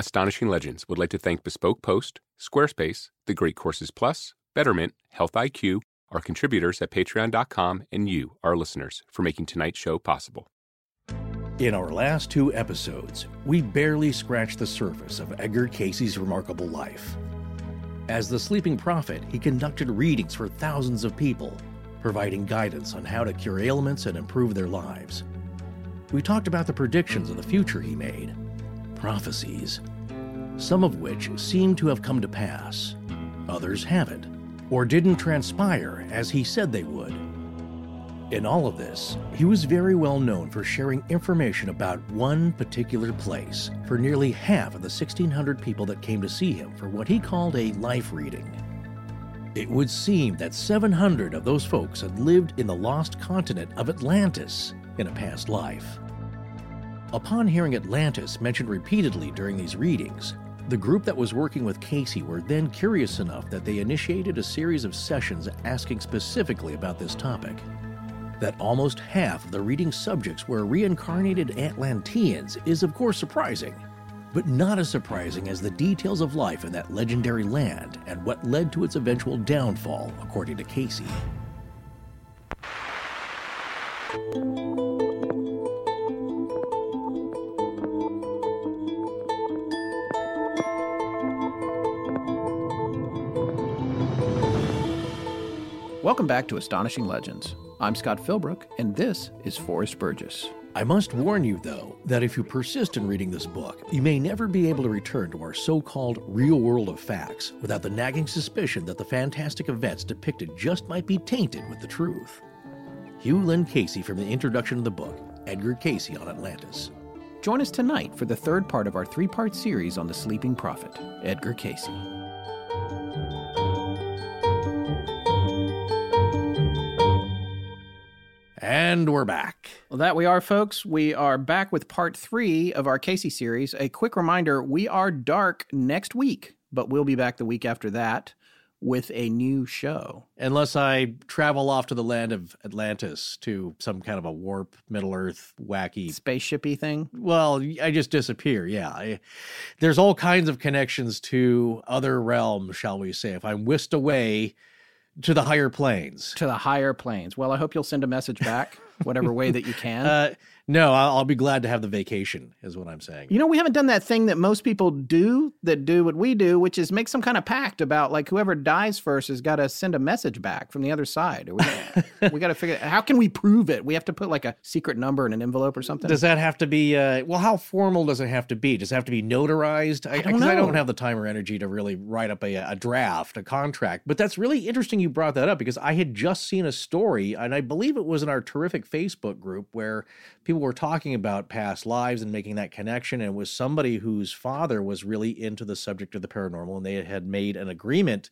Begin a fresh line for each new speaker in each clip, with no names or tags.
Astonishing Legends would like to thank Bespoke Post, Squarespace, The Great Courses Plus, Betterment, Health IQ, our contributors at patreon.com, and you, our listeners, for making tonight's show possible.
In our last two episodes, we barely scratched the surface of Edgar Cayce's remarkable life. As the sleeping prophet, he conducted readings for thousands of people, providing guidance on how to cure ailments and improve their lives. We talked about the predictions of the future he made, prophecies, some of which seem to have come to pass, others haven't, or didn't transpire as he said they would. In all of this, he was very well known for sharing information about one particular place for nearly half of the 1,600 people that came to see him for what he called a life reading. It would seem that 700 of those folks had lived in the lost continent of Atlantis in a past life. Upon hearing Atlantis mentioned repeatedly during these readings, the group that was working with Cayce were then curious enough that they initiated a series of sessions asking specifically about this topic. That almost half of the reading subjects were reincarnated Atlanteans is, of course, surprising, but not as surprising as the details of life in that legendary land and what led to its eventual downfall, according to Cayce.
Welcome back to Astonishing Legends. I'm Scott Philbrook, and this is Forrest Burgess.
I must warn you, though, that if you persist in reading this book, you may never be able to return to our so called real world of facts without the nagging suspicion that the fantastic events depicted just might be tainted with the truth. Hugh Lynn Cayce from the introduction of the book, Edgar Cayce on Atlantis.
Join us tonight for the third part of our three part series on the sleeping prophet, Edgar Cayce.
And we're back.
Well, that we are, folks. We are back with part three of our Cayce series. A quick reminder we are dark next week, but we'll be back the week after that with a new show.
Unless I travel off to the land of Atlantis to some kind of a warp, Middle Earth, wacky.
Spaceshipy thing?
Well, I just disappear. Yeah. I, there's all kinds of connections to other realms, shall we say. If I'm whisked away to the higher planes.
To the higher planes. Well, I hope you'll send a message back, whatever way that you can.
Uh, no, I'll, I'll be glad to have the vacation, is what I'm saying.
You know, we haven't done that thing that most people do that do what we do, which is make some kind of pact about like whoever dies first has got to send a message back from the other side. We, we got to figure out how can we prove it? We have to put like a secret number in an envelope or something.
Does that have to be? Uh, well, how formal does it have to be? Does it have to be notarized? I,
don't
'cause I don't have the time or energy to really write up a, a draft, a contract. But that's really interesting. You brought that up because I had just seen a story, and I believe it was in our terrific Facebook group where people were talking about past lives and making that connection. And was somebody whose father was really into the subject of the paranormal, and they had made an agreement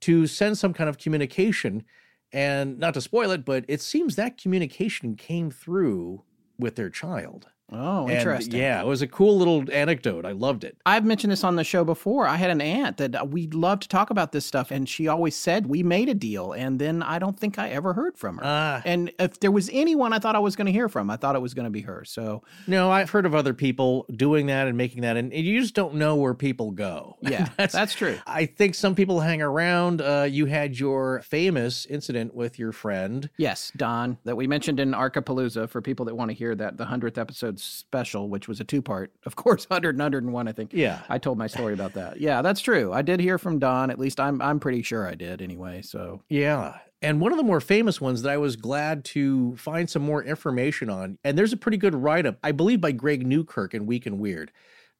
to send some kind of communication. And not to spoil it, but it seems that communication came through with their child.
Oh,
And,
interesting.
yeah, it was a cool little anecdote. I loved it.
I've mentioned this on the show before. I had an aunt that uh, we loved to talk about this stuff, and she always said we made a deal, and then I don't think I ever heard from her.
Ah.
and if there was anyone I thought I was going to hear from, I thought it was going to be her. So
No, I've heard of other people doing that and making that, and you just don't know where people go.
yeah, that's, true.
I think some people hang around. Uh, you had your famous incident with your friend.
Yes, Don, that we mentioned in Archipalooza for people that want to hear that, the 100th episode special, which was a two part, of course, 100 and 101, I think.
Yeah.
I told my story about that. Yeah, that's true. I did hear from Don. At least I'm, I'm pretty sure I did anyway. So
Yeah. And one of the more famous ones that I was glad to find some more information on, and there's a pretty good write up, I believe, by Greg Newkirk in Week in Weird.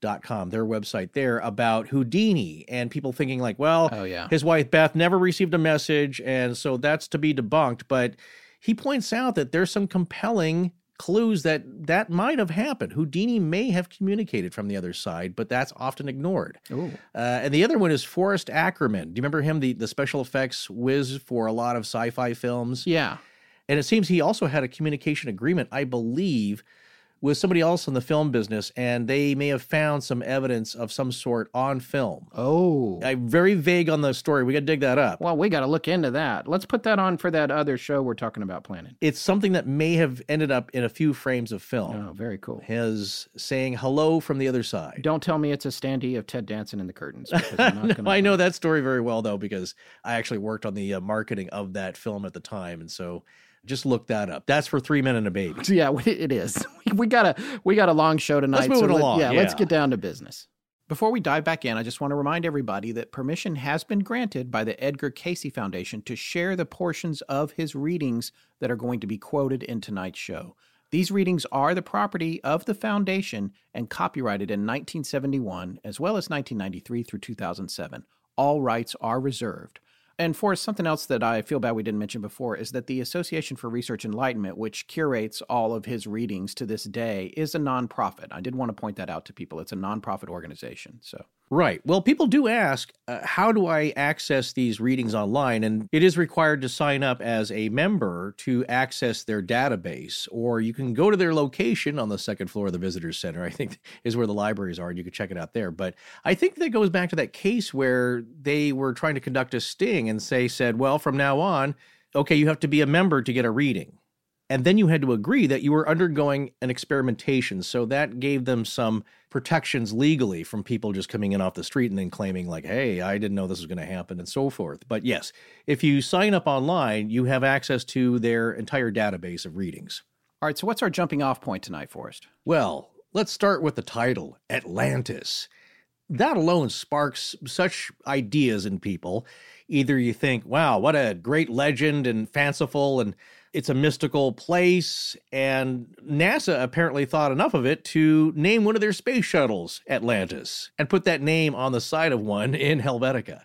Dot com, their website there about Houdini and people thinking like, well,
Oh, yeah.
his wife Beth never received a message, and so that's to be debunked. But he points out that there's some compelling clues that that might have happened. Houdini may have communicated from the other side, but that's often ignored. Uh, and the other one is Forrest Ackerman. Do you remember him, the, the special effects whiz for a lot of sci fi films?
Yeah.
And it seems he also had a communication agreement, I believe, with somebody else in the film business, and they may have found some evidence of some sort on film.
Oh.
I'm very vague on the story. We got to dig that up.
Well, we got to look into that. Let's put that on for that other show we're talking about planning.
It's something that may have ended up in a few frames of film.
Oh, very cool.
His saying hello from the other side.
Don't tell me it's a standee of Ted Danson in the curtains. I'm not
No, I know that story very well though because I actually worked on the uh, marketing of that film at the time, and so just look that up. That's for Three Men and a Baby.
Yeah, it is. We got a we got a long show tonight.
move it
let-
along,
Yeah, let's get down to business. Before we dive back in, I just want to remind everybody that permission has been granted by the Edgar Cayce Foundation to share the portions of his readings that are going to be quoted in tonight's show. These readings are the property of the foundation and copyrighted in 1971 as well as 1993 through 2007. All rights are reserved. And for something else that I feel bad we didn't mention before is that the Association for Research Enlightenment, which curates all of his readings to this day, is a nonprofit. I did want to point that out to people. It's a nonprofit organization. So
Right. Well, people do ask, uh, how do I access these readings online? And it is required to sign up as a member to access their database, or you can go to their location on the second floor of the Visitors Center, I think is where the libraries are, and you can check it out there. But I think that goes back to that case where they were trying to conduct a sting and say, said, well, from now on, okay, you have to be a member to get a reading. And then you had to agree that you were undergoing an experimentation. So that gave them some protections legally from people just coming in off the street and then claiming, like, hey, I didn't know this was going to happen and so forth. But yes, if you sign up online, you have access to their entire database of readings.
All right, so what's our jumping off point tonight, Forrest?
Well, let's start with the title Atlantis. That alone sparks such ideas in people. Either you think, wow, what a great legend and fanciful, and it's a mystical place. And NASA apparently thought enough of it to name one of their space shuttles Atlantis and put that name on the side of one in Helvetica.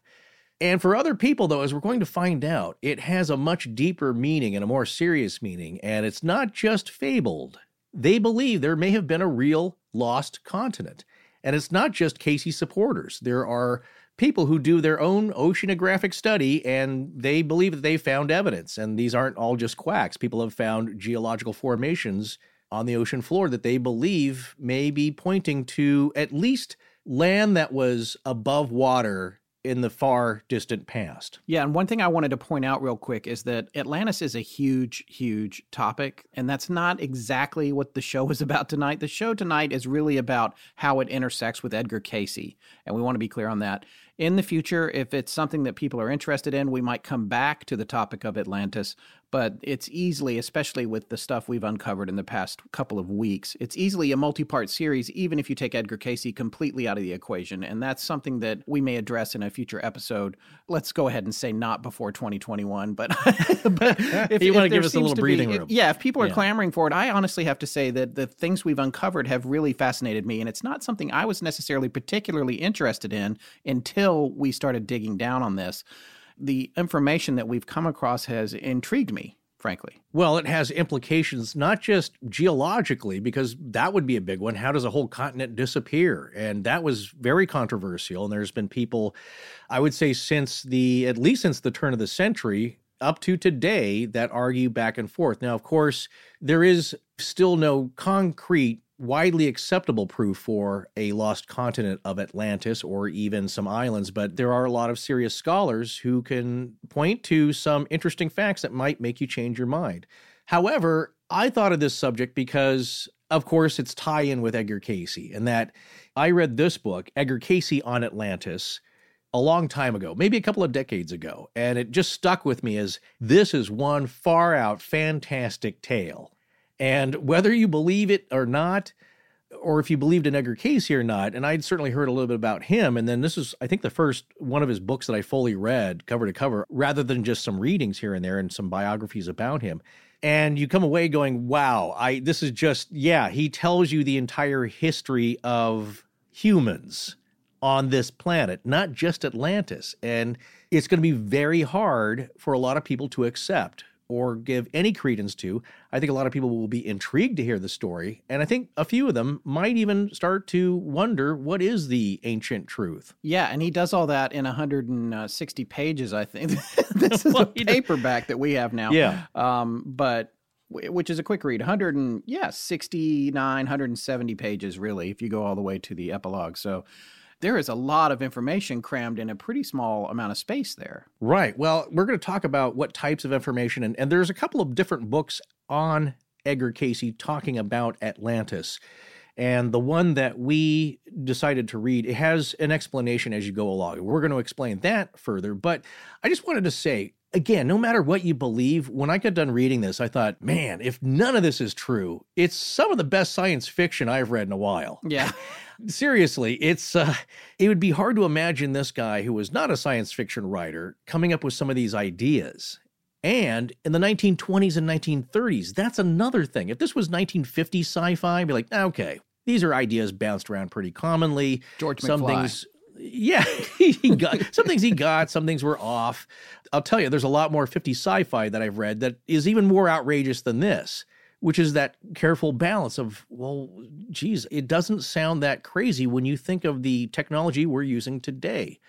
And for other people, though, as we're going to find out, it has a much deeper meaning and a more serious meaning. And it's not just fabled. They believe there may have been a real lost continent. And it's not just Cayce supporters. There are people who do their own oceanographic study and they believe that they found evidence. And these aren't all just quacks. People have found geological formations on the ocean floor that they believe may be pointing to at least land that was above water in the far distant past.
Yeah, and one thing I wanted to point out real quick is that Atlantis is a huge, huge topic, and that's not exactly what the show is about tonight. The show tonight is really about how it intersects with Edgar Cayce, and we want to be clear on that. In the future, if it's something that people are interested in, we might come back to the topic of Atlantis, but it's easily, especially with the stuff we've uncovered in the past couple of weeks, it's easily a multi part series, even if you take Edgar Cayce completely out of the equation. And that's something that we may address in a future episode. Let's go ahead and say not before 2021, but, but if,
You wanna give us a little breathing
be-
room.
yeah, if people are
Yeah.
clamoring for it, I honestly have to say that the things we've uncovered have really fascinated me. And it's not something I was necessarily particularly interested in until we started digging down on this. The information that we've come across has intrigued me, frankly.
Well, it has implications not just geologically, because that would be a big one. How does a whole continent disappear? And that was very controversial. And there's been people, I would say, since the, at least since the turn of the century, up to today, that argue back and forth. Now, of course, there is still no concrete widely acceptable proof for a lost continent of Atlantis or even some islands, but there are a lot of serious scholars who can point to some interesting facts that might make you change your mind. However, I thought of this subject because, of course, it's tie in with Edgar Cayce, and that I read this book, Edgar Cayce on Atlantis, a long time ago, maybe a couple of decades ago, and it just stuck with me as this is one far out fantastic tale. And whether you believe it or not, or if you believed in Edgar Cayce or not, and I'd certainly heard a little bit about him. And then this is, I think, the first one of his books that I fully read cover to cover, rather than just some readings here and there and some biographies about him. And you come away going, wow, I this is just, yeah, he tells you the entire history of humans on this planet, not just Atlantis. And it's going to be very hard for a lot of people to accept or give any credence to. I think a lot of people will be intrigued to hear the story, and I think a few of them might even start to wonder what is the ancient truth.
Yeah, and he does all that in 160 pages, I think. this is
Well,
a paperback that we have now.
Yeah.
Um, but which is a quick read 100 and yeah 69 170 pages really if you go all the way to the epilogue so there is a lot of information crammed in a pretty small amount of space there
Right. Well, we're going to talk about what types of information, and, and there's a couple of different books on Edgar Cayce talking about Atlantis. And the one that we decided to read, it has an explanation as you go along. We're going to explain that further. But I just wanted to say, again, no matter what you believe, when I got done reading this, I thought, man, if none of this is true, it's some of the best science fiction I've read in a while.
Yeah.
Seriously it's uh it would be hard to imagine this guy who was not a science fiction writer coming up with some of these ideas. And in the 1920s and 1930s that's another thing. If this was 1950 sci-fi I'd be like okay these are ideas bounced around pretty commonly.
George
some
McFly.
things yeah he got some things he got some things were off. I'll tell you there's a lot more 50 sci-fi that i've read that is even more outrageous than this which is that careful balance of well geez it doesn't sound that crazy when you think of the technology we're using today.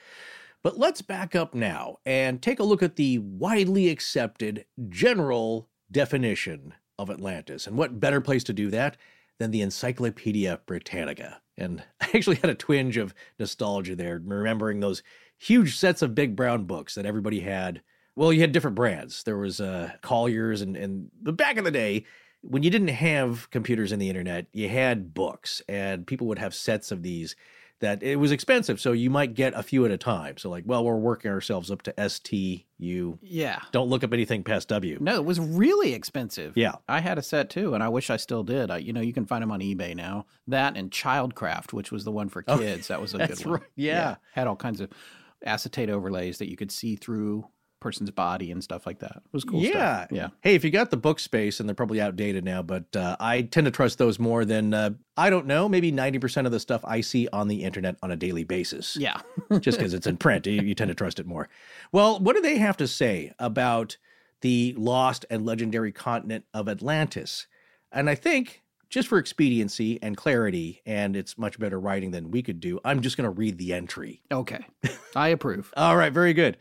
But let's back up now and take a look at the widely accepted general definition of atlantis. And what better place to do that than the encyclopedia britannica and i actually had a twinge of nostalgia there remembering those huge sets of big brown books that everybody had. Well you had different brands. There was uh, colliers and, and but back in the day when you didn't have computers and the internet, you had books, and people would have sets of these that it was expensive. So you might get a few at a time. So, like, well, we're working ourselves up to STU.
yeah
Don't look up anything past W.
no it was really expensive
Yeah.
i had a set too and i wish i still did I, you know you can find them on ebay now that and childcraft which was the one for
Oh,
kids that was a good one
right. Yeah.
had all kinds of acetate overlays that you could see through person's body and stuff like that it was cool
yeah.
stuff yeah
Hey, if you got the book space, and they're probably outdated now, but uh, I tend to trust those more than, uh, I don't know, maybe 90% of the stuff I see on the internet on a daily basis.
yeah
just because it's in print, you, you tend to trust it more. Well, what do they have to say about the lost and legendary continent of Atlantis? And I think, just for expediency and clarity, and it's much better writing than we could do, I'm just going to read the entry.
okay i approve
All right, very good.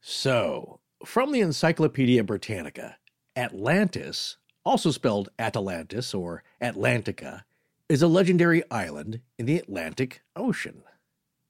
So, from the Encyclopedia Britannica, Atlantis, also spelled Atalantis or Atlantica, is a legendary island in the Atlantic Ocean.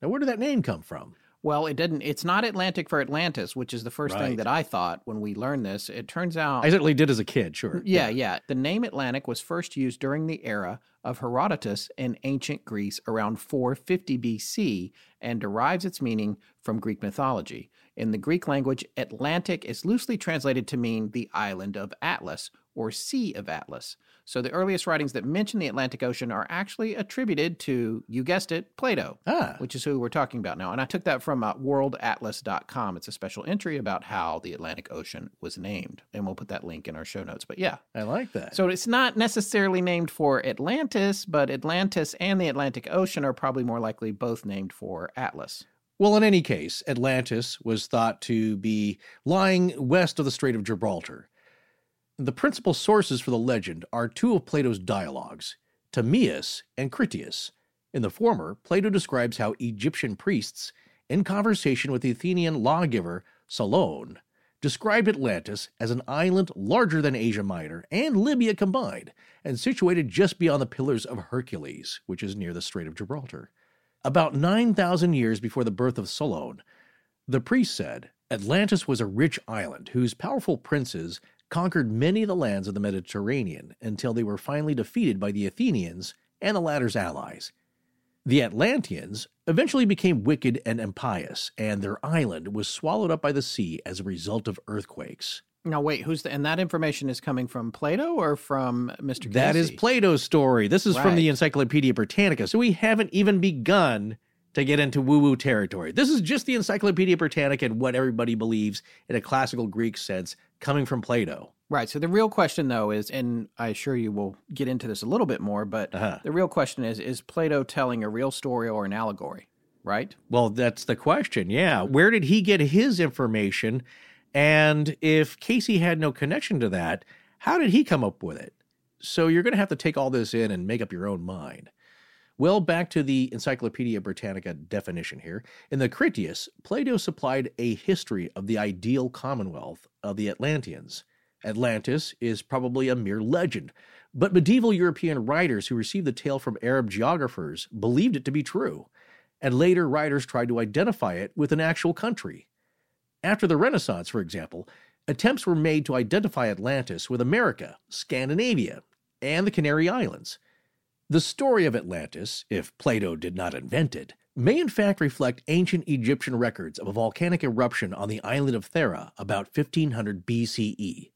Now, where did that name come from?
Well, it didn't. It's not Atlantic for Atlantis, which is the first
Right.
thing that I thought when we learned this. It turns out,
I certainly did as a kid, sure.
yeah, yeah, the name Atlantic was first used during the era of Herodotus in ancient Greece around 450 BC and derives its meaning from Greek mythology. In the Greek language, Atlantic is loosely translated to mean the island of Atlas or Sea of Atlas. So the earliest writings that mention the Atlantic Ocean are actually attributed to, you guessed it, Plato
Ah,
which is who we're talking about now. And I took that from uh, worldatlas.com. It's a special entry about how the Atlantic Ocean was named. And we'll put that link in our show notes. But yeah,
I like that.
so it's not necessarily named for Atlantis, but Atlantis and the Atlantic Ocean are probably more likely both named for Atlas.
Well, in any case, Atlantis was thought to be lying west of the Strait of Gibraltar. The principal sources for the legend are two of Plato's dialogues, Timaeus and Critias. In the former, Plato describes how Egyptian priests, in conversation with the Athenian lawgiver Solon, described Atlantis as an island larger than Asia Minor and Libya combined, and situated just beyond the Pillars of Hercules, which is near the Strait of Gibraltar. About 9,000 years before the birth of Solon, the priest said Atlantis was a rich island whose powerful princes conquered many of the lands of the Mediterranean until they were finally defeated by the Athenians and the latter's allies. The Atlanteans eventually became wicked and impious, and their island was swallowed up by the sea as a result of earthquakes.
Now, wait, who's the, and that information is coming from Plato or from Mr. Casey?
That is Plato's story. This is from the Encyclopedia Britannica, so we haven't even begun to get into woo woo territory. This is just the Encyclopedia Britannica and what everybody believes in a classical Greek sense coming from Plato.
Right. So the real question, though, is, and I assure you we'll get into this a little bit more, but
Uh-huh.
the real question is, is Plato telling a real story or an allegory? Right.
Well, that's the question. Yeah. Where did he get his information? And if Cayce had no connection to that, how did he come up with it? So you're going to have to take all this in and make up your own mind. Well, back to the Encyclopedia Britannica definition here. In the Critias, Plato supplied a history of the ideal commonwealth of the Atlanteans. Atlantis is probably a mere legend, but medieval European writers who received the tale from Arab geographers believed it to be true, and later writers tried to identify it with an actual country. After the Renaissance, for example, attempts were made to identify Atlantis with America, Scandinavia, and the Canary Islands. The story of Atlantis, if Plato did not invent it, may in fact reflect ancient Egyptian records of a volcanic eruption on the island of Thera about 1500 BCE.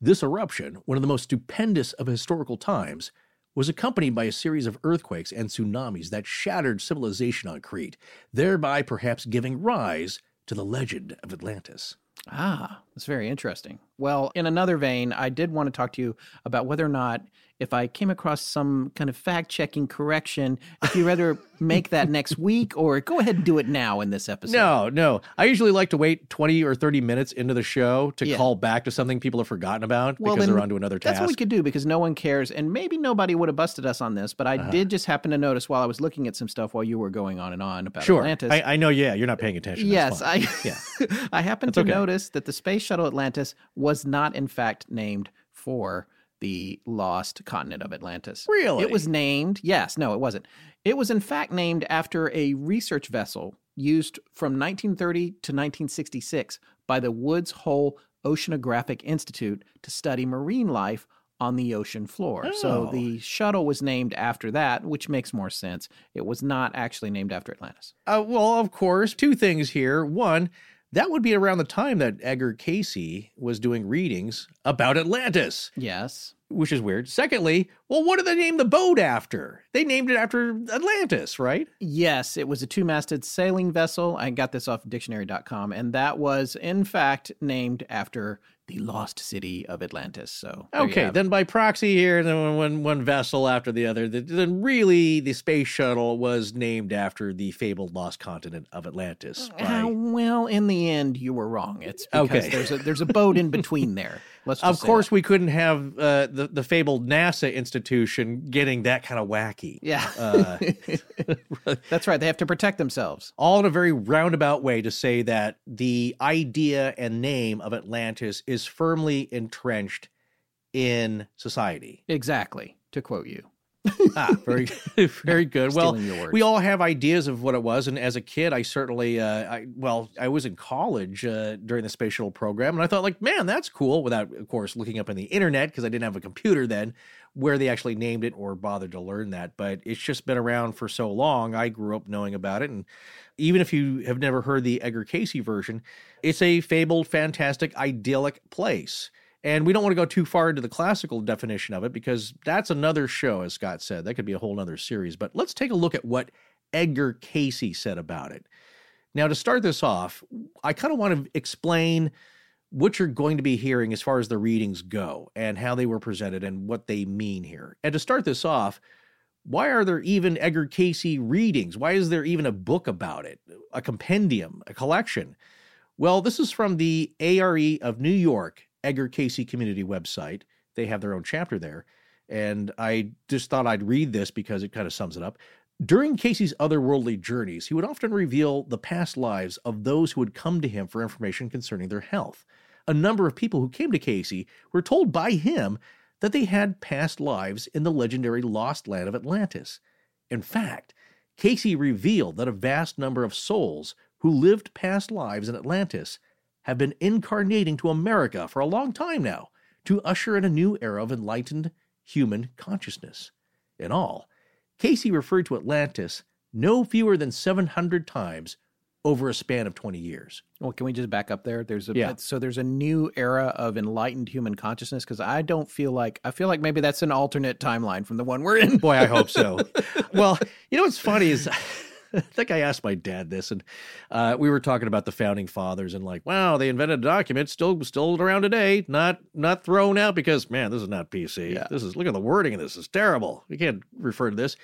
This eruption, one of the most stupendous of historical times, was accompanied by a series of earthquakes and tsunamis that shattered civilization on Crete, thereby perhaps giving rise to the legend of Atlantis.
Ah, that's very interesting. Well, in another vein, I did want to talk to you about whether or not if I came across some kind of fact checking correction, if you rather make that next week or go ahead and do it now in this episode.
No, no. I usually like to wait 20 or 30 minutes into the show to
Yeah.
call back to something people have forgotten about
Well,
because they're onto another task.
That's what we could do because no one cares, and maybe nobody would have busted us on this. But I
Uh-huh.
did just happen to notice while I was looking at some stuff while you were going on and on about
sure.
Atlantis.
I, I know, yeah, you're not paying attention.
Yes. I
Yeah.
I happened
That's
to
okay.
notice that the space shuttle Atlantis was not, in fact, named for the lost continent of Atlantis.
Really?
It was named. Yes, no, it wasn't. It was in fact named after a research vessel used from 1930 to 1966 by the Woods Hole Oceanographic Institute to study marine life on the ocean floor. So
Oh.
the shuttle was named after that, which makes more sense. It was not actually named after Atlantis.
Uh, well, of course, two things here. One, that would be around the time that Edgar Cayce was doing readings about Atlantis,
Yes.
which is weird. Secondly, well, what did they name the boat after? They named it after Atlantis, right?
Yes, it was a two masted sailing vessel. I got this off dictionary.com, and that was, in fact, named after the lost city of Atlantis. So,
Okay, then by proxy here, then one, one, vessel after the other, th- then really the space shuttle was named after the fabled lost continent of Atlantis. by-
Uh, well, in the end, you were wrong. It's because
Okay.
there's a there's a boat in between there. Let's
of course,
that.
we couldn't have uh, the, the fabled NASA institution getting that kind of wacky.
yeah,
Uh,
that's right. They have to protect themselves.
all in a very roundabout way to say that the idea and name of Atlantis is firmly entrenched in society.
Exactly. To quote you,
Ah, very, very good. Well,
Stealing your words.
we all have ideas of what it was, and as a kid, I certainly, uh, I well, I was in college uh, during the space shuttle program, and I thought, like, man, that's cool. Without, of course, looking up on the internet because I didn't have a computer then, where they actually named it or bothered to learn that. But it's just been around for so long. I grew up knowing about it, and even if you have never heard the Edgar Cayce version, it's a fabled, fantastic, idyllic place. And we don't want to go too far into the classical definition of it because that's another show, as Scott said. That could be a whole other series. But let's take a look at what Edgar Cayce said about it. Now, to start this off, I kind of want to explain what you're going to be hearing as far as the readings go and how they were presented and what they mean here. And to start this off, why are there even Edgar Cayce readings? Why is there even a book about it, a compendium, a collection? Well, this is from the ARE of New York Edgar Cayce Community website. They have their own chapter there. And I just thought I'd read this because it kind of sums it up. During Cayce's otherworldly journeys, he would often reveal the past lives of those who would come to him for information concerning their health. A number of people who came to Cayce were told by him that they had past lives in the legendary lost land of Atlantis. In fact, Cayce revealed that a vast number of souls who lived past lives in Atlantis have been incarnating to America for a long time now to usher in a new era of enlightened human consciousness. In all, Cayce referred to Atlantis no fewer than 700 times over a span of 20 years.
Well, can we just back up there? There's a
Yeah.
so there's a new era of enlightened human consciousness because I don't feel like I feel like maybe that's an alternate timeline from the one we're in.
Boy, I hope so. well, you know what's funny is I think I asked my dad this, and uh, we were talking about the founding fathers, and like, wow, they invented a document still still around today, not not thrown out because man, this is not PC.
Yeah.
This is look at the wording of this is terrible. We can't refer to this.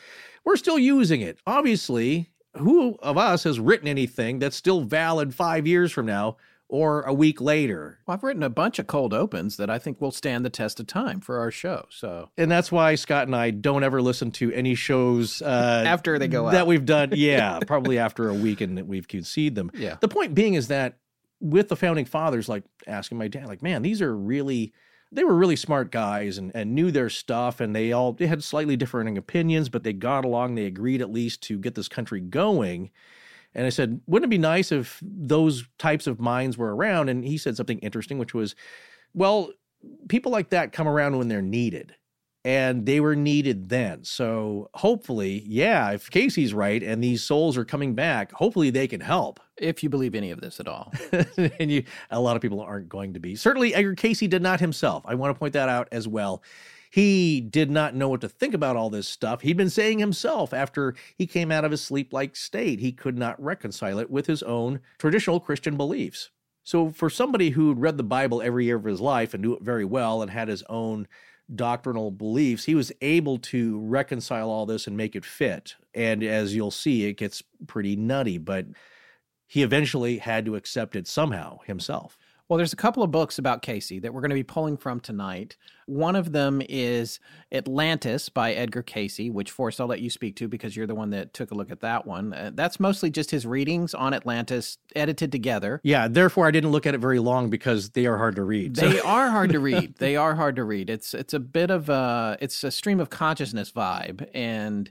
We're still using it. Obviously, who of us has written anything that's still valid five years from now or a week later.
Well, I've written a bunch of cold opens that I think will stand the test of time for our show. So
And that's why Scott and I don't ever listen to any shows uh,
after they go out
that
out,
we've done. Yeah, probably after a week and that we've conceded them.
Yeah.
The point being is that with the founding fathers, like asking my dad, like, man, these are really they were really smart guys and, and knew their stuff and they all they had slightly differing opinions, but they got along, they agreed at least to get this country going. And I said, wouldn't it be nice if those types of minds were around? And he said something interesting, which was, well, people like that come around when they're needed. And they were needed then. So hopefully, yeah, if Cayce's right and these souls are coming back, hopefully they can help.
if you believe any of this at all.
and you a lot of people aren't going to be. Certainly Edgar Cayce did not himself. I want to point that out as well. He did not know what to think about all this stuff. He'd been saying himself after he came out of his sleep like state, he could not reconcile it with his own traditional Christian beliefs. So, for somebody who'd read the Bible every year of his life and knew it very well and had his own doctrinal beliefs, he was able to reconcile all this and make it fit. And as you'll see, it gets pretty nutty, but he eventually had to accept it somehow himself.
Well, there's a couple of books about Cayce that we're going to be pulling from tonight. One of them is Atlantis by Edgar Cayce, which Forrest, I'll let you speak to because you're the one that took a look at that one. Uh, that's mostly just his readings on Atlantis edited together.
Yeah, therefore I didn't look at it very long because they are hard to read. So-
They are hard to read. They are hard to read. It's it's a bit of a it's a stream of consciousness vibe, and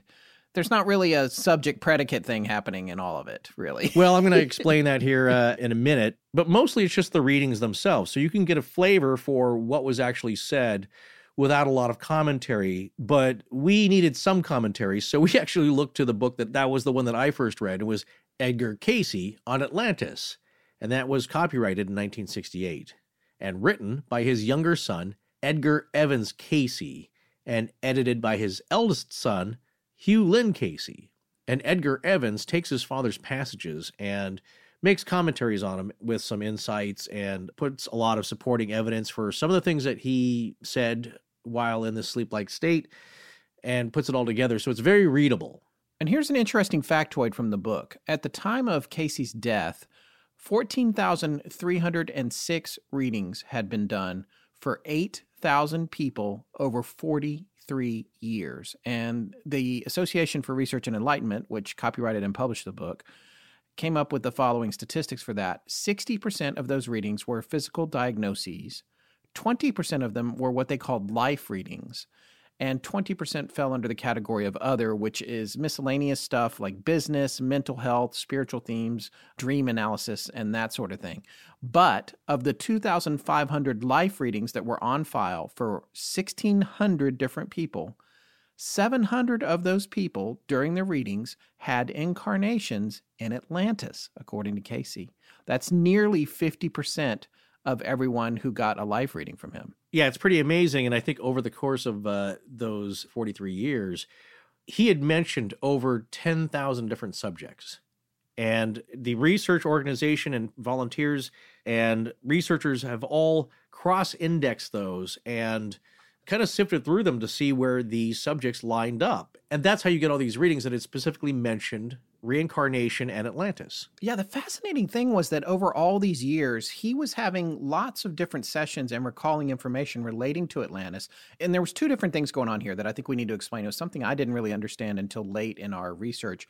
there's not really a subject predicate thing happening in all of it, really.
well, I'm going to explain that here uh, in a minute, but mostly it's just the readings themselves. So you can get a flavor for what was actually said without a lot of commentary. But we needed some commentary. So we actually looked to the book that that was the one that I first read. It was Edgar Cayce on Atlantis. And that was copyrighted in 1968 and written by his younger son, Edgar Evans Cayce, and edited by his eldest son, Hugh Lynn Cayce. And Edgar Evans takes his father's passages and makes commentaries on them with some insights and puts a lot of supporting evidence for some of the things that he said while in this sleep like state and puts it all together. So it's very readable.
And here's an interesting factoid from the book. At the time of Cayce's death, 14,306 readings had been done for 8,000 people over 43 years. And the Association for Research and Enlightenment, which copyrighted and published the book, came up with the following statistics for that 60% of those readings were physical diagnoses, 20% of them were what they called life readings and 20% fell under the category of other, which is miscellaneous stuff like business, mental health, spiritual themes, dream analysis, and that sort of thing. But of the 2,500 life readings that were on file for 1,600 different people, 700 of those people during their readings had incarnations in Atlantis, according to Cayce. That's nearly 50% of everyone who got a life reading from him.
Yeah, it's pretty amazing. And I think over the course of uh, those 43 years, he had mentioned over 10,000 different subjects. And the research organization and volunteers and researchers have all cross indexed those and kind of sifted through them to see where the subjects lined up. And that's how you get all these readings that it specifically mentioned reincarnation and Atlantis.
Yeah, the fascinating thing was that over all these years, he was having lots of different sessions and recalling information relating to Atlantis. And there was two different things going on here that I think we need to explain. It was something I didn't really understand until late in our research.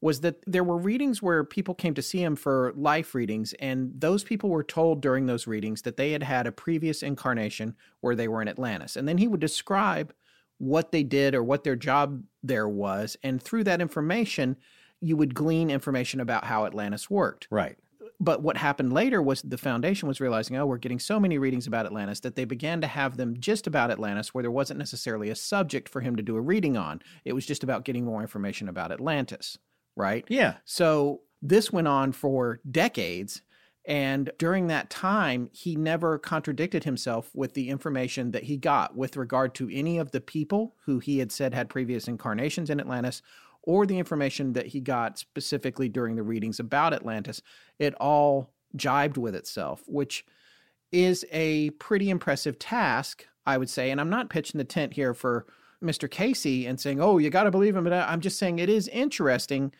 Was that there were readings where people came to see him for life readings, and those people were told during those readings that they had had a previous incarnation where they were in Atlantis. And then he would describe what they did or what their job there was. And through that information, you would glean information about how Atlantis worked.
Right.
But what happened later was the foundation was realizing, oh, we're getting so many readings about Atlantis that they began to have them just about Atlantis, where there wasn't necessarily a subject for him to do a reading on. It was just about getting more information about Atlantis, right?
Yeah.
So this went on for decades. And during that time, he never contradicted himself with the information that he got with regard to any of the people who he had said had previous incarnations in Atlantis or the information that he got specifically during the readings about Atlantis. It all jibed with itself, which is a pretty impressive task, I would say. And I'm not pitching the tent here for Mr. Cayce and saying, oh, you got to believe him. But I'm just saying it is interesting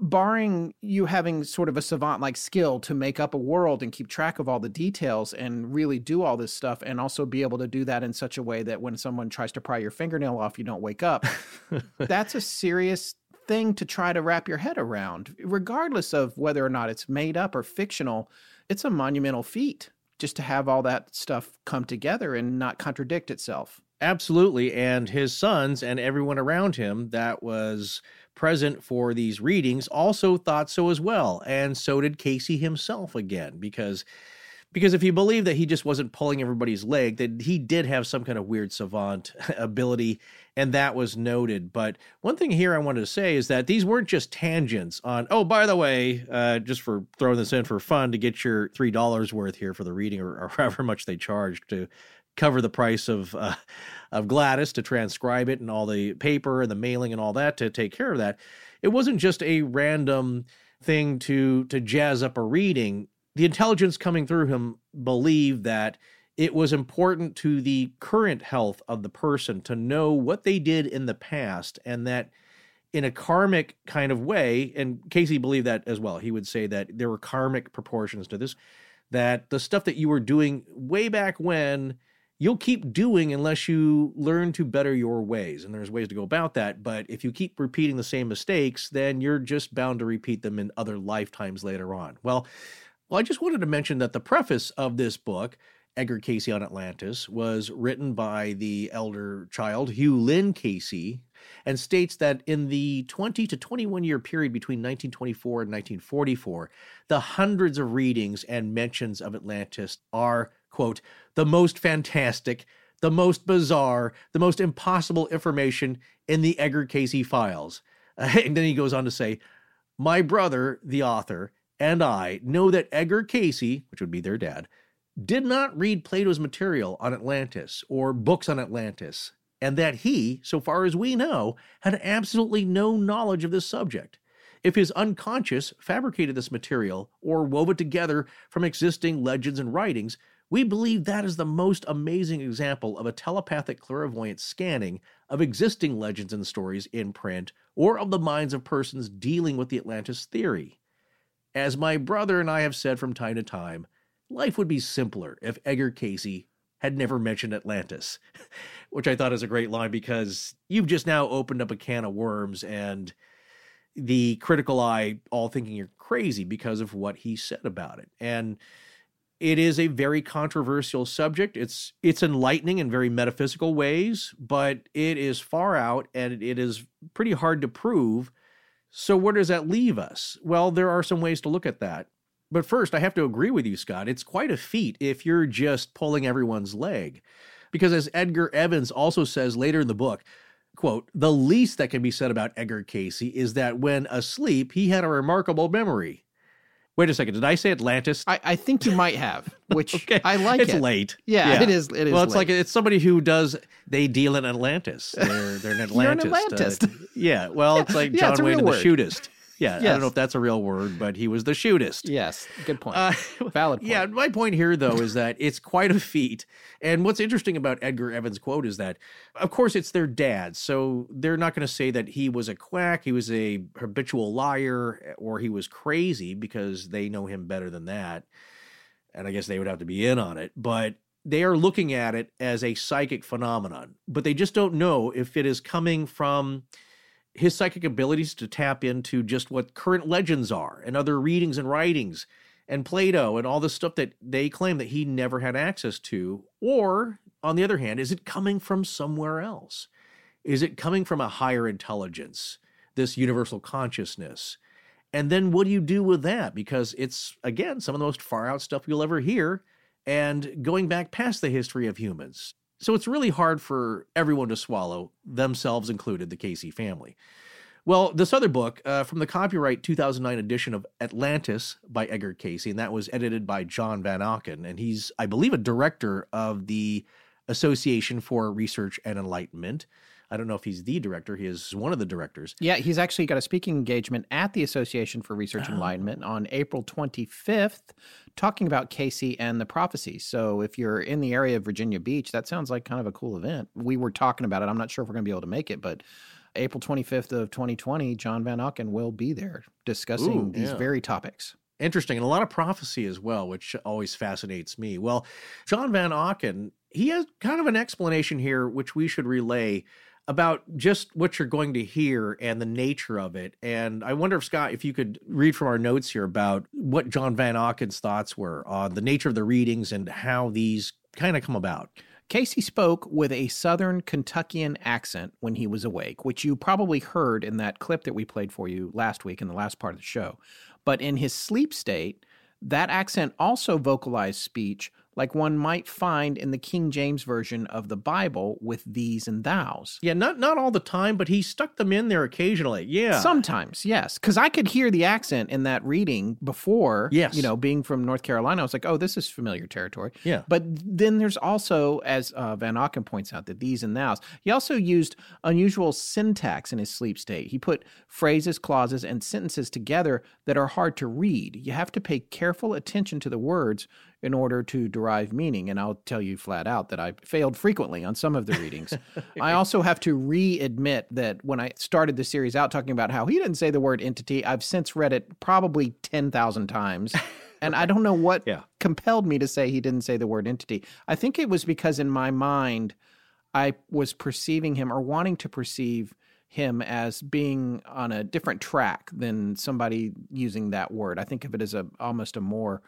barring you having sort of a savant like skill to make up a world and keep track of all the details and really do all this stuff and also be able to do that in such a way that when someone tries to pry your fingernail off you don't wake up that's a serious thing to try to wrap your head around regardless of whether or not it's made up or fictional it's a monumental feat just to have all that stuff come together and not contradict itself
Absolutely. And his sons and everyone around him that was present for these readings also thought so as well. And so did Cayce himself again, because because if you believe that he just wasn't pulling everybody's leg, that he did have some kind of weird savant ability, and that was noted. But one thing here I wanted to say is that these weren't just tangents on, oh, by the way, uh, just for throwing this in for fun to get your $3 worth here for the reading or, or however much they charged to cover the price of uh, of Gladys to transcribe it and all the paper and the mailing and all that to take care of that. It wasn't just a random thing to to jazz up a reading. The intelligence coming through him believed that it was important to the current health of the person to know what they did in the past and that in a karmic kind of way and Cayce believed that as well. He would say that there were karmic proportions to this that the stuff that you were doing way back when you'll keep doing unless you learn to better your ways. And there's ways to go about that. But if you keep repeating the same mistakes, then you're just bound to repeat them in other lifetimes later on. Well, well, I just wanted to mention that the preface of this book, Edgar Cayce on Atlantis, was written by the elder child, Hugh Lynn Cayce, and states that in the 20 to 21 year period between 1924 and 1944, the hundreds of readings and mentions of Atlantis are quote, the most fantastic, the most bizarre, the most impossible information in the Edgar Cayce files. and then he goes on to say, My brother, the author, and I know that Edgar Cayce, which would be their dad, did not read Plato's material on Atlantis or books on Atlantis, and that he, so far as we know, had absolutely no knowledge of this subject. If his unconscious fabricated this material or wove it together from existing legends and writings, we believe that is the most amazing example of a telepathic clairvoyant scanning of existing legends and stories in print or of the minds of persons dealing with the Atlantis theory. As my brother and I have said from time to time, life would be simpler if Edgar Cayce had never mentioned Atlantis, which I thought is a great line because you've just now opened up a can of worms and the critical eye all thinking you're crazy because of what he said about it. And it is a very controversial subject. It's it's enlightening in very metaphysical ways, but it is far out and it is pretty hard to prove. So where does that leave us? Well, there are some ways to look at that. But first, I have to agree with you, Scott. It's quite a feat if you're just pulling everyone's leg. Because as Edgar Evans also says later in the book, quote, the least that can be said about Edgar Cayce is that when asleep, he had a remarkable memory. Wait a second. Did I say Atlantis?
I, I think you might have, which okay. I like.
It's
it.
late.
Yeah, yeah, it is. It is.
Well, it's
late.
like it's somebody who does. They deal in Atlantis. They're they're an Atlantis.
You're an Atlantis. Uh,
yeah. Well, it's like
yeah,
John Wayne the shootist. Yeah,
yes.
I don't know if that's a real word, but he was the shootist.
Yes, good point. Uh, Valid point.
Yeah, my point here, though, is that it's quite a feat. And what's interesting about Edgar Evans' quote is that, of course, it's their dad. So they're not going to say that he was a quack, he was a habitual liar, or he was crazy because they know him better than that. And I guess they would have to be in on it. But they are looking at it as a psychic phenomenon, but they just don't know if it is coming from his psychic abilities to tap into just what current legends are and other readings and writings and Plato and all the stuff that they claim that he never had access to? Or, on the other hand, is it coming from somewhere else? Is it coming from a higher intelligence, this universal consciousness? And then what do you do with that? Because it's, again, some of the most far out stuff you'll ever hear and going back past the history of humans. So it's really hard for everyone to swallow, themselves included, the Cayce family. Well, this other book uh, from the copyright 2009 edition of Atlantis by Edgar Cayce, and that was edited by John Van Auken, and he's, I believe, a director of the Association for Research and Enlightenment. I don't know if he's the director. He is one of the directors.
Yeah, he's actually got a speaking engagement at the Association for Research oh. Enlightenment on April 25th, talking about Cayce and the prophecy. So if you're in the area of Virginia Beach, that sounds like kind of a cool event. We were talking about it. I'm not sure if we're going to be able to make it, but April 25th of 2020, John Van Auken will be there discussing
Ooh,
these
yeah.
very topics.
Interesting, and a lot of prophecy as well, which always fascinates me. Well, John Van Auken, he has kind of an explanation here, which we should relay about just what you're going to hear and the nature of it. And I wonder if Scott, if you could read from our notes here about what John Van Auken's thoughts were on the nature of the readings and how these kind of come about.
Cayce spoke with a Southern Kentuckian accent when he was awake, which you probably heard in that clip that we played for you last week in the last part of the show. But in his sleep state, that accent also vocalized speech like one might find in the King James Version of the Bible with thees and thous.
Yeah, not not all the time, but he stuck them in there occasionally. Yeah.
Sometimes, yes, because I could hear the accent in that reading before.
Yes.
you know, being from North Carolina, I was like, "Oh, this is familiar territory."
Yeah.
But then there's also, as uh, Van Auken points out, that thees and thous. He also used unusual syntax in his sleep state. He put phrases, clauses, and sentences together that are hard to read. You have to pay careful attention to the words in order to derive meaning. And I'll tell you flat out that I failed frequently on some of the readings. I also have to re admit that when I started the series out talking about how he didn't say the word entity, I've since read it probably 10,000 times. And I don't know what
Yeah.
compelled me to say he didn't say the word entity. I think it was because in my mind, I was perceiving him or wanting to perceive him as being on a different track than somebody using that word. I think of it as a almost a more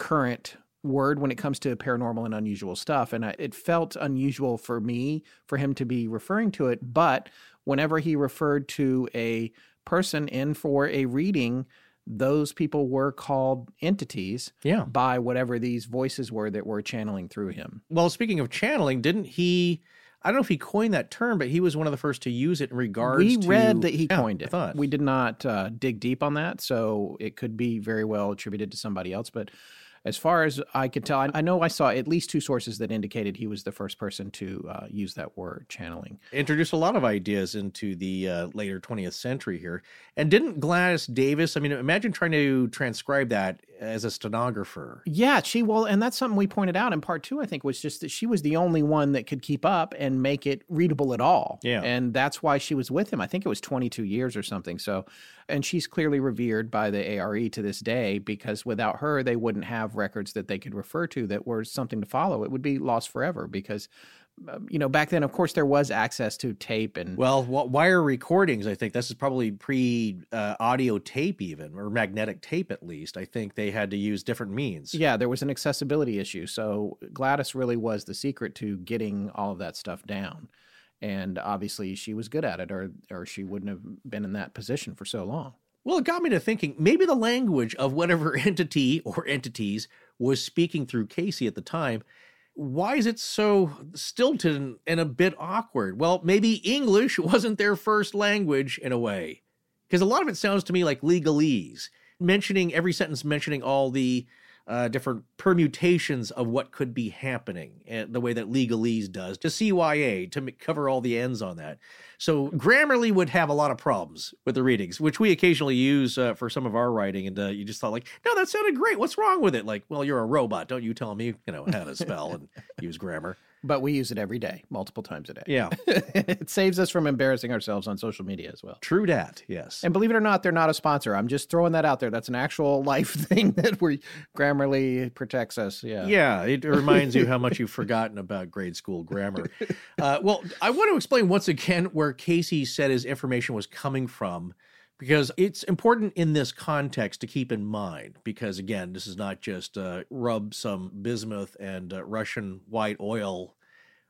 current word when it comes to paranormal and unusual stuff and I, it felt unusual for me for him to be referring to it but whenever he referred to a person in for a reading those people were called entities
Yeah.
by whatever these voices were that were channeling through him
Well, speaking of channeling, didn't he? I don't know if he coined that term, but he was one of the first to use it in regards
we
to.
read that he
Yeah,
coined it we did not uh, dig deep on that so it could be very well attributed to somebody else but as far as I could tell, I- I know I saw at least two sources that indicated he was the first person to uh, use that word, channeling.
introduced a lot of ideas into the uh, later 20th century here. And didn't Gladys Davis, I mean, imagine trying to transcribe that as a stenographer.
Yeah, she well, and that's something we pointed out in part two. I think was just that she was the only one that could keep up and make it readable at all.
Yeah.
and that's why she was with him. I think it was twenty two years or something. So, and she's clearly revered by the ARE to this day because without her, they wouldn't have records that they could refer to that were something to follow. It would be lost forever because. um, You know, back then, of course, there was access to tape and
Well, wire recordings, I think this is probably pre uh, audio tape, even, or magnetic tape at least. I think they had to use different means.
Yeah, there was an accessibility issue. So Gladys really was the secret to getting all of that stuff down. And obviously she was good at it or or she wouldn't have been in that position for so long.
Well, it got me to thinking maybe the language of whatever entity or entities was speaking through Cayce at the time. Why is it so stilted and, a bit awkward? Well, maybe English wasn't their first language in a way. Because a lot of it sounds to me like legalese, mentioning every sentence, mentioning all the uh, different permutations of what could be happening, and the way that legalese does to CYA to m- cover all the ends on that. So Grammarly would have a lot of problems with the readings, which we occasionally use uh, for some of our writing. And uh, you just thought like, no, that sounded great. What's wrong with it? Like, well, you're a robot. Don't you tell me, you know, how to spell and use grammar.
But we use it every day, multiple times a day.
Yeah,
it saves us from embarrassing ourselves on social media as well.
true dat. Yes.
And believe it or not, they're not a sponsor. I'm just throwing that out there. That's an actual life thing that we Grammarly protects us. Yeah.
Yeah, it reminds you how much you've forgotten about grade school grammar. Uh, well, I want to explain once again where Cayce said his information was coming from, because it's important in this context to keep in mind. Because again, this is not just uh, rub some bismuth and uh, Russian white oil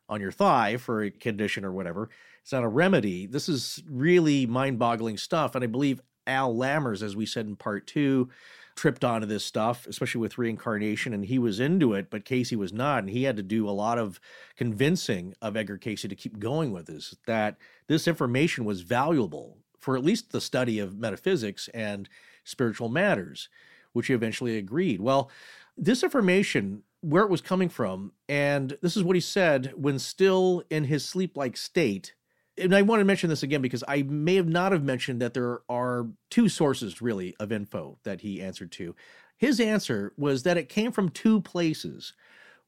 on your thigh for a condition or whatever. It's not a remedy. This is really mind boggling stuff. And I believe Al Lammers, as we said in part two, tripped onto this stuff, especially with reincarnation, and he was into it, but Cayce was not. And he had to do a lot of convincing of Edgar Cayce to keep going with this, that this information was valuable for at least the study of metaphysics and spiritual matters, which he eventually agreed. Well, this information, where it was coming from, and this is what he said when still in his sleep like state. And I want to mention this again because I may have not have mentioned that there are two sources really of info that he answered to. His answer was that it came from two places.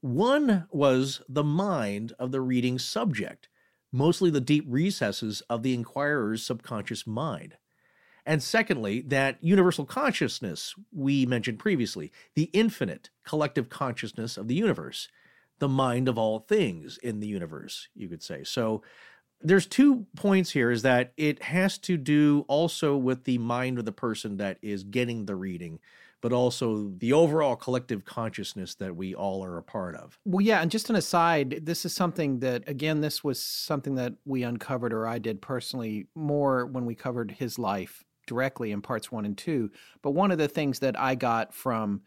One was the mind of the reading subject. Mostly the deep recesses of the inquirer's subconscious mind. And secondly, that universal consciousness we mentioned previously, the infinite collective consciousness of the universe, the mind of all things in the universe, you could say. So there's two points here is that it has to do also with the mind of the person that is getting the reading but also the overall collective consciousness that we all are a part of.
Well, yeah, and just an aside, this is something that, again, this was something that we uncovered, or I did personally, more when we covered his life directly in parts one and two. But one of the things that I got from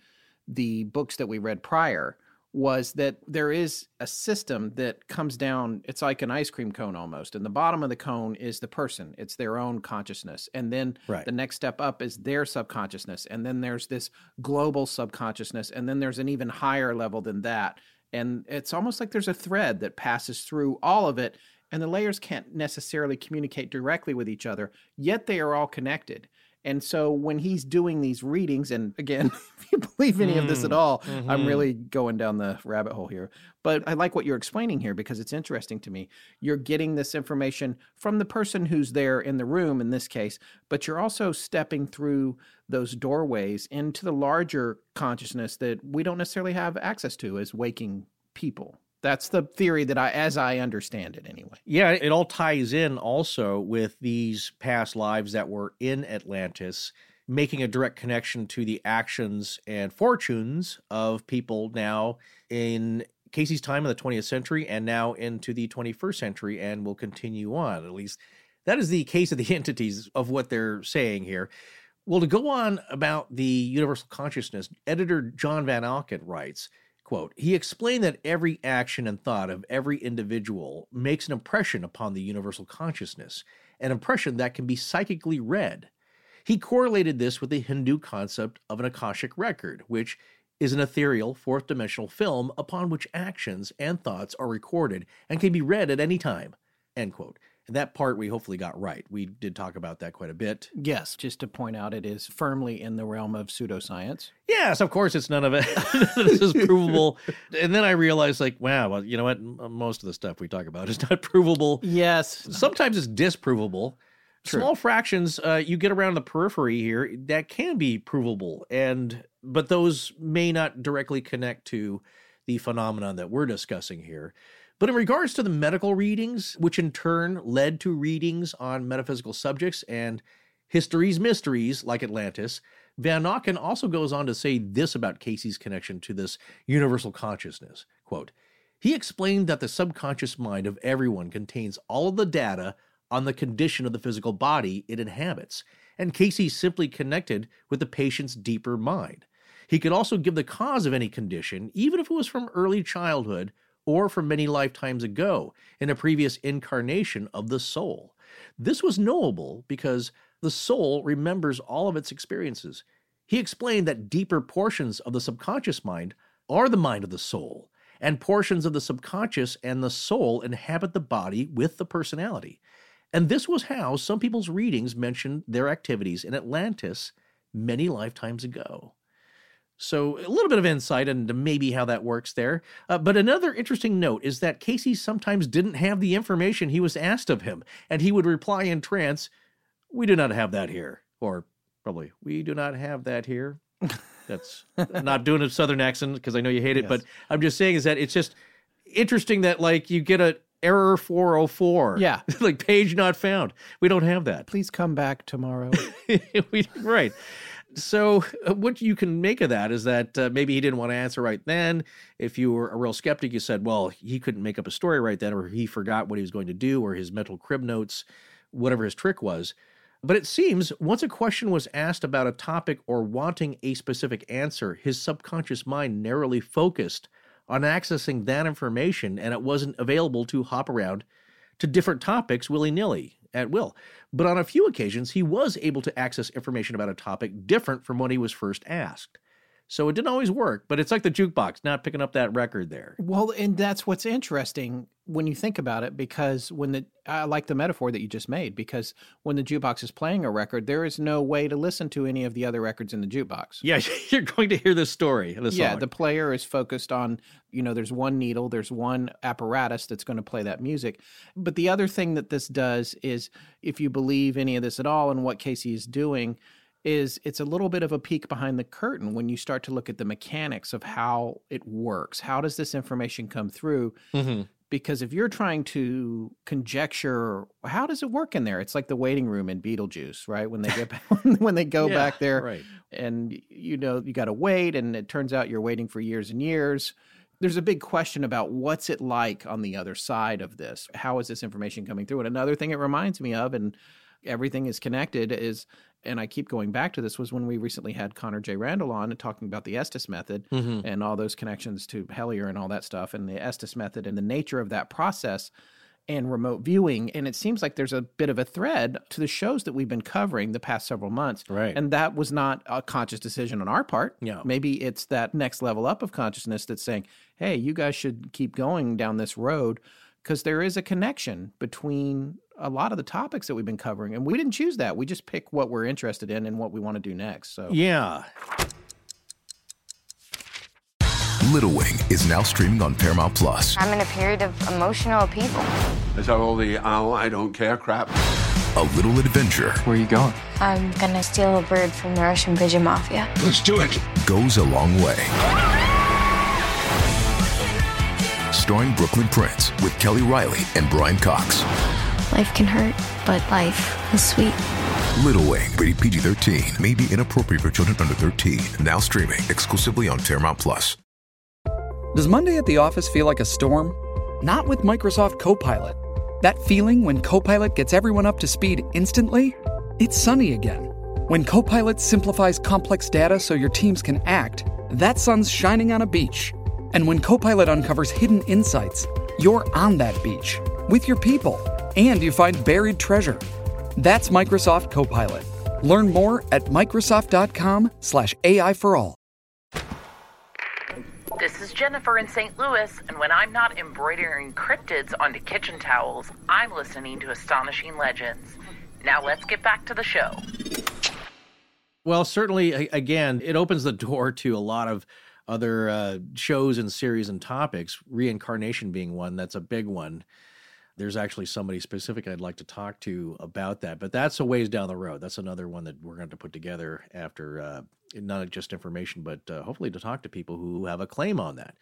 the books that we read prior was that there is a system that comes down it's like an ice cream cone almost and the bottom of the cone is the person it's their own consciousness and then
right.
the next step up is their subconsciousness and then there's this global subconsciousness and then there's an even higher level than that and it's almost like there's a thread that passes through all of it and the layers can't necessarily communicate directly with each other yet they are all connected and so when he's doing these readings, and again, if you believe any of this at mm, all, mm-hmm. I'm really going down the rabbit hole here. But I like what you're explaining here because it's interesting to me. You're getting this information from the person who's there in the room in this case, but you're also stepping through those doorways into the larger consciousness that we don't necessarily have access to as waking people. That's the theory that I, as I understand it, anyway.
Yeah, it all ties in also with these past lives that were in Atlantis, making a direct connection to the actions and fortunes of people now in Cayce's time in the 20th century and now into the 21st century and will continue on. At least that is the case of the entities of what they're saying here. Well, to go on about the universal consciousness, editor John Van Auken writes Quote, he explained that every action and thought of every individual makes an impression upon the universal consciousness, an impression that can be psychically read. He correlated this with the Hindu concept of an Akashic record, which is an ethereal, fourth dimensional film upon which actions and thoughts are recorded and can be read at any time. End quote. And that part we hopefully got right. We did talk about that quite a bit.
Yes, just to point out, it is firmly in the realm of pseudoscience.
Yes, of course, it's none of it. this is provable. and then I realized, like, wow, well, you know what? Most of the stuff we talk about is not provable.
Yes.
Sometimes it's disprovable. True. Small fractions, uh, you get around the periphery here that can be provable, and but those may not directly connect to the phenomenon that we're discussing here. But in regards to the medical readings, which in turn led to readings on metaphysical subjects and histories mysteries like Atlantis, Van Auken also goes on to say this about Cayce's connection to this universal consciousness. Quote, he explained that the subconscious mind of everyone contains all of the data on the condition of the physical body it inhabits, and Cayce simply connected with the patient's deeper mind. He could also give the cause of any condition, even if it was from early childhood or from many lifetimes ago in a previous incarnation of the soul. This was knowable because the soul remembers all of its experiences. He explained that deeper portions of the subconscious mind are the mind of the soul, and portions of the subconscious and the soul inhabit the body with the personality. And this was how some people's readings mentioned their activities in Atlantis many lifetimes ago. So, a little bit of insight into maybe how that works there. Uh, but another interesting note is that Cayce sometimes didn't have the information he was asked of him, and he would reply in trance, We do not have that here. Or probably, We do not have that here. That's not doing a southern accent because I know you hate it, yes. but I'm just saying is that it's just interesting that, like, you get a error 404.
Yeah.
like page not found. We don't have that.
Please come back tomorrow.
we, right so uh, what you can make of that is that uh, maybe he didn't want to answer right then. If you were a real skeptic, you said, well, he couldn't make up a story right then, or he forgot what he was going to do, or his mental crib notes, whatever his trick was. But it seems once a question was asked about a topic or wanting a specific answer, his subconscious mind narrowly focused on accessing that information, and it wasn't available to hop around to different topics willy nilly at will. But on a few occasions, he was able to access information about a topic different from when he was first asked. So it didn't always work, but it's like the jukebox, not picking up that record there.
Well, and that's what's interesting when you think about it, because when the I like the metaphor that you just made, because when the jukebox is playing a record, there is no way to listen to any of the other records in the jukebox.
Yeah, you're going to hear the story. The
yeah,
song.
the player is focused on, you know, there's one needle, there's one apparatus that's going to play that music. But the other thing that this does is, if you believe any of this at all and what Cayce is doing, is it's a little bit of a peek behind the curtain when you start to look at the mechanics of how it works. How does this information come through?
Mm-hmm.
Because if you're trying to conjecture how does it work in there, it's like the waiting room in Beetlejuice, right? When they get when they go
Yeah,
back there,
right.
and you know you got to wait, and it turns out you're waiting for years and years. There's a big question about what's it like on the other side of this. How is this information coming through? And another thing it reminds me of, and everything is connected, is and I keep going back to this was when we recently had Connor J. Randall on and talking about the Estes method
Mm-hmm.
and all those connections to Hellier and all that stuff, and the Estes method and the nature of that process and remote viewing. And it seems like there's a bit of a thread to the shows that we've been covering the past several months.
Right.
And that was not a conscious decision on our part.
Yeah.
Maybe it's that next level up of consciousness that's saying, hey, you guys should keep going down this road because there is a connection between a lot of the topics that we've been covering. And we didn't choose that. We just pick what we're interested in and what we want to do next. So
Yeah.
Little Wing is now streaming on Paramount Plus.
I'm in a period of emotional upheaval.
Is that all the oh, I don't care crap?
A little adventure
Where are you going?
I'm gonna steal a bird from the Russian pigeon mafia.
Let's do it.
goes a long way. Starring Brooklynn Prince with Kelly Reilly and Brian Cox.
Life can hurt, but life is sweet.
Little Wing, rated PG 13, may be inappropriate for children under 13. Now streaming exclusively on Paramount Plus.
Does Monday at the office feel like a storm? Not with Microsoft Copilot. That feeling when Copilot gets everyone up to speed instantly? It's sunny again. When Copilot simplifies complex data so your teams can act, that sun's shining on a beach. And when Copilot uncovers hidden insights, you're on that beach with your people and you find buried treasure. That's Microsoft Copilot. Learn more at Microsoft.com/slash AI for all.
This is Jennifer in St. Louis, and when I'm not embroidering cryptids onto kitchen towels, I'm listening to Astonishing Legends. Now let's get back to the show.
Well, certainly, again, it opens the door to a lot of other uh, shows and series and topics, reincarnation being one. That's a big one. There's actually somebody specific I'd like to talk to about that, but that's a ways down the road. That's another one that we're going to put together after uh, not just information, but uh, hopefully to talk to people who have a claim on that.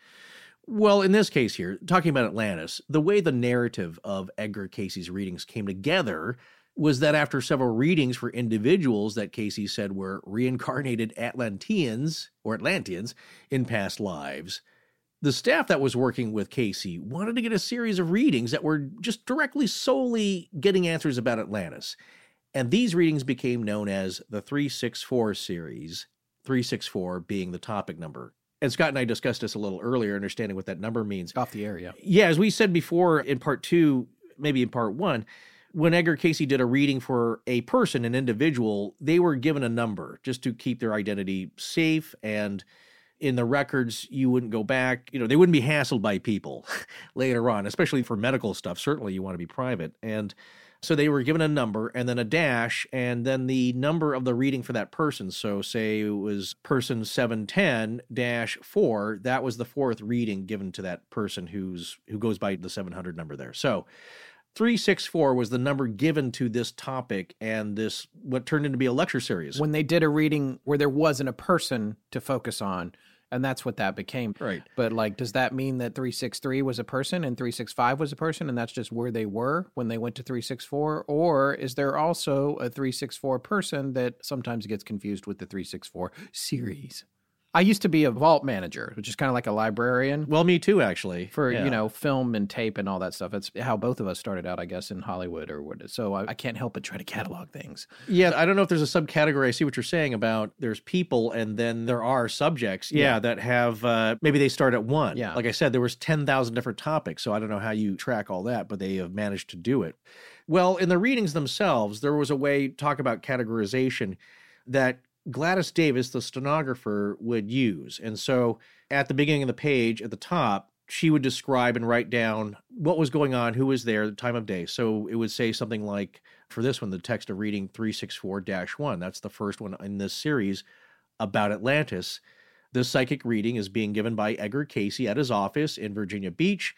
Well, in this case here, talking about Atlantis, the way the narrative of Edgar Cayce's readings came together was that after several readings for individuals that Cayce said were reincarnated Atlanteans or Atlanteans in past lives, the staff that was working with Cayce wanted to get a series of readings that were just directly solely getting answers about Atlantis. And these readings became known as the 364 series, 364 being the topic number. And Scott and I discussed this a little earlier, understanding what that number means.
off the air, yeah.
Yeah, as we said before in part two, maybe in part one, when Edgar Cayce did a reading for a person, an individual, they were given a number just to keep their identity safe. And in the records, you wouldn't go back. You know, they wouldn't be hassled by people later on, especially for medical stuff. Certainly, you want to be private. And so they were given a number and then a dash and then the number of the reading for that person. So say it was person 710 dash 4, that was the fourth reading given to that person who's who goes by the 700 number there. So 364 was the number given to this topic and this what turned into be a lecture series.
When they did a reading where there wasn't a person to focus on, and that's what that became.
Right.
But like, does that mean that 363 was a person and 365 was a person, and that's just where they were when they went to 364? Or is there also a 364 person that sometimes gets confused with the 364 series? I used to be a vault manager, which is kind of like a librarian
well, me too actually.
for
Yeah.
you know film and tape and all that stuff. It's how both of us started out, I guess, in Hollywood or what. So I, I can't help but try to catalog things.
Yeah, I don't know if there's a subcategory. I see what you're saying about there's people and then there are subjects. Yeah,
Yeah.
that have uh, maybe they start at one.
Yeah.
like I said, there was ten thousand different topics, so I don't know how you track all that, but they have managed to do it. Well, in the readings themselves, there was a way to talk about categorization that Gladys Davis, the stenographer, would use. And so at the beginning of the page, at the top, she would describe and write down what was going on, who was there, the time of day. So it would say something like, for this one, the text of reading 364 1. That's the first one in this series about Atlantis. This psychic reading is being given by Edgar Cayce at his office in Virginia Beach.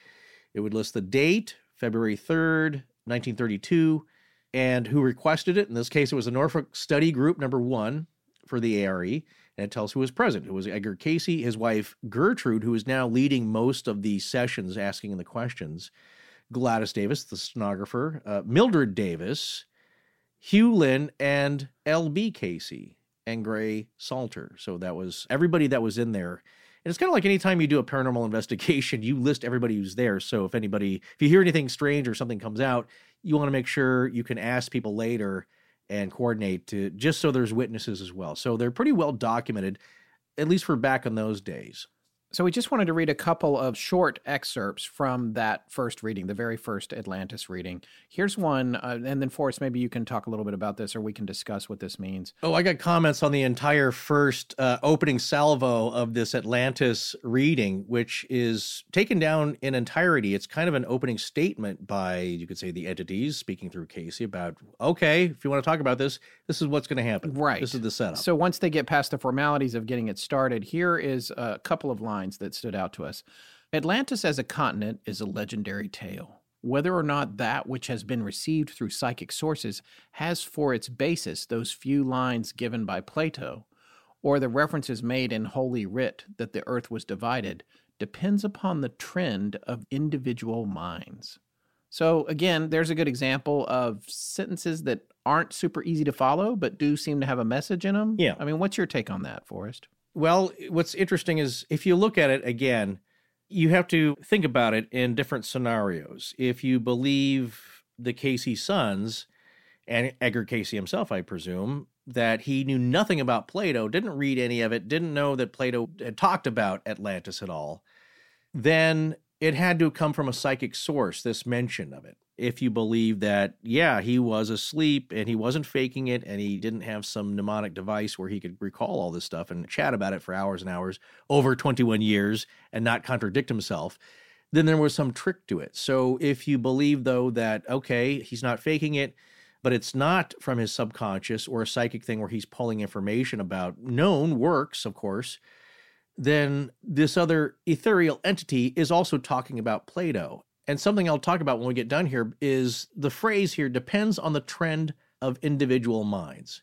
It would list the date, February 3rd, 1932, and who requested it. In this case, it was the Norfolk Study Group number one for the ARE, and it tells who was present. It was Edgar Cayce, his wife Gertrude, who is now leading most of the sessions asking the questions, Gladys Davis, the stenographer, uh, Mildred Davis, Hugh Lynn, and L.B. Cayce, and Gray Salter. So that was everybody that was in there. And it's kind of like anytime you do a paranormal investigation, you list everybody who's there. So if anybody, if you hear anything strange or something comes out, you want to make sure you can ask people later and coordinate to just so there's witnesses as well. So they're pretty well documented, at least for back in those days.
So we just wanted to read a couple of short excerpts from that first reading, the very first Atlantis reading. Here's one, uh, and then Forrest, maybe you can talk a little bit about this, or we can discuss what this means.
Oh, I got comments on the entire first uh, opening salvo of this Atlantis reading, which is taken down in entirety. It's kind of an opening statement by, you could say, the entities speaking through Cayce about, okay, if you want to talk about this, this is what's going to happen.
Right.
This is the setup.
So once they get past the formalities of getting it started, here is a couple of lines lines that stood out to us. Atlantis as a continent is a legendary tale. Whether or not that which has been received through psychic sources has for its basis those few lines given by Plato, or the references made in Holy Writ that the earth was divided, depends upon the trend of individual minds. So, again, there's a good example of sentences that aren't super easy to follow, but do seem to have a message in them.
Yeah.
I mean, what's your take on that, Forrest?
Well, what's interesting is if you look at it again, you have to think about it in different scenarios. If you believe the Cayce sons and Edgar Cayce himself, I presume, that he knew nothing about Plato, didn't read any of it, didn't know that Plato had talked about Atlantis at all, then it had to come from a psychic source, this mention of it if you believe that, yeah, he was asleep and he wasn't faking it and he didn't have some mnemonic device where he could recall all this stuff and chat about it for hours and hours over 21 years and not contradict himself, then there was some trick to it. So if you believe, though, that, okay, he's not faking it, but it's not from his subconscious or a psychic thing where he's pulling information about known works, of course, then this other ethereal entity is also talking about Plato and something I'll talk about when we get done here is the phrase here depends on the trend of individual minds.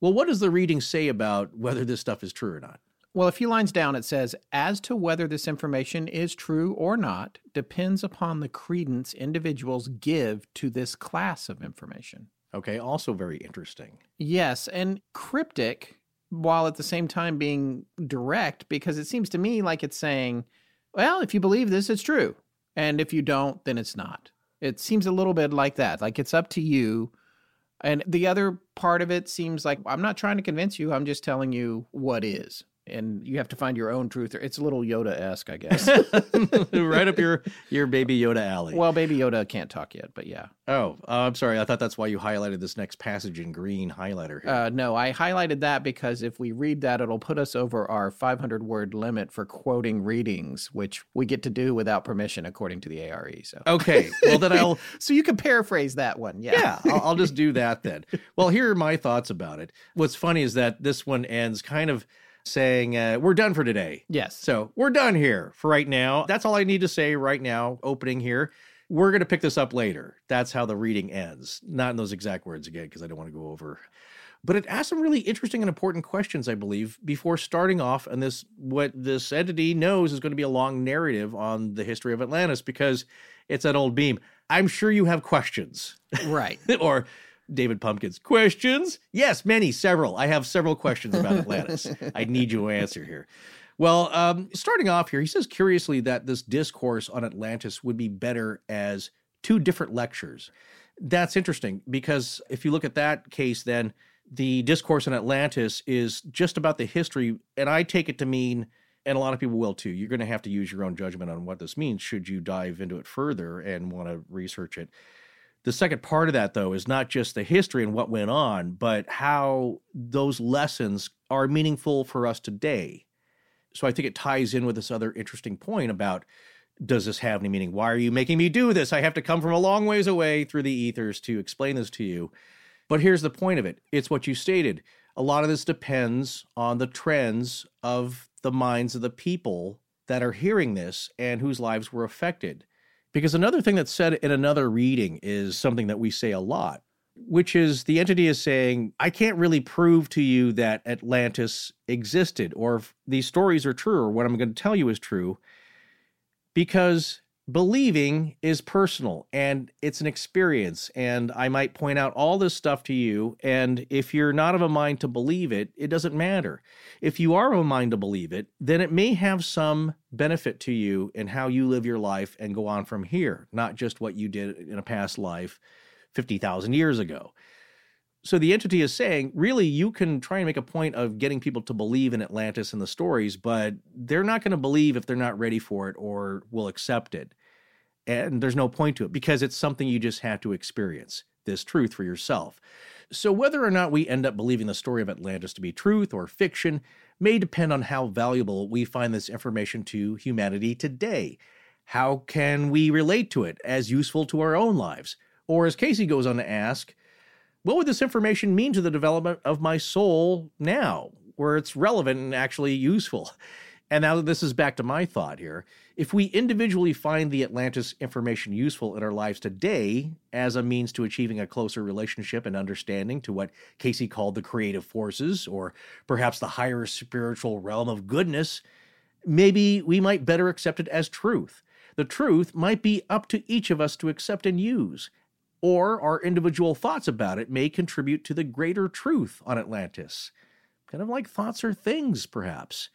Well, what does the reading say about whether this stuff is true or not?
Well, a few lines down, it says, as to whether this information is true or not depends upon the credence individuals give to this class of information.
Okay, also very interesting.
Yes, and cryptic, while at the same time being direct, because it seems to me like it's saying, well, if you believe this, it's true. And if you don't, then it's not. It seems a little bit like that. Like it's up to you. And the other part of it seems like I'm not trying to convince you. I'm just telling you what is and you have to find your own truth. It's a little Yoda esque, I guess.
right up your your baby Yoda alley.
Well, baby Yoda can't talk yet, but yeah.
Oh, uh, I'm sorry. I thought that's why you highlighted this next passage in green highlighter here.
Uh, no, I highlighted that because if we read that, it'll put us over our 500 word limit for quoting readings, which we get to do without permission, according to the ARE. So
okay, well then I'll.
so you can paraphrase that one. Yeah,
yeah. I'll, I'll just do that then. Well, here are my thoughts about it. What's funny is that this one ends kind of saying, uh, We're done for today.
Yes.
So we're done here for right now. That's all I need to say right now, opening here. We're going to pick this up later. That's how the reading ends. Not in those exact words again, because I don't want to go over. But it asks some really interesting and important questions, I believe, before starting off. And this, what this entity knows is going to be a long narrative on the history of Atlantis because it's that old beam. I'm sure you have questions.
Right.
or David Pumpkins. Questions? Yes, many, several. I have several questions about Atlantis. I need your answer here. Well, um, starting off here, he says curiously that this discourse on Atlantis would be better as two different lectures. That's interesting because if you look at that case, then the discourse on Atlantis is just about the history, and I take it to mean, and a lot of people will too. You're going to have to use your own judgment on what this means should you dive into it further and want to research it The second part of that, though, is not just the history and what went on, but how those lessons are meaningful for us today. So I think it ties in with this other interesting point about does this have any meaning? Why are you making me do this? I have to come from a long ways away through the ethers to explain this to you. But here's the point of it it's what you stated. A lot of this depends on the trends of the minds of the people that are hearing this and whose lives were affected. Because another thing that's said in another reading is something that we say a lot, which is the entity is saying, I can't really prove to you that Atlantis existed or if these stories are true or what I'm going to tell you is true because believing is personal and it's an experience and i might point out all this stuff to you and if you're not of a mind to believe it it doesn't matter. If you are of a mind to believe it then it may have some benefit to you in how you live your life and go on from here not just what you did in a past life 50,000 years ago so the entity is saying, really, you can try and make a point of getting people to believe in Atlantis and the stories, but they're not going to believe if they're not ready for it or will accept it. And there's no point to it because it's something you just have to experience this truth for yourself. So whether or not we end up believing the story of Atlantis to be truth or fiction may depend on how valuable we find this information to humanity today. How can we relate to it as useful to our own lives? Or as Cayce goes on to ask, what would this information mean to the development of my soul now, where it's relevant and actually useful? And now that this is back to my thought here. If we individually find the Atlantis information useful in our lives today as a means to achieving a closer relationship and understanding to what Cayce called the creative forces, or perhaps the higher spiritual realm of goodness, maybe we might better accept it as truth. The truth might be up to each of us to accept and use, or our individual thoughts about it may contribute to the greater truth on Atlantis. Kind of like thoughts are things, perhaps.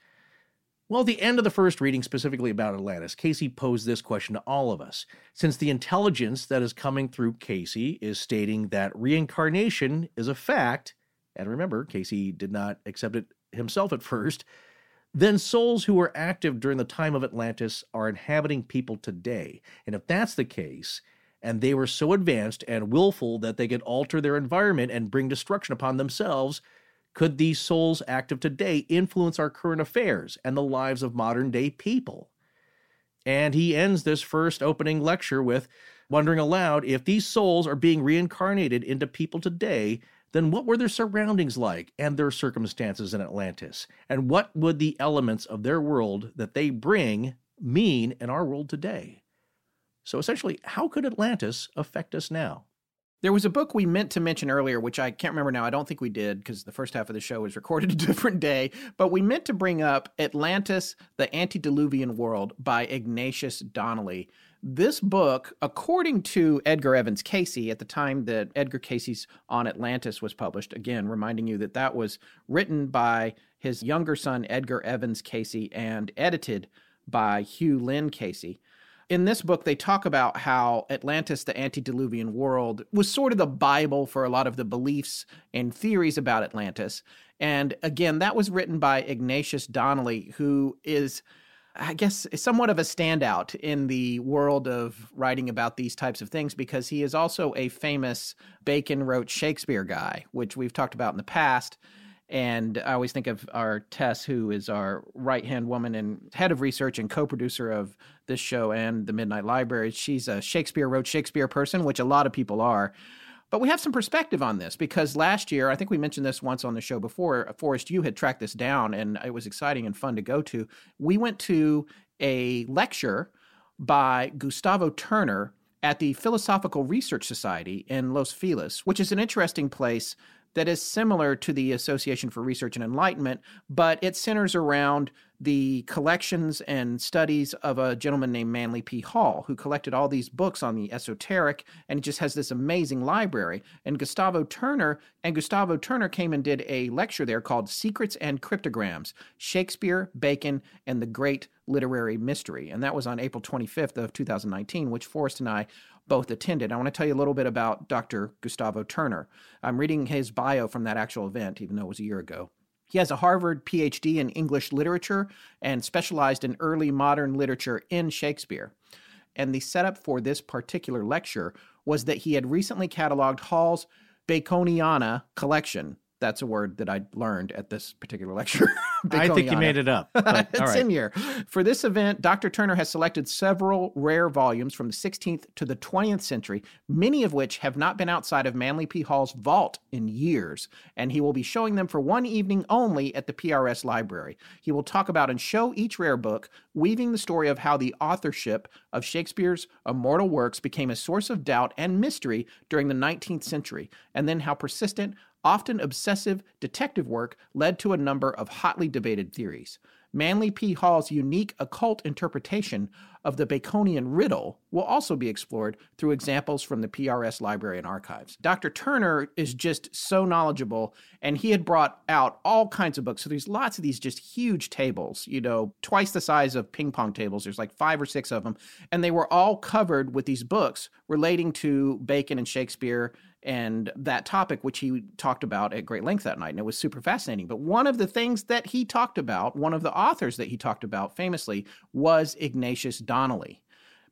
Well, at the end of the first reading, specifically about Atlantis, Cayce posed this question to all of us. Since the intelligence that is coming through Cayce is stating that reincarnation is a fact, and remember, Cayce did not accept it himself at first, then souls who were active during the time of Atlantis are inhabiting people today. And if that's the case, and they were so advanced and willful that they could alter their environment and bring destruction upon themselves. Could these souls active today influence our current affairs and the lives of modern day people? And he ends this first opening lecture with wondering aloud if these souls are being reincarnated into people today, then what were their surroundings like and their circumstances in Atlantis? And what would the elements of their world that they bring mean in our world today? So essentially, how could Atlantis affect us now?
There was a book we meant to mention earlier, which I can't remember now. I don't think we did because the first half of the show was recorded a different day. But we meant to bring up Atlantis, the Antediluvian World by Ignatius Donnelly. This book, according to Edgar Evans Cayce, at the time that Edgar Cayce's On Atlantis was published, again, reminding you that that was written by his younger son, Edgar Evans Cayce, and edited by Hugh Lynn Cayce in this book, they talk about how Atlantis, the antediluvian world, was sort of the Bible for a lot of the beliefs and theories about Atlantis. And again, that was written by Ignatius Donnelly, who is, I guess, somewhat of a standout in the world of writing about these types of things because he is also a famous Bacon wrote Shakespeare guy, which we've talked about in the past. And I always think of our Tess, who is our right hand woman and head of research and co producer of this show and the Midnight Library. She's a Shakespeare wrote Shakespeare person, which a lot of people are. But we have some perspective on this because last year, I think we mentioned this once on the show before, Forrest, you had tracked this down and it was exciting and fun to go to. We went to a lecture by Gustavo Turner at the Philosophical Research Society in Los Feliz, which is an interesting place that is similar to the Association for Research and Enlightenment, but it centers around the collections and studies of a gentleman named Manly P. Hall, who collected all these books on the esoteric, and just has this amazing library. And Gustavo Turner and Gustavo Turner came and did a lecture there called Secrets and Cryptograms: Shakespeare, Bacon, and the Great Literary Mystery. And that was on April 25th of 2019, which Forrest and I both attended. I want to tell you a little bit about Dr. Gustavo Turner. I'm reading his bio from that actual event, even though it was a year ago. He has a Harvard PhD in English literature and specialized in early modern literature in Shakespeare. And the setup for this particular lecture was that he had recently cataloged Hall's Baconiana collection. That's a word that I learned at this particular lecture.
I think you made it up.
it's
all right.
in here. For this event, Dr. Turner has selected several rare volumes from the 16th to the 20th century, many of which have not been outside of Manly P. Hall's vault in years, and he will be showing them for one evening only at the PRS library. He will talk about and show each rare book, weaving the story of how the authorship of Shakespeare's immortal works became a source of doubt and mystery during the 19th century, and then how persistent, often obsessive detective work led to a number of hotly debated theories. Manly P. Hall's unique occult interpretation of the Baconian riddle will also be explored through examples from the PRS library and archives. Dr. Turner is just so knowledgeable, and he had brought out all kinds of books. So there's lots of these just huge tables, you know, twice the size of ping pong tables. There's like five or six of them, and they were all covered with these books relating to Bacon and Shakespeare and that topic, which he talked about at great length that night. And it was super fascinating. But one of the things that he talked about, one of the authors that he talked about famously, was Ignatius Donnelly,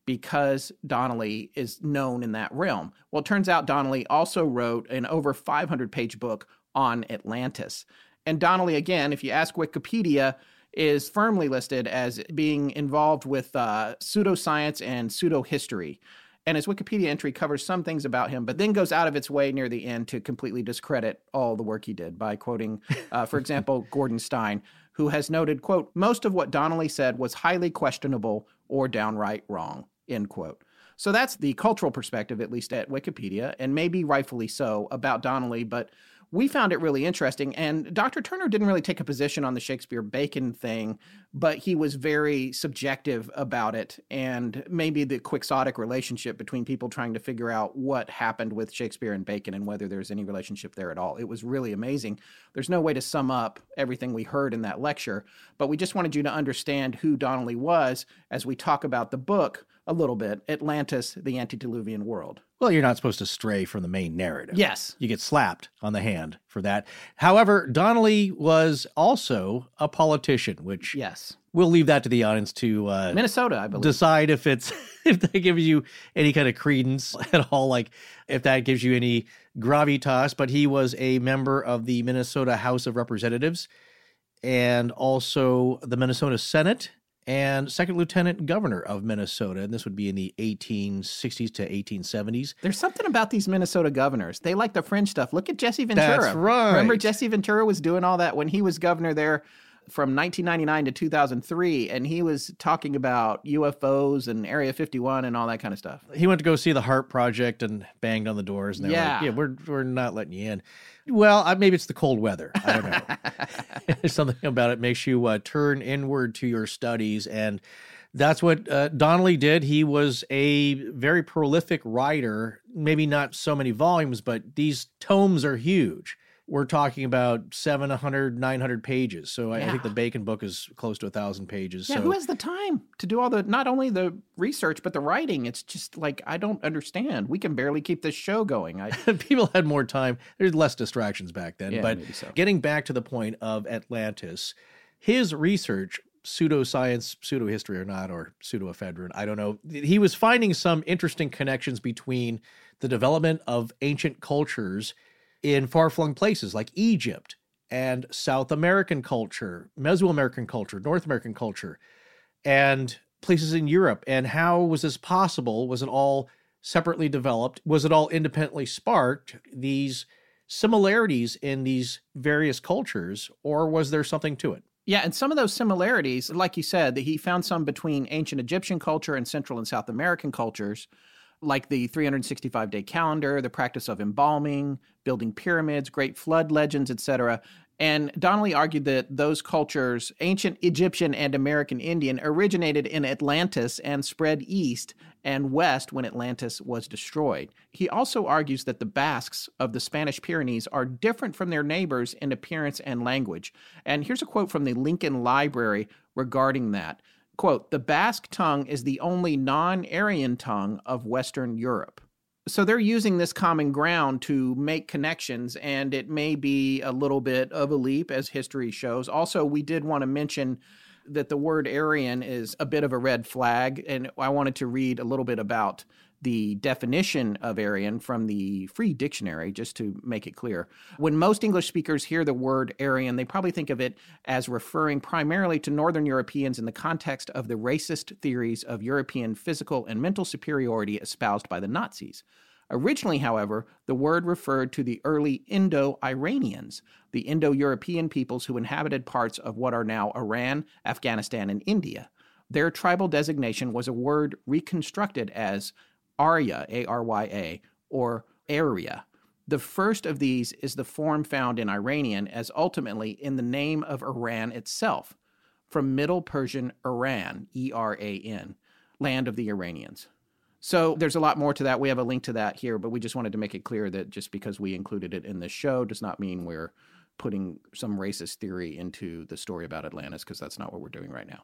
because Donnelly is known in that realm. Well, it turns out Donnelly also wrote an over 500 page book on Atlantis. And Donnelly, again, if you ask Wikipedia, is firmly listed as being involved with uh, pseudoscience and pseudohistory and his Wikipedia entry covers some things about him, but then goes out of its way near the end to completely discredit all the work he did by quoting, uh, for example, Gordon Stein, who has noted, quote, most of what Donnelly said was highly questionable or downright wrong, end quote. So that's the cultural perspective, at least at Wikipedia, and maybe rightfully so, about Donnelly, but we found it really interesting. And Dr. Turner didn't really take a position on the Shakespeare Bacon thing, but he was very subjective about it and maybe the quixotic relationship between people trying to figure out what happened with Shakespeare and Bacon and whether there's any relationship there at all. It was really amazing. There's no way to sum up everything we heard in that lecture, but we just wanted you to understand who Donnelly was as we talk about the book a little bit Atlantis, the Antediluvian World.
Well, you're not supposed to stray from the main narrative.
Yes.
You get slapped on the hand for that. However, Donnelly was also a politician, which
yes.
we'll leave that to the audience to uh,
Minnesota, I believe.
decide if it's if that gives you any kind of credence at all, like if that gives you any gravitas. But he was a member of the Minnesota House of Representatives and also the Minnesota Senate and second lieutenant governor of Minnesota. And this would be in the 1860s to 1870s.
There's something about these Minnesota governors. They like the fringe stuff. Look at Jesse Ventura.
That's right.
Remember Jesse Ventura was doing all that when he was governor there from 1999 to 2003 and he was talking about UFOs and Area 51 and all that kind of stuff.
He went to go see the HAARP Project and banged on the doors and they were
Yeah.
like, "Yeah, we're we're not letting you in." Well, uh, maybe it's the cold weather. I don't know. There's something about it makes you uh, turn inward to your studies, and that's what uh, Donnelly did. He was a very prolific writer. Maybe not so many volumes, but these tomes are huge. We're talking about 700, 900 pages. So I, I think the Bacon book is close to a thousand pages.
Yeah,
so
who has the time to do all the not only the research but the writing? It's just like I don't understand. We can barely keep this show going. I
people had more time. There's less distractions back then.
Yeah,
but
so.
getting back to the point of Atlantis, his research, pseudoscience, pseudohistory or not, or pseudoephedrine, I don't know. He was finding some interesting connections between the development of ancient cultures in far flung places like Egypt and South American culture, Mesoamerican culture, North American culture, and places in Europe. And how was this possible? Was it all separately developed? Was it all independently sparked? These similarities in these various cultures, or was there something to it?
Yeah, and some of those similarities, like you said, that he found some between ancient Egyptian culture and Central and South American cultures, like the 365 day calendar, the practice of embalming, building pyramids, great flood legends, etc. And Donnelly argued that those cultures, ancient Egyptian and American Indian, originated in Atlantis and spread east and west when Atlantis was destroyed. He also argues that the Basques of the Spanish Pyrenees are different from their neighbors in appearance and language. And here's a quote from the Lincoln Library regarding that. Quote, the Basque tongue is the only non Aryan tongue of Western Europe. So they're using this common ground to make connections, and it may be a little bit of a leap as history shows. Also, we did want to mention that the word Aryan is a bit of a red flag, and I wanted to read a little bit about the definition of Aryan from the Free Dictionary, just to make it clear. When most English speakers hear the word Aryan, they probably think of it as referring primarily to Northern Europeans in the context of the racist theories of European physical and mental superiority espoused by the Nazis. Originally, however, the word referred to the early Indo Iranians, the Indo European peoples who inhabited parts of what are now Iran, Afghanistan, and India. Their tribal designation was a word reconstructed as Arya, A R Y A, or Arya. The first of these is the form found in Iranian as ultimately in the name of Iran itself, from Middle Persian Iran, E R A N, land of the Iranians. So there's a lot more to that. We have a link to that here, but we just wanted to make it clear that just because we included it in this show does not mean we're putting some racist theory into the story about Atlantis, because that's not what we're doing right now.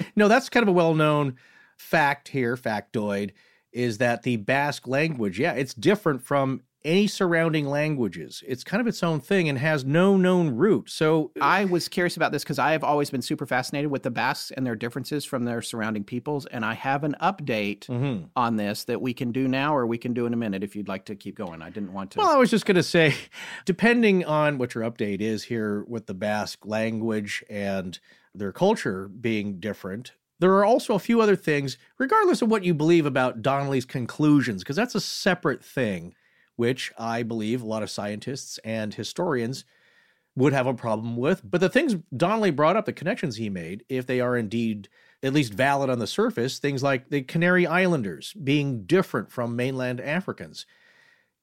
no, that's kind of a well known fact here, factoid, is that the Basque language, yeah, it's different from any surrounding languages. It's kind of its own thing and has no known root. So
I was curious about this because I have always been super fascinated with the Basques and their differences from their surrounding peoples. And I have an update mm-hmm. on this that we can do now or we can do in a minute if you'd like to keep going. I didn't want to.
Well, I was just going to say, depending on what your update is here with the Basque language and their culture being different, there are also a few other things, regardless of what you believe about Donnelly's conclusions, because that's a separate thing which I believe a lot of scientists and historians would have a problem with. But the things Donnelly brought up, the connections he made, if they are indeed at least valid on the surface, things like the Canary Islanders being different from mainland Africans,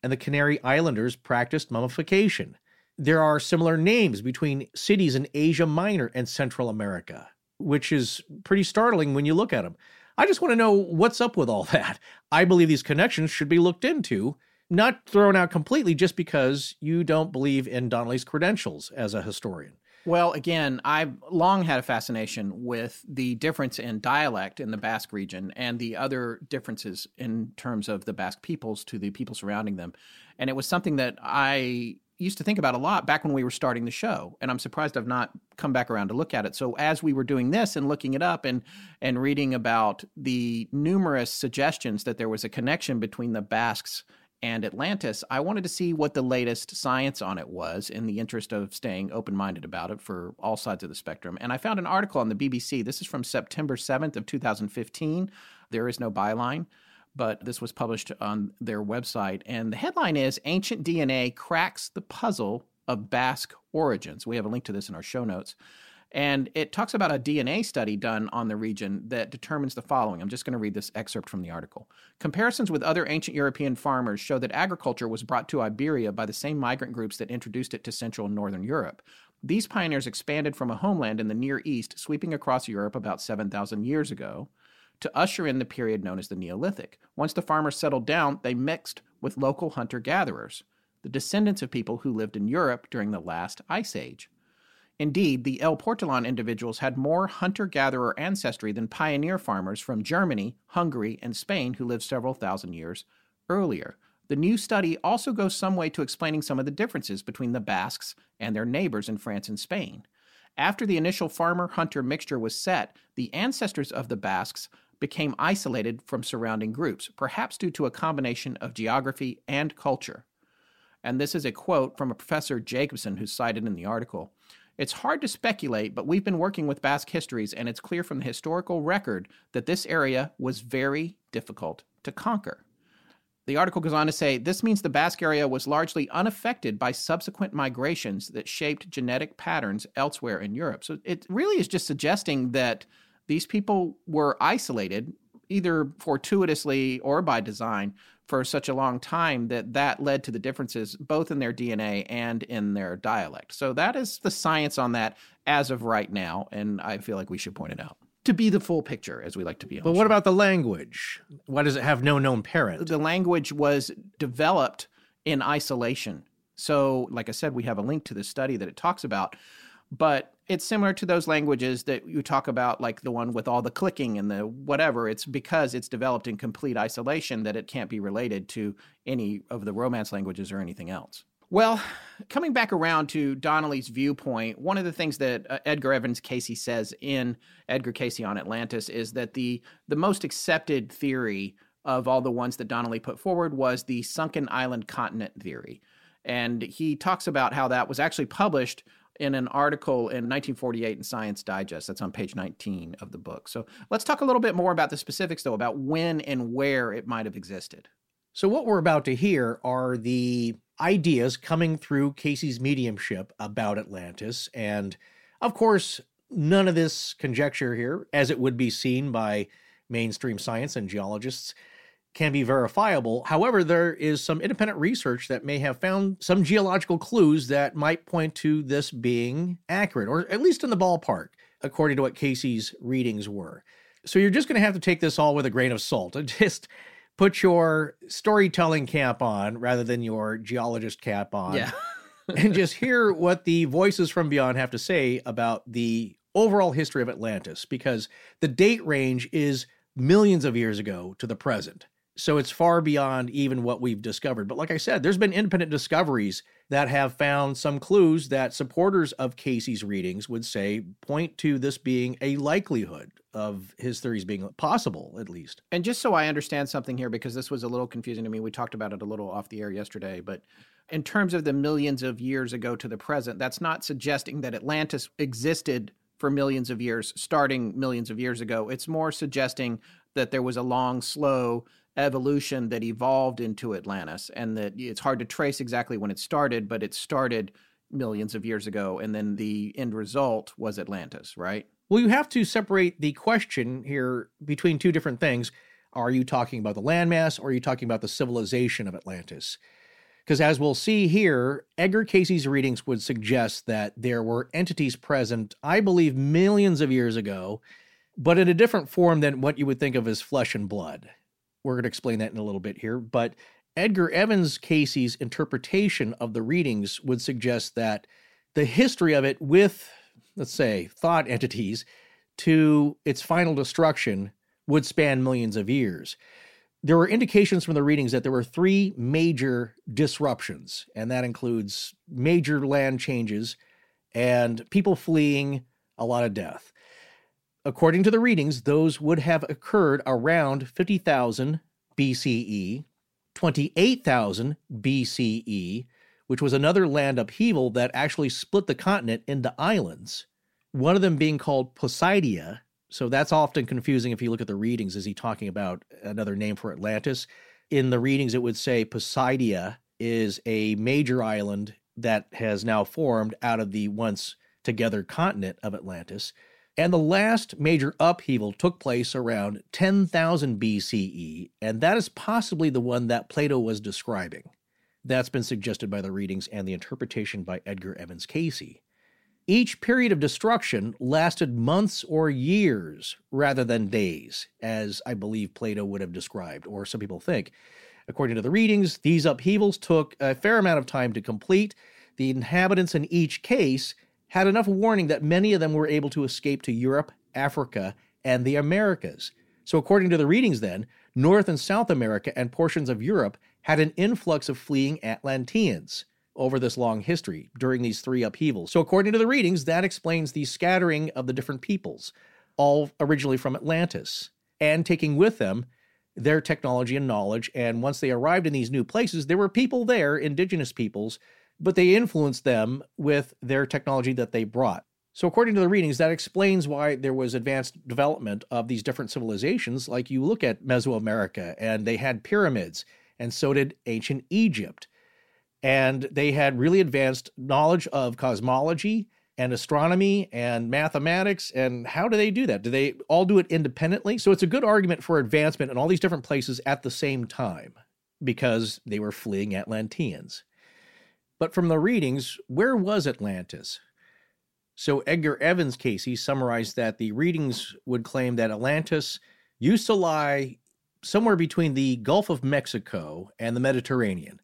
and the Canary Islanders practiced mummification. There are similar names between cities in Asia Minor and Central America, which is pretty startling when you look at them. I just want to know what's up with all that. I believe these connections should be looked into not thrown out completely just because you don't believe in Donnelly's credentials as a historian.
Well, again, I've long had a fascination with the difference in dialect in the Basque region and the other differences in terms of the Basque peoples to the people surrounding them. And it was something that I used to think about a lot back when we were starting the show and i'm surprised i've not come back around to look at it so as we were doing this and looking it up and and reading about the numerous suggestions that there was a connection between the basques and Atlantis, I wanted to see what the latest science on it was in the interest of staying open minded about it for all sides of the spectrum. And I found an article on the BBC. This is from September 7th of 2015. There is no byline, but this was published on their website. And the headline is Ancient DNA Cracks the Puzzle of Basque Origins. We have a link to this in our show notes. And it talks about a DNA study done on the region that determines the following. I'm just going to read this excerpt from the article. Comparisons with other ancient European farmers show that agriculture was brought to Iberia by the same migrant groups that introduced it to Central and Northern Europe. These pioneers expanded from a homeland in the Near East, sweeping across Europe about 7,000 years ago, to usher in the period known as the Neolithic. Once the farmers settled down, they mixed with local hunter gatherers, the descendants of people who lived in Europe during the last ice age. Indeed, the El Portalón individuals had more hunter gatherer ancestry than pioneer farmers from Germany, Hungary, and Spain who lived several thousand years earlier. The new study also goes some way to explaining some of the differences between the Basques and their neighbors in France and Spain. After the initial farmer hunter mixture was set, the ancestors of the Basques became isolated from surrounding groups, perhaps due to a combination of geography and culture. And this is a quote from a professor Jakobsson who's cited in the article. It's hard to speculate, but we've been working with Basque histories, and it's clear from the historical record that this area was very difficult to conquer. The article goes on to say this means the Basque area was largely unaffected by subsequent migrations that shaped genetic patterns elsewhere in Europe. So it really is just suggesting that these people were isolated, either fortuitously or by design, for such a long time that that led to the differences both in their DNA and in their dialect. So that is the science on that as of right now, and I feel like we should point it out to be the full picture, as we like to be.
But what about the language? Why does it have no known parent?
The language was developed in isolation. So, like I said, we have a link to this study that it talks about but it's similar to those languages that you talk about, like the one with all the clicking and the whatever. It's because it's developed in complete isolation that it can't be related to any of the Romance languages or anything else. Well, coming back around to Donnelly's viewpoint, one of the things that uh, Edgar Evans Cayce says in Edgar Cayce on Atlantis is that the the most accepted theory of all the ones that Donnelly put forward was the sunken island continent theory. And he talks about how that was actually published in an article in 1948 in Science Digest. That's on page 19 of the book. So let's talk a little bit more about the specifics, though, about when and where it might have existed.
So, what we're about to hear are the ideas coming through Cayce's mediumship about Atlantis. And of course, none of this conjecture here, as it would be seen by mainstream science and geologists, can be verifiable. However, there is some independent research that may have found some geological clues that might point to this being accurate, or at least in the ballpark, according to what Cayce's readings were. So you're just going to have to take this all with a grain of salt and just put your storytelling cap on rather than your geologist cap on.
Yeah.
and just hear what the voices from beyond have to say about the overall history of Atlantis, because the date range is millions of years ago to the present. So it's far beyond even what we've discovered. But like I said, there's been independent discoveries that have found some clues that supporters of Cayce's readings would say point to this being a likelihood of his theories being possible, at least.
And just so I understand something here, because this was a little confusing to me, we talked about it a little off the air yesterday, but in terms of the millions of years ago to the present, that's not suggesting that Atlantis existed for millions of years, starting millions of years ago. It's more suggesting that there was a long, slow evolution that evolved into Atlantis, and that it's hard to trace exactly when it started, but it started millions of years ago, and then the end result was Atlantis, right?
Well, you have to separate the question here between two different things. Are you talking about the landmass or are you talking about the civilization of Atlantis? Because as we'll see here, Edgar Cayce's readings would suggest that there were entities present, I believe, millions of years ago, but in a different form than what you would think of as flesh and blood. We're going to explain that in a little bit here. But Edgar Evans Cayce's interpretation of the readings would suggest that the history of it with, let's say, thought entities to its final destruction would span millions of years. There were indications from the readings that there were three major disruptions, and that includes major land changes and people fleeing, a lot of death. According to the readings, those would have occurred around 50,000 BCE, 28,000 BCE, which was another land upheaval that actually split the continent into islands, one of them being called Poseidia. So that's often confusing if you look at the readings. Is he talking about another name for Atlantis? In the readings, it would say Poseidia is a major island that has now formed out of the once together continent of Atlantis. And the last major upheaval took place around 10,000 BCE, and that is possibly the one that Plato was describing. That's been suggested by the readings and the interpretation by Edgar Evans Cayce. Each period of destruction lasted months or years rather than days, as I believe Plato would have described, or some people think. According to the readings, these upheavals took a fair amount of time to complete. The inhabitants in each case had enough warning that many of them were able to escape to Europe, Africa, and the Americas. So, according to the readings, then, North and South America and portions of Europe had an influx of fleeing Atlanteans over this long history during these three upheavals. So, according to the readings, that explains the scattering of the different peoples, all originally from Atlantis, and taking with them their technology and knowledge. And once they arrived in these new places, there were people there, indigenous peoples, but they influenced them with their technology that they brought. So, according to the readings, that explains why there was advanced development of these different civilizations. Like you look at Mesoamerica, and they had pyramids, and so did ancient Egypt. And they had really advanced knowledge of cosmology and astronomy and mathematics. And how do they do that? Do they all do it independently? So, it's a good argument for advancement in all these different places at the same time because they were fleeing Atlanteans. But from the readings, where was Atlantis? So Edgar Evans Cayce summarized that the readings would claim that Atlantis used to lie somewhere between the Gulf of Mexico and the Mediterranean,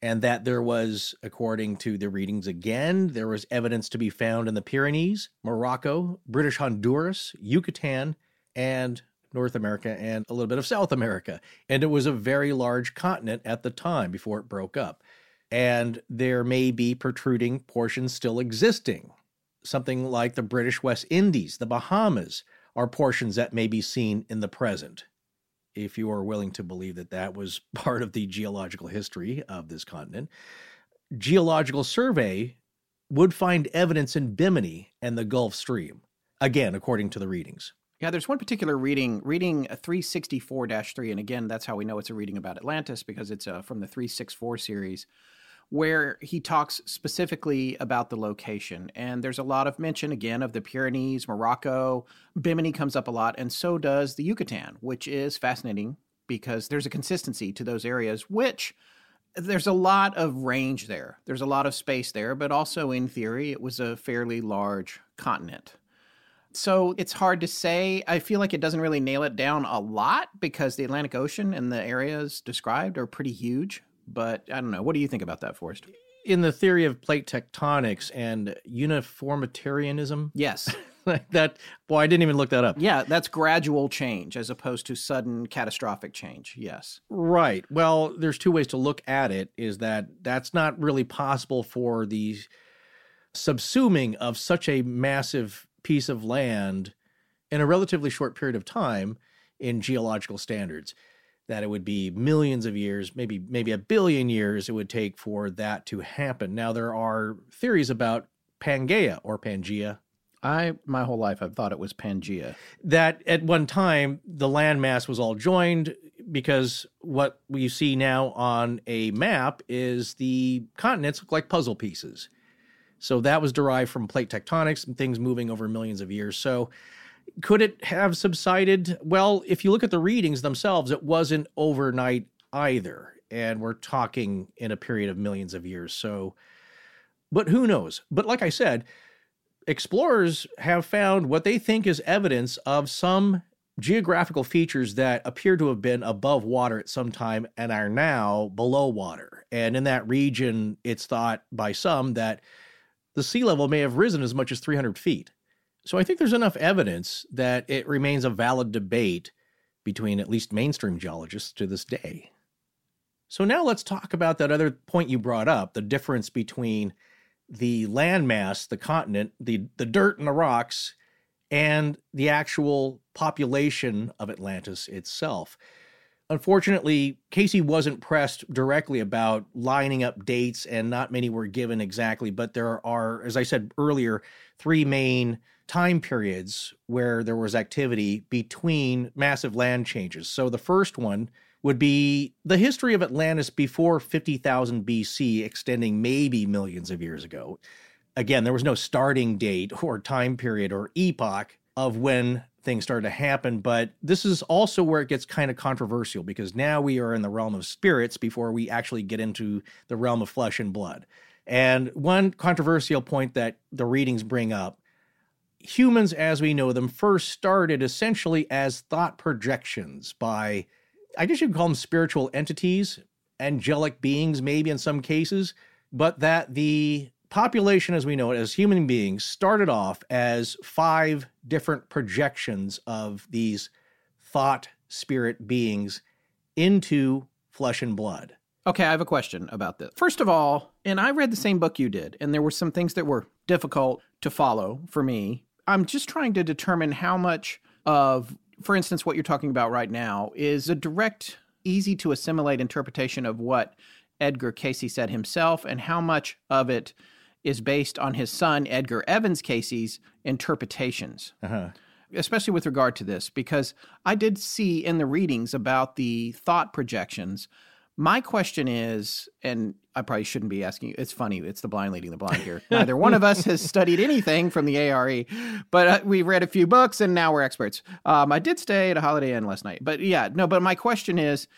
and that there was, according to the readings again, there was evidence to be found in the Pyrenees, Morocco, British Honduras, Yucatan, and North America and a little bit of South America. And it was a very large continent at the time before it broke up and there may be protruding portions still existing. Something like the British West Indies, the Bahamas, are portions that may be seen in the present. if you are willing to believe that that was part of the geological history of this continent. Geological Survey would find evidence in Bimini and the Gulf Stream, again, according to the readings.
Yeah, there's one particular reading, reading 364 3, and again, that's how we know it's a reading about Atlantis because it's uh, from the 364 series, where he talks specifically about the location. And there's a lot of mention, again, of the Pyrenees, Morocco. Bimini comes up a lot, and so does the Yucatan, which is fascinating because there's a consistency to those areas, which there's a lot of range there. There's a lot of space there, but also in theory, it was a fairly large continent. So it's hard to say. I feel like it doesn't really nail it down a lot because the Atlantic Ocean and the areas described are pretty huge. But I don't know. What do you think about that, Forrest?
In the theory of plate tectonics and uniformitarianism,
yes,
like that. Boy, I didn't even look that up.
Yeah, that's gradual change as opposed to sudden catastrophic change. Yes.
Right. Well, there's two ways to look at it. Is that that's not really possible for the subsuming of such a massive piece of land in a relatively short period of time in geological standards that it would be millions of years maybe maybe a billion years it would take for that to happen. Now there are theories about pangea or pangea.
I my whole life i've thought it was pangea.
That at one time the landmass was all joined because what we see now on a map is the continents look like puzzle pieces. So that was derived from plate tectonics and things moving over millions of years. So could it have subsided? Well, if you look at the readings themselves, it wasn't overnight either. And we're talking in a period of millions of years. So, but who knows? But like I said, explorers have found what they think is evidence of some geographical features that appear to have been above water at some time and are now below water. And in that region, it's thought by some that the sea level may have risen as much as 300 feet. So I think there's enough evidence that it remains a valid debate between at least mainstream geologists to this day. So now let's talk about that other point you brought up the difference between the landmass, the continent, the, the dirt and the rocks, and the actual population of Atlantis itself. Unfortunately, Cayce wasn't pressed directly about lining up dates, and not many were given exactly. But there are, as I said earlier, three main time periods where there was activity between massive land changes. So the first one would be the history of Atlantis before 50,000 BC, extending maybe millions of years ago. Again, there was no starting date or time period or epoch of when things started to happen. But this is also where it gets kind of controversial because now we are in the realm of spirits before we actually get into the realm of flesh and blood. And one controversial point that the readings bring up humans as we know them first started essentially as thought projections by, I guess you could call them spiritual entities, angelic beings, maybe in some cases, but that the population as we know it as human beings started off as five different projections of these thought spirit beings into flesh and blood.
Okay, I have a question about this. First of all, and I read the same book you did, and there were some things that were difficult to follow for me. I'm just trying to determine how much of, for instance, what you're talking about right now is a direct, easy to assimilate interpretation of what Edgar Cayce said himself, and how much of it is based on his son Edgar Evans Cayce's interpretations. Uh-huh. Especially with regard to this, because I did see in the readings about the thought projections. My question is, and I probably shouldn't be asking you, it's funny, it's the blind leading the blind here. Neither one of us has studied anything from the ARE, but uh, we read a few books and now we're experts. Um, I did stay at a Holiday Inn last night, but yeah, no, but my question is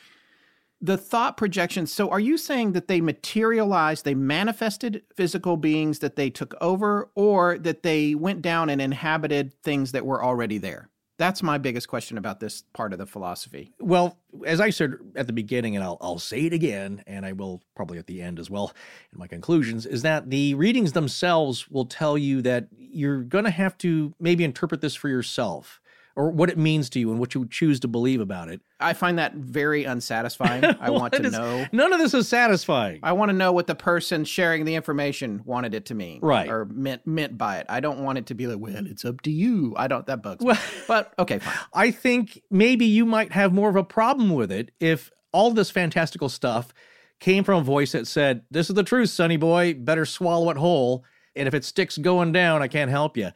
the thought projections. So, are you saying that they materialized, they manifested physical beings that they took over, or that they went down and inhabited things that were already there? That's my biggest question about this part of the philosophy.
Well, as I said at the beginning, and I'll, I'll say it again, and I will probably at the end as well in my conclusions, is that the readings themselves will tell you that you're going to have to maybe interpret this for yourself or what it means to you and what you choose to believe about it.
I find that very unsatisfying. I want to
is-
know.
None of this is satisfying.
I want to know what the person sharing the information wanted it to mean,
Right.
Or meant meant by it. I don't want it to be like, well, it's up to you. I don't. That bugs me. But okay, fine.
I think maybe you might have more of a problem with it if all this fantastical stuff came from a voice that said, This is the truth, sonny boy, better swallow it whole. And if it sticks going down, I can't help you.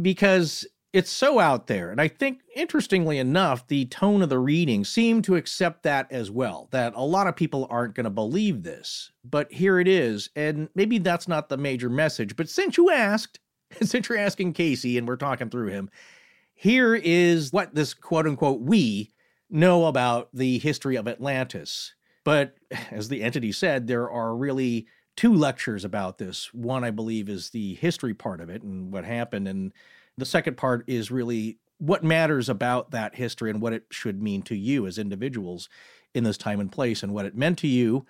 Because it's so out there. And I think, interestingly enough, the tone of the reading seemed to accept that as well, that a lot of people aren't going to believe this. But here it is. And maybe that's not the major message. But since you asked, since you're asking Cayce and we're talking through him, here is what this quote unquote we know about the history of Atlantis. But as the entity said, there are really two lectures about this. One, I believe, is the history part of it and what happened. And the second part is really what matters about that history and what it should mean to you as individuals in this time and place and what it meant to you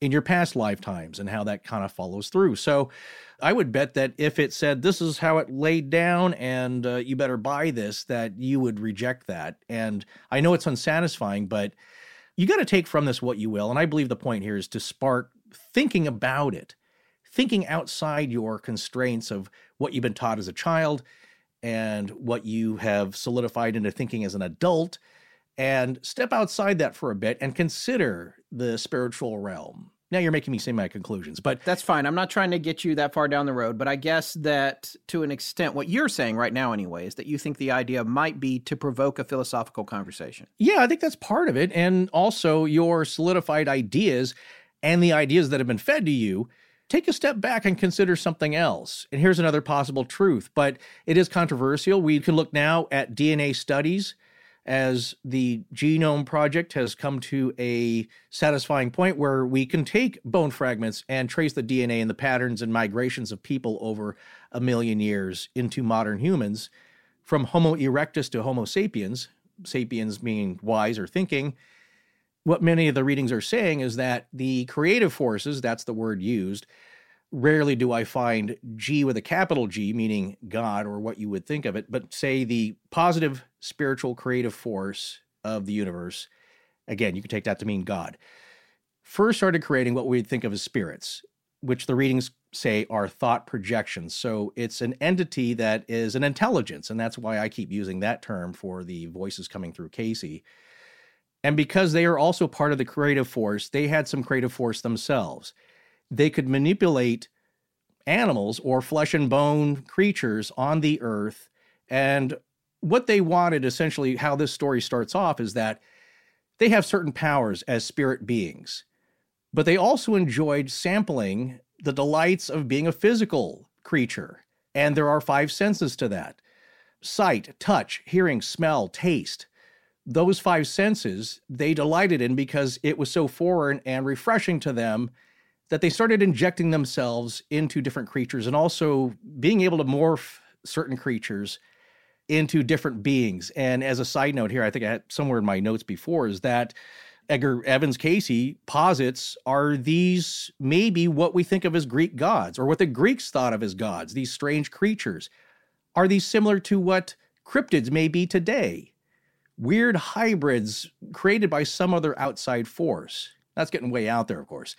in your past lifetimes and how that kind of follows through. So I would bet that if it said this is how it laid down and uh, you better buy this, that you would reject that. And I know it's unsatisfying, but you got to take from this what you will. And I believe the point here is to spark thinking about it, thinking outside your constraints of what you've been taught as a child and what you have solidified into thinking as an adult and step outside that for a bit and consider the spiritual realm. Now you're making me say my conclusions, but
That's fine. I'm not trying to get you that far down the road, but I guess that to an extent, what you're saying right now, anyway, is that you think the idea might be to provoke a philosophical conversation.
yeah, I think that's part of it. And also your solidified ideas and the ideas that have been fed to you. Take a step back and consider something else. And here's another possible truth, but it is controversial. We can look now at DNA studies as the Genome Project has come to a satisfying point where we can take bone fragments and trace the DNA and the patterns and migrations of people over a million years into modern humans, from Homo erectus to Homo sapiens, sapiens meaning wise or thinking. What many of the readings are saying is that the creative forces, that's the word used, rarely do I find G with a capital G, meaning God or what you would think of it, but say the positive spiritual creative force of the universe. Again, you could take that to mean God. First started creating what we'd think of as spirits, which the readings say are thought projections. So it's an entity that is an intelligence, and that's why I keep using that term for the voices coming through Cayce. And because they are also part of the creative force, they had some creative force themselves they could manipulate animals or flesh and bone creatures on the earth. And what they wanted, essentially, how this story starts off, is that they have certain powers as spirit beings, but they also enjoyed sampling the delights of being a physical creature. And there are five senses to that sight, touch, hearing, smell, taste. Those five senses they delighted in because it was so foreign and refreshing to them that they started injecting themselves into different creatures and also being able to morph certain creatures into different beings. And as a side note here, I think I had somewhere in my notes before is that Edgar Evans Cayce posits are these maybe what we think of as Greek gods or what the Greeks thought of as gods, these strange creatures. Are these similar to what cryptids may be today? Weird hybrids created by some other outside force. That's getting way out there, of course.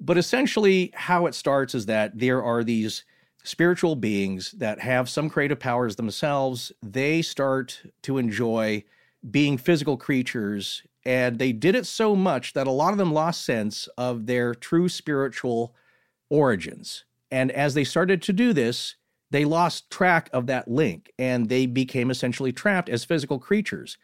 But essentially, how it starts is that there are these spiritual beings that have some creative powers themselves. They start to enjoy being physical creatures, and they did it so much that a lot of them lost sense of their true spiritual origins. And as they started to do this, they lost track of that link and they became essentially trapped as physical creatures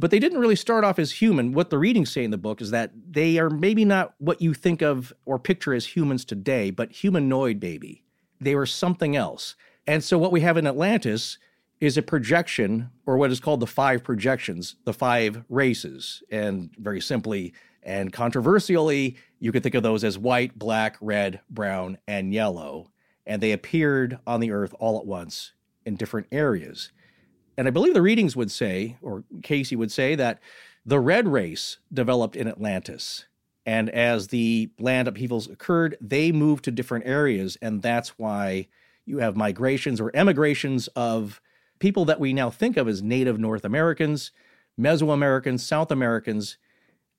but they didn't really start off as human. What the readings say in the book is that they are maybe not what you think of or picture as humans today, but humanoid baby. They were something else. And so what we have in Atlantis is a projection, or what is called the five projections, the five races. And very simply and controversially, you could think of those as white, black, red, brown, and yellow. And they appeared on the earth all at once in different areas. And I believe the readings would say, or Cayce would say, that the red race developed in Atlantis. And as the land upheavals occurred, they moved to different areas. And that's why you have migrations or emigrations of people that we now think of as native North Americans, Mesoamericans, South Americans,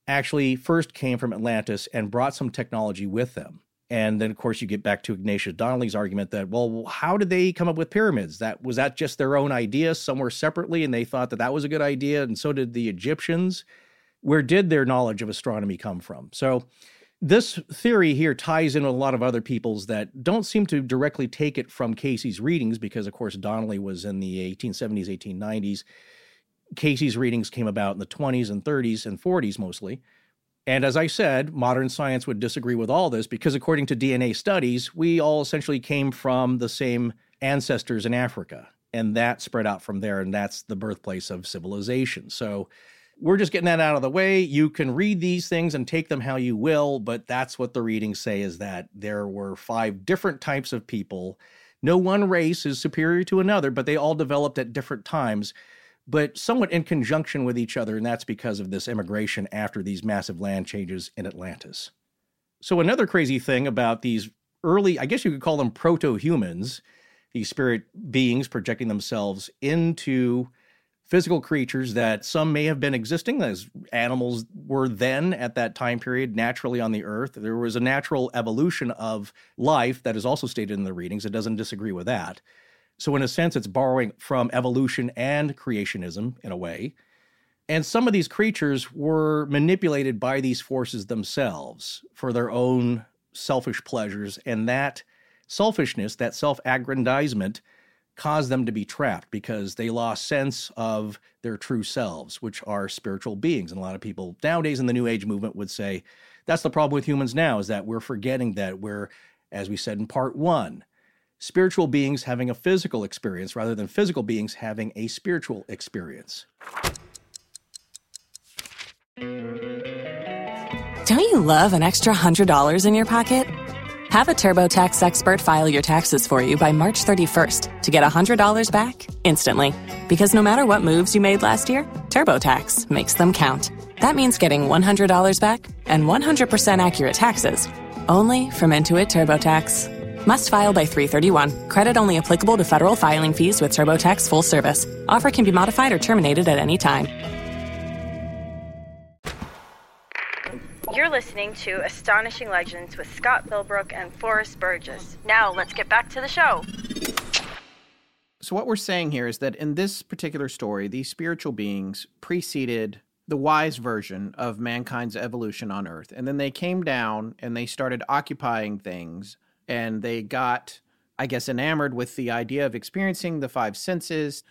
actually first came from Atlantis and brought some technology with them. And then, of course, you get back to Ignatius Donnelly's argument that, well, how did they come up with pyramids? That was that just their own idea somewhere separately, and they thought that that was a good idea, and so did the Egyptians. Where did their knowledge of astronomy come from? So, this theory here ties in with a lot of other people's that don't seem to directly take it from Cayce's readings, because of course Donnelly was in the 1870s, 1890s. Cayce's readings came about in the 20s and 30s and 40s mostly. And as I said, modern science would disagree with all this because, according to DNA studies, we all essentially came from the same ancestors in Africa. And that spread out from there, and that's the birthplace of civilization. So we're just getting that out of the way. You can read these things and take them how you will, but that's what the readings say is that there were five different types of people. No one race is superior to another, but they all developed at different times but somewhat in conjunction with each other, and that's because of this immigration after these massive land changes in Atlantis. So, another crazy thing about these early, I guess you could call them proto humans, these spirit beings projecting themselves into physical creatures that some may have been existing as animals were then at that time period naturally on the earth. There was a natural evolution of life that is also stated in the readings. It doesn't disagree with that. So, in a sense, it's borrowing from evolution and creationism in a way. And some of these creatures were manipulated by these forces themselves for their own selfish pleasures. And that selfishness, that self aggrandizement, caused them to be trapped because they lost sense of their true selves, which are spiritual beings. And a lot of people nowadays in the New Age movement would say that's the problem with humans now is that we're forgetting that we're, as we said in part one, spiritual beings having a physical experience rather than physical beings having a spiritual experience.
Don't you love an extra $100 in your pocket? Have a TurboTax expert file your taxes for you by March 31st to get $100 back instantly. Because no matter what moves you made last year, TurboTax makes them count. That means getting $100 back and 100% accurate taxes only from Intuit TurboTax. Must file by 331. Credit only applicable to federal filing fees with TurboTax full service. Offer can be modified or terminated at any time.
You're listening to Astonishing Legends with Scott Philbrook and Forrest Burgess. Now, let's get back to the show.
So, what we're saying here is that in this particular story, these spiritual beings preceded the wise version of mankind's evolution on Earth. And then they came down and they started occupying things and they got, I guess, enamored with the idea of experiencing the five senses.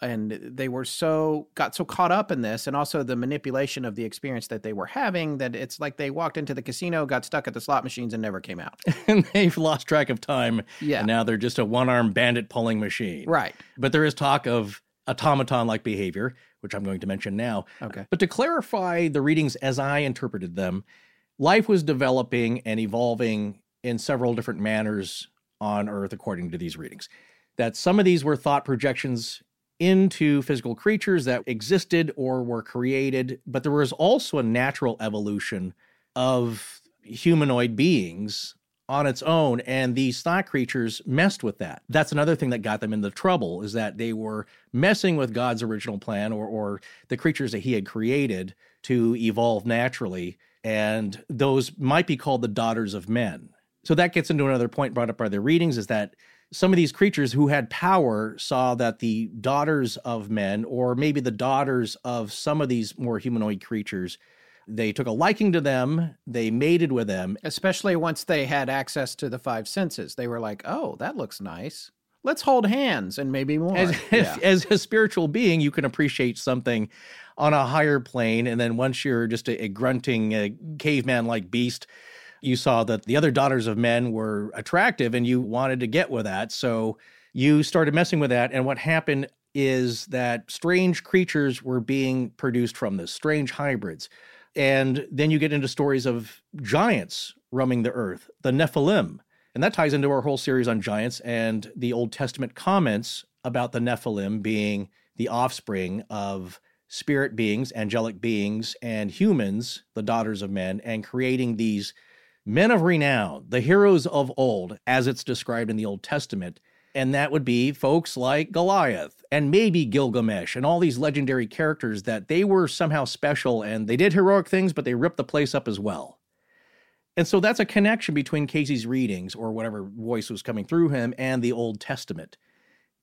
And they were so got so caught up in this, and also the manipulation of the experience that they were having, that it's like they walked into the casino, got stuck at the slot machines, and never came out.
and they've lost track of time.
Yeah.
And now they're just a one armed bandit pulling machine.
Right.
But there is talk of automaton like behavior, which I'm going to mention now.
Okay.
But to clarify the readings as I interpreted them, life was developing and evolving in several different manners on Earth, according to these readings. That some of these were thought projections into physical creatures that existed or were created, but there was also a natural evolution of humanoid beings on its own and these thought creatures messed with that that's another thing that got them into trouble is that they were messing with god's original plan or, or the creatures that he had created to evolve naturally and those might be called the daughters of men so that gets into another point brought up by the readings is that some of these creatures who had power saw that the daughters of men, or maybe the daughters of some of these more humanoid creatures, they took a liking to them, they mated with them.
Especially once they had access to the five senses. They were like, oh, that looks nice. Let's hold hands and maybe more.
As,
yeah.
as a spiritual being, you can appreciate something on a higher plane. And then once you're just a, a grunting, uh, caveman like beast, you saw that the other daughters of men were attractive and you wanted to get with that. So you started messing with that. And what happened is that strange creatures were being produced from this, strange hybrids. And then you get into stories of giants roaming the earth, the Nephilim. And that ties into our whole series on giants and the Old Testament comments about the Nephilim being the offspring of spirit beings, angelic beings, and humans, the daughters of men, and creating these men of renown, the heroes of old, as it's described in the Old Testament, And that would be folks like Goliath and maybe Gilgamesh and all these legendary characters that they were somehow special and they did heroic things, but they ripped the place up as well. And so that's a connection between Cayce's readings or whatever voice was coming through him and the Old Testament.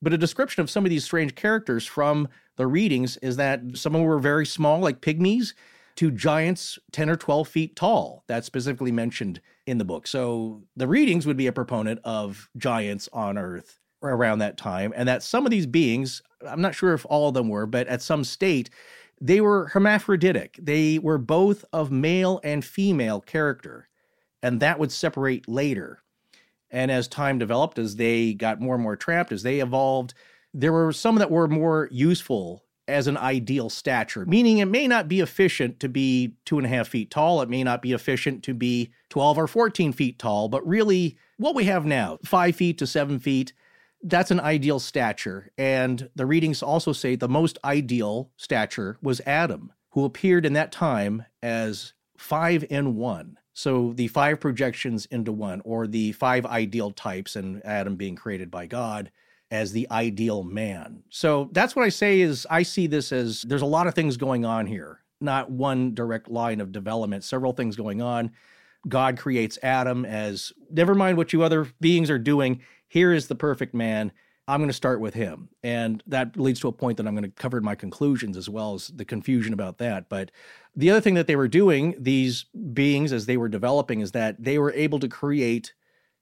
But a description of some of these strange characters from the readings is that some of them were very small, like pygmies, to giants 10 or 12 feet tall. That's specifically mentioned in the book. So the readings would be a proponent of giants on Earth around that time, and that some of these beings, I'm not sure if all of them were, but at some state, they were hermaphroditic. They were both of male and female character, and that would separate later. And as time developed, as they got more and more trapped, as they evolved, there were some that were more useful as an ideal stature, meaning it may not be efficient to be two and a half feet tall. It may not be efficient to be 12 or 14 feet tall, but really what we have now, five feet to seven feet, that's an ideal stature. And the readings also say the most ideal stature was Adam, who appeared in that time as five in one. So the five projections into one, or the five ideal types, and Adam being created by God as the ideal man. So that's what I say is I see this as there's a lot of things going on here, not one direct line of development, several things going on. God creates Adam as never mind what you other beings are doing, here is the perfect man. I'm going to start with him. And that leads to a point that I'm going to cover in my conclusions as well as the confusion about that. But the other thing that they were doing, these beings, as they were developing, is that they were able to create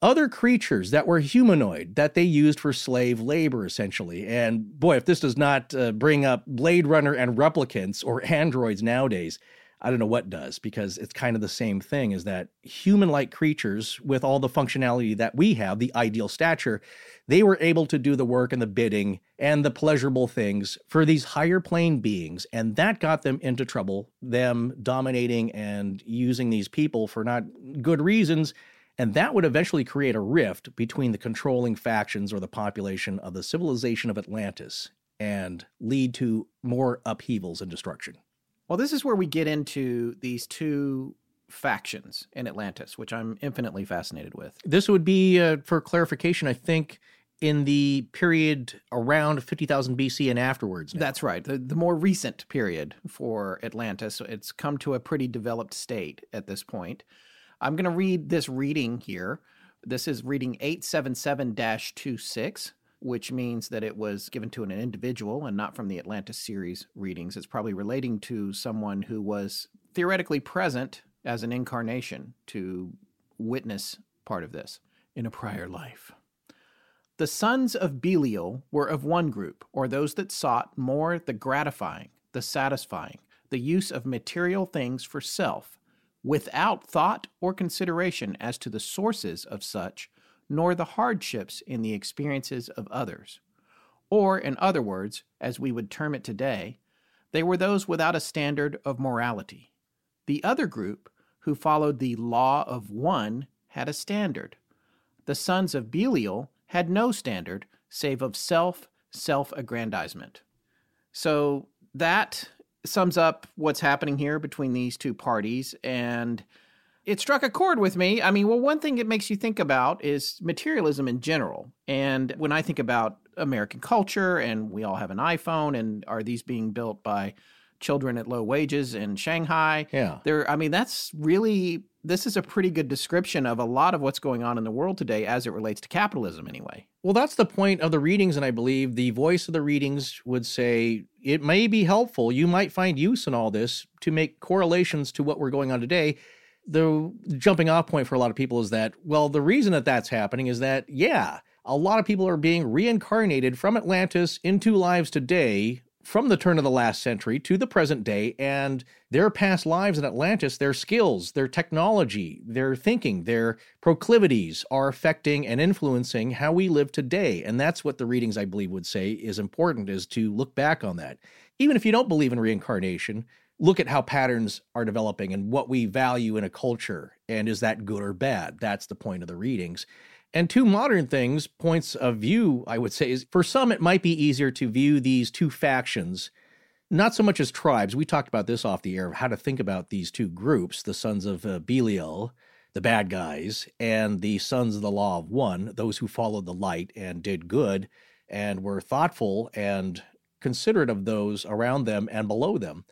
other creatures that were humanoid that they used for slave labor, essentially. And boy, if this does not uh, bring up Blade Runner and replicants or androids nowadays, I don't know what does because it's kind of the same thing is that human like creatures with all the functionality that we have, the ideal stature, they were able to do the work and the bidding and the pleasurable things for these higher plane beings. And that got them into trouble, them dominating and using these people for not good reasons and that would eventually create a rift between the controlling factions or the population of the civilization of Atlantis and lead to more upheavals and destruction.
Well, this is where we get into these two factions in Atlantis, which I'm infinitely fascinated with.
This would be, uh, for clarification, I think, in the period around 50,000 BC and afterwards.
Now. That's right. The, the more recent period for Atlantis. It's come to a pretty developed state at this point. I'm going to read this reading here. This is reading 877 26, which means that it was given to an individual and not from the Atlantis series readings. It's probably relating to someone who was theoretically present as an incarnation to witness part of this in a prior life. The sons of Belial were of one group, or those that sought more the gratifying, the satisfying, the use of material things for self without thought or consideration as to the sources of such, nor the hardships in the experiences of others. Or, in other words, as we would term it today, they were those without a standard of morality. The other group, who followed the law of one, had a standard. The sons of Belial had no standard save of self, self aggrandizement. So that sums up what's happening here between these two parties and it struck a chord with me. I mean, well, one thing it makes you think about is materialism in general. And when I think about American culture and we all have an iPhone and are these being built by children at low wages in Shanghai?
Yeah.
There I mean, that's really this is a pretty good description of a lot of what's going on in the world today as it relates to capitalism anyway.
Well, that's the point of the readings, and I believe the voice of the readings would say it may be helpful. You might find use in all this to make correlations to what we're going on today. The jumping off point for a lot of people is that, well, the reason that that's happening is that, yeah, a lot of people are being reincarnated from Atlantis into lives today from the turn of the last century to the present day and their past lives in Atlantis, their skills, their technology, their thinking, their proclivities are affecting and influencing how we live today. And that's what the readings, I believe, would say is important is to look back on that. Even if you don't believe in reincarnation, look at how patterns are developing and what we value in a culture. And is that good or bad? That's the point of the readings. And two modern things, points of view, I would say, is for some, it might be easier to view these two factions not so much as tribes. We talked about this off the air of how to think about these two groups, the sons of uh, Belial, the bad guys, and the sons of the law of one, those who followed the light and did good and were thoughtful and considerate of those around them and below them.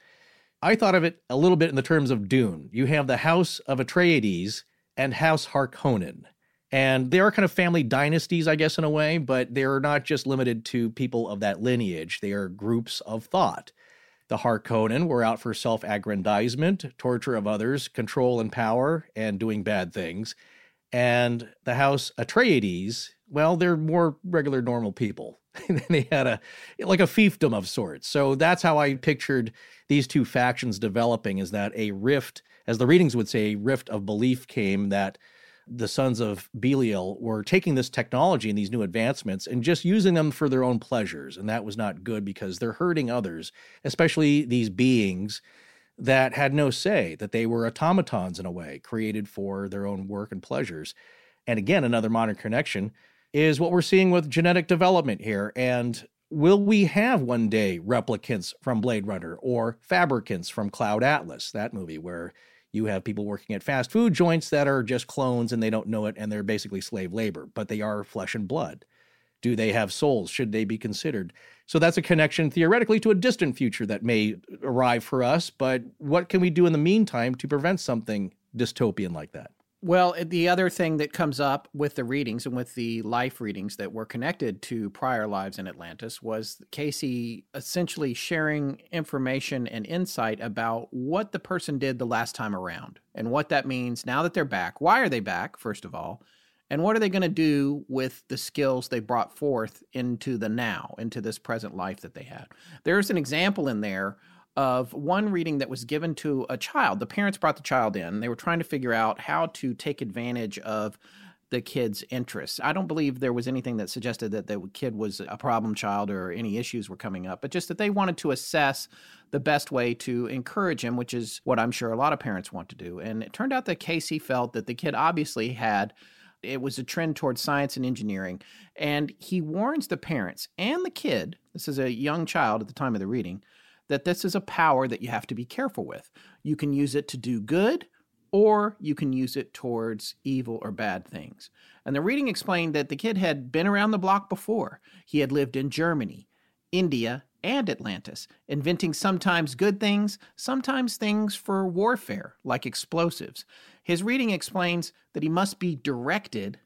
I thought of it a little bit in the terms of Dune. You have the House of Atreides and House Harkonnen. And they are kind of family dynasties, I guess, in a way, but they're not just limited to people of that lineage. They are groups of thought. The Harkonnen were out for self aggrandizement, torture of others, control and power, and doing bad things. And the House Atreides, well, they're more regular, normal people. they had a like a fiefdom of sorts. So that's how I pictured these two factions developing. Is that a rift, as the readings would say, a rift of belief came that the sons of Belial were taking this technology and these new advancements and just using them for their own pleasures. And that was not good because they're hurting others, especially these beings that had no say, that they were automatons in a way, created for their own work and pleasures. And again, another modern connection is what we're seeing with genetic development here. And will we have one day replicants from Blade Runner or fabricants from Cloud Atlas, that movie where you have people working at fast food joints that are just clones and they don't know it and they're basically slave labor, but they are flesh and blood. Do they have souls? Should they be considered? So that's a connection theoretically to a distant future that may arrive for us, but what can we do in the meantime to prevent something dystopian like that?
Well, the other thing that comes up with the readings and with the life readings that were connected to prior lives in Atlantis was Cayce essentially sharing information and insight about what the person did the last time around and what that means now that they're back. Why are they back, first of all? And what are they going to do with the skills they brought forth into the now, into this present life that they had? There's an example in there of one reading that was given to a child. The parents brought the child in. They were trying to figure out how to take advantage of the kid's interests. I don't believe there was anything that suggested that the kid was a problem child or any issues were coming up, but just that they wanted to assess the best way to encourage him, which is what I'm sure a lot of parents want to do. And it turned out that Cayce felt that the kid obviously had it was a trend towards science and engineering. And he warns the parents and the kid, this is a young child at the time of the reading, that this is a power that you have to be careful with. You can use it to do good, or you can use it towards evil or bad things. And the reading explained that the kid had been around the block before. He had lived in Germany, India, and Atlantis, inventing sometimes good things, sometimes things for warfare, like explosives. His reading explains that he must be directed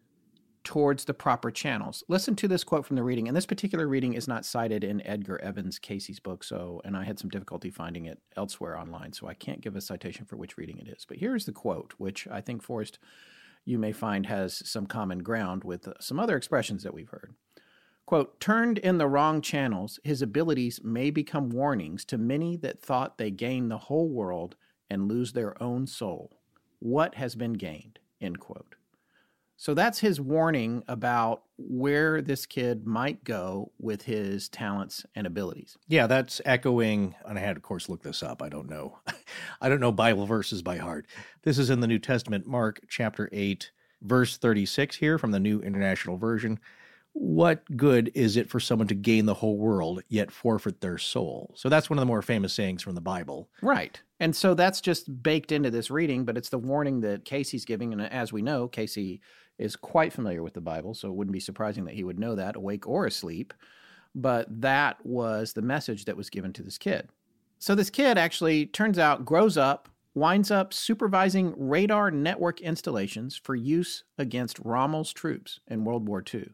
towards the proper channels. Listen to this quote from the reading, and this particular reading is not cited in Edgar Evans Cayce's book, so and I had some difficulty finding it elsewhere online, so I can't give a citation for which reading it is. But here's the quote, which I think Forrest you may find has some common ground with uh, some other expressions that we've heard. Quote, turned in the wrong channels, his abilities may become warnings to many that thought they gained the whole world and lose their own soul. What has been gained? End quote. So that's his warning about where this kid might go with his talents and abilities.
Yeah, that's echoing, and I had, of course, look this up. I don't know. I don't know Bible verses by heart. This is in the New Testament, Mark chapter 8, verse 36 here from the New International Version. What good is it for someone to gain the whole world yet forfeit their soul? So that's one of the more famous sayings from the Bible.
Right. And so that's just baked into this reading, but it's the warning that Cayce's giving. And as we know, Cayce is quite familiar with the Bible, so it wouldn't be surprising that he would know that, awake or asleep. But that was the message that was given to this kid. So this kid actually turns out grows up, winds up supervising radar network installations for use against Rommel's troops in World War II.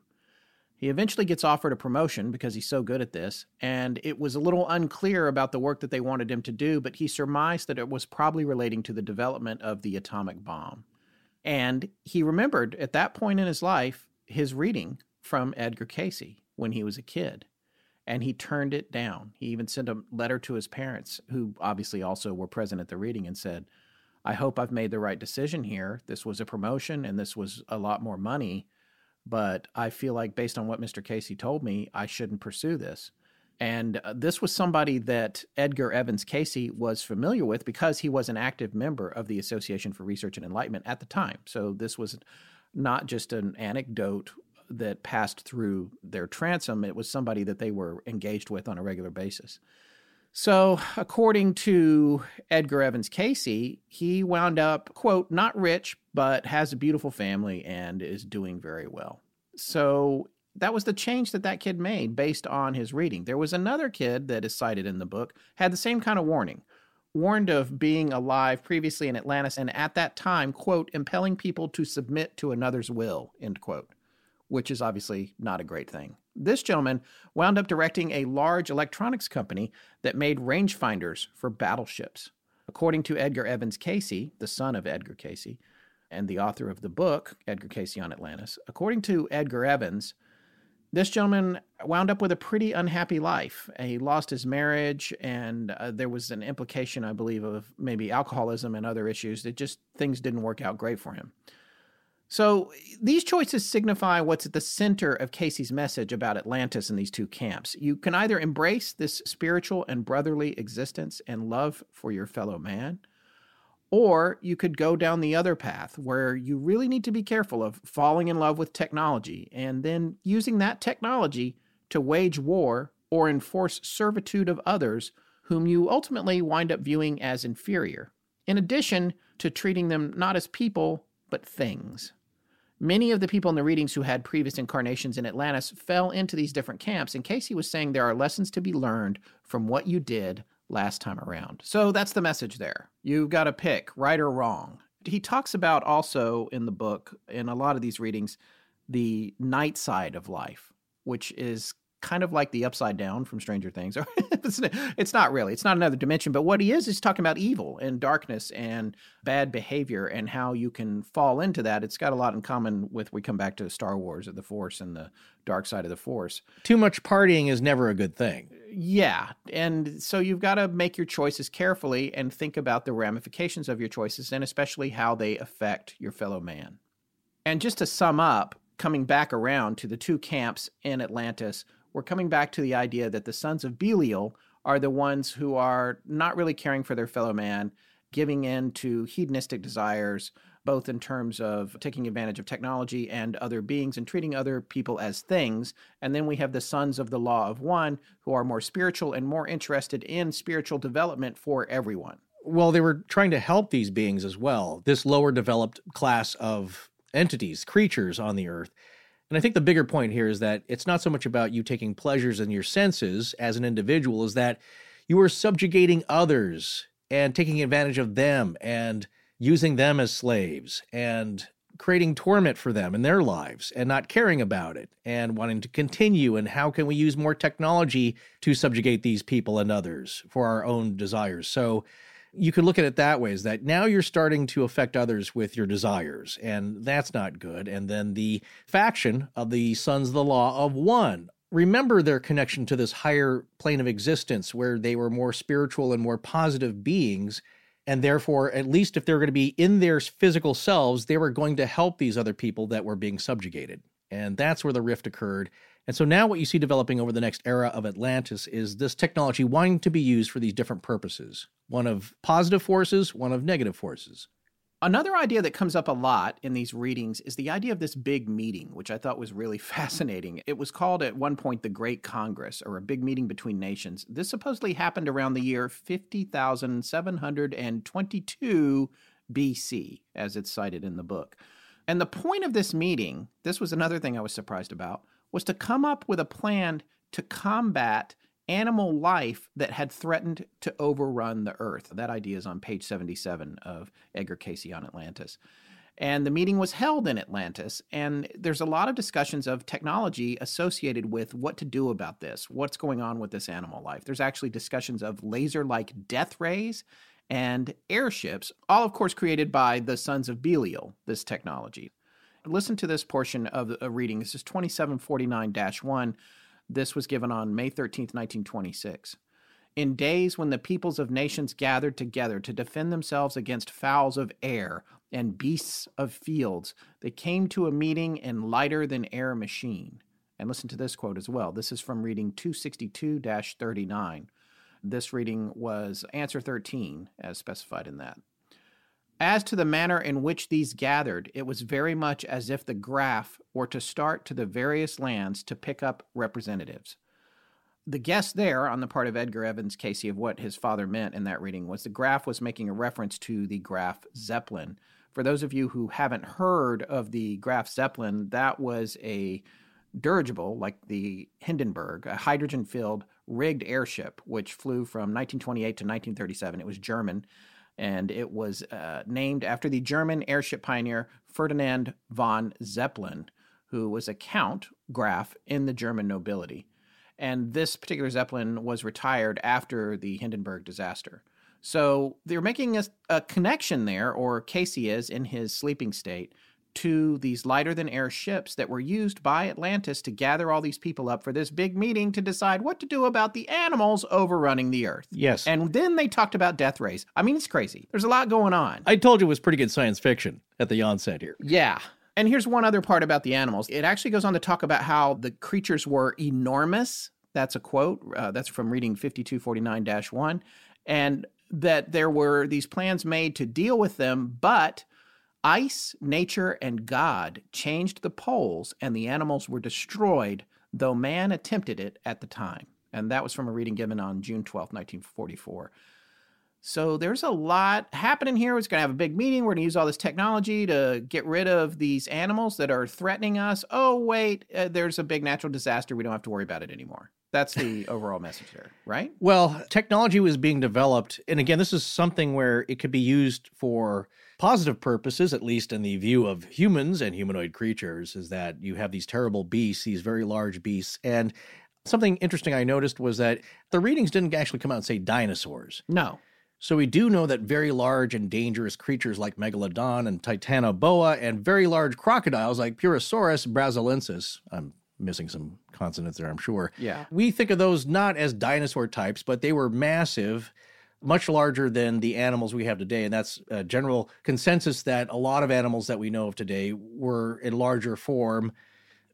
He eventually gets offered a promotion because he's so good at this, and it was a little unclear about the work that they wanted him to do, but he surmised that it was probably relating to the development of the atomic bomb. And he remembered at that point in his life his reading from Edgar Cayce when he was a kid. And he turned it down. He even sent a letter to his parents, who obviously also were present at the reading, and said, I hope I've made the right decision here. This was a promotion and this was a lot more money, but I feel like based on what Mr. Cayce told me, I shouldn't pursue this. And uh, this was somebody that Edgar Evans Cayce was familiar with because he was an active member of the Association for Research and Enlightenment at the time. So this was not just an anecdote that passed through their transom, it was somebody that they were engaged with on a regular basis. So, according to Edgar Evans Cayce, he wound up, quote, not rich, but has a beautiful family and is doing very well. So, that was the change that that kid made based on his reading. There was another kid that is cited in the book, had the same kind of warning, warned of being alive previously in Atlantis and at that time, quote, impelling people to submit to another's will, end quote, which is obviously not a great thing. This gentleman wound up directing a large electronics company that made rangefinders for battleships. According to Edgar Evans Cayce, the son of Edgar Cayce, and the author of the book, Edgar Cayce on Atlantis, according to Edgar Evans, this gentleman wound up with a pretty unhappy life. He lost his marriage, and uh, there was an implication, I believe, of maybe alcoholism and other issues that just things didn't work out great for him. So these choices signify what's at the center of Cayce's message about Atlantis and these two camps. You can either embrace this spiritual and brotherly existence and love for your fellow man, or you could go down the other path where you really need to be careful of falling in love with technology and then using that technology to wage war or enforce servitude of others whom you ultimately wind up viewing as inferior, in addition to treating them not as people, but things. Many of the people in the readings who had previous incarnations in Atlantis fell into these different camps, and Cayce was saying there are lessons to be learned from what you did last time around. So that's the message there. You've got to pick right or wrong. He talks about also in the book, in a lot of these readings, the night side of life, which is kind of like the upside down from Stranger Things. it's not really. It's not another dimension. But what he is is talking about evil and darkness and bad behavior and how you can fall into that. It's got a lot in common with we come back to Star Wars of the Force and the dark side of the Force.
Too much partying is never a good thing.
Yeah. And so you've got to make your choices carefully and think about the ramifications of your choices and especially how they affect your fellow man. And just to sum up, coming back around to the two camps in Atlantis we're coming back to the idea that the sons of Belial are the ones who are not really caring for their fellow man, giving in to hedonistic desires, both in terms of taking advantage of technology and other beings and treating other people as things. And then we have the sons of the law of one who are more spiritual and more interested in spiritual development for everyone.
Well, they were trying to help these beings as well, this lower developed class of entities, creatures on the earth. And I think the bigger point here is that it's not so much about you taking pleasures in your senses as an individual, is that you are subjugating others and taking advantage of them and using them as slaves and creating torment for them in their lives and not caring about it and wanting to continue. And how can we use more technology to subjugate these people and others for our own desires? So, you could look at it that way is that now you're starting to affect others with your desires, and that's not good. And then the faction of the sons of the law of one remember their connection to this higher plane of existence where they were more spiritual and more positive beings. And therefore, at least if they're going to be in their physical selves, they were going to help these other people that were being subjugated. And that's where the rift occurred. And so now what you see developing over the next era of Atlantis is this technology wanting to be used for these different purposes one of positive forces, one of negative forces.
Another idea that comes up a lot in these readings is the idea of this big meeting, which I thought was really fascinating. It was called at one point the Great Congress, or a big meeting between nations. This supposedly happened around the year 50,722 BC, as it's cited in the book. And the point of this meeting, this was another thing I was surprised about, was to come up with a plan to combat animal life that had threatened to overrun the earth. That idea is on page 77 of Edgar Cayce on Atlantis. And the meeting was held in Atlantis, and there's a lot of discussions of technology associated with what to do about this, what's going on with this animal life. There's actually discussions of laser like death rays and airships, all, of course, created by the sons of Belial, this technology. Listen to this portion of the reading. This is 2749 1. This was given on May 13th, 1926. In days when the peoples of nations gathered together to defend themselves against fowls of air and beasts of fields, they came to a meeting in lighter than air machine. And listen to this quote as well. This is from reading 262 39. This reading was answer 13, as specified in that. As to the manner in which these gathered, it was very much as if the Graf were to start to the various lands to pick up representatives. the guess there on the part of Edgar Evans Cayce of what his father meant in that reading was the Graf was making a reference to the Graf Zeppelin. For those of you who haven't heard of the Graf Zeppelin, that was a dirigible like the Hindenburg, a hydrogen filled rigged airship which flew from 1928 to 1937. It was German and it was uh, named after the German airship pioneer Ferdinand von Zeppelin, who was a count, Graf, in the German nobility. And this particular Zeppelin was retired after the Hindenburg disaster. So they're making a, a connection there, or Cayce is in his sleeping state, to these lighter than air ships that were used by Atlantis to gather all these people up for this big meeting to decide what to do about the animals overrunning the earth.
Yes.
And then they talked about death rays. I mean, it's crazy. There's a lot going on.
I told you it was pretty good science fiction at the onset here.
Yeah. And here's one other part about the animals. It actually goes on to talk about how the creatures were enormous. That's a quote. Uh, that's from reading 5249 1. And that there were these plans made to deal with them, but ice, nature, and God changed the poles and the animals were destroyed, though man attempted it at the time. And that was from a reading given on June 12, 1944. So there's a lot happening here. We're going to have a big meeting. We're going to use all this technology to get rid of these animals that are threatening us. Oh, wait, uh, there's a big natural disaster. We don't have to worry about it anymore. That's the overall message there, right?
Well, technology was being developed. And again, this is something where it could be used for positive purposes, at least in the view of humans and humanoid creatures, is that you have these terrible beasts, these very large beasts. And something interesting I noticed was that the readings didn't actually come out and say dinosaurs.
No.
So we do know that very large and dangerous creatures like Megalodon and Titanoboa and very large crocodiles like Purussaurus brasiliensis, I'm missing some consonants there, I'm sure.
Yeah.
We think of those not as dinosaur types, but they were massive, much larger than the animals we have today. And that's a general consensus that a lot of animals that we know of today were in larger form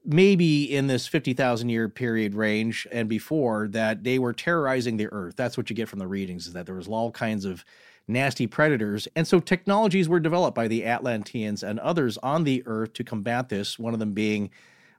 maybe in this 50,000 year period range and before that they were terrorizing the earth. That's what you get from the readings is that there was all kinds of nasty predators. And so technologies were developed by the Atlanteans and others on the earth to combat this, one of them being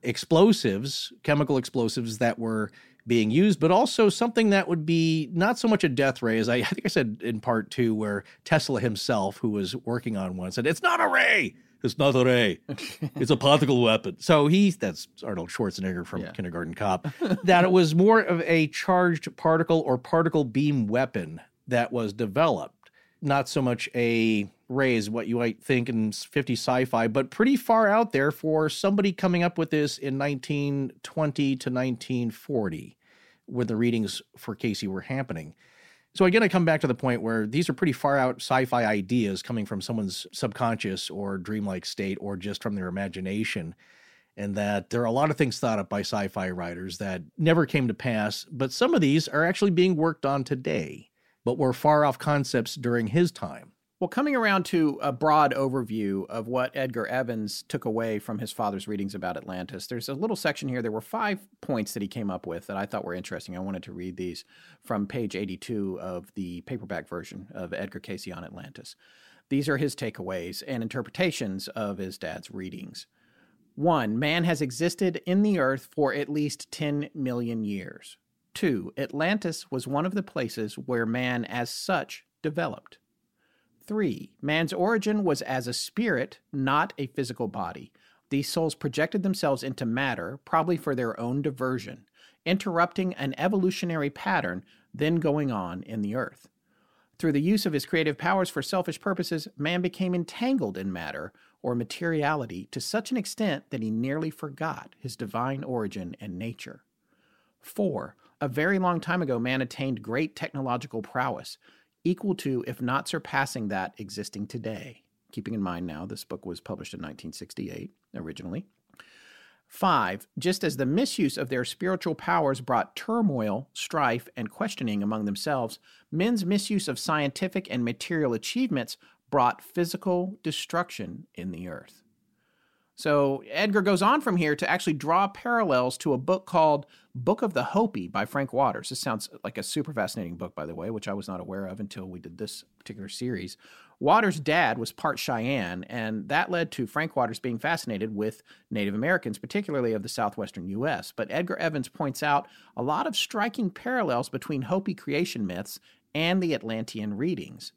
explosives, chemical explosives that were being used, but also something that would be not so much a death ray, as I, I think I said in part two, where Tesla himself, who was working on one, said, It's not a ray. It's not a ray. It's a particle weapon. So he, that's Arnold Schwarzenegger from
Yeah.
Kindergarten Cop, that it was more of a charged particle or particle beam weapon that was developed, not so much a ray as what you might think in 50 sci fi, but pretty far out there for somebody coming up with this in 1920 to 1940 when the readings for Cayce were happening. So again, I come back to the point where these are pretty far out sci-fi ideas coming from someone's subconscious or dreamlike state or just from their imagination. And that there are a lot of things thought up by sci-fi writers that never came to pass, but some of these are actually being worked on today, but were far off concepts during his time.
Well, coming around to a broad overview of what Edgar Evans took away from his father's readings about Atlantis, there's a little section here. There were five points that he came up with that I thought were interesting. I wanted to read these from page 82 of the paperback version of Edgar Cayce on Atlantis. These are his takeaways and interpretations of his dad's readings. One, man has existed in the earth for at least 10 million years. Two, Atlantis was one of the places where man as such developed. Three, man's origin was as a spirit, not a physical body. These souls projected themselves into matter, probably for their own diversion, interrupting an evolutionary pattern then going on in the earth. Through the use of his creative powers for selfish purposes, man became entangled in matter or materiality to such an extent that he nearly forgot his divine origin and nature. 4. A very long time ago, man attained great technological prowess, equal to, if not surpassing that existing today. Keeping in mind now, this book was published in 1968 originally. Five, just as the misuse of their spiritual powers brought turmoil, strife, and questioning among themselves, men's misuse of scientific and material achievements brought physical destruction in the earth. So Edgar goes on from here to actually draw parallels to a book called Book of the Hopi by Frank Waters. This sounds like a super fascinating book, by the way, which I was not aware of until we did this particular series. Waters' dad was part Cheyenne, and that led to Frank Waters being fascinated with Native Americans, particularly of the southwestern U.S. But Edgar Evans points out a lot of striking parallels between Hopi creation myths and the Atlantean readings.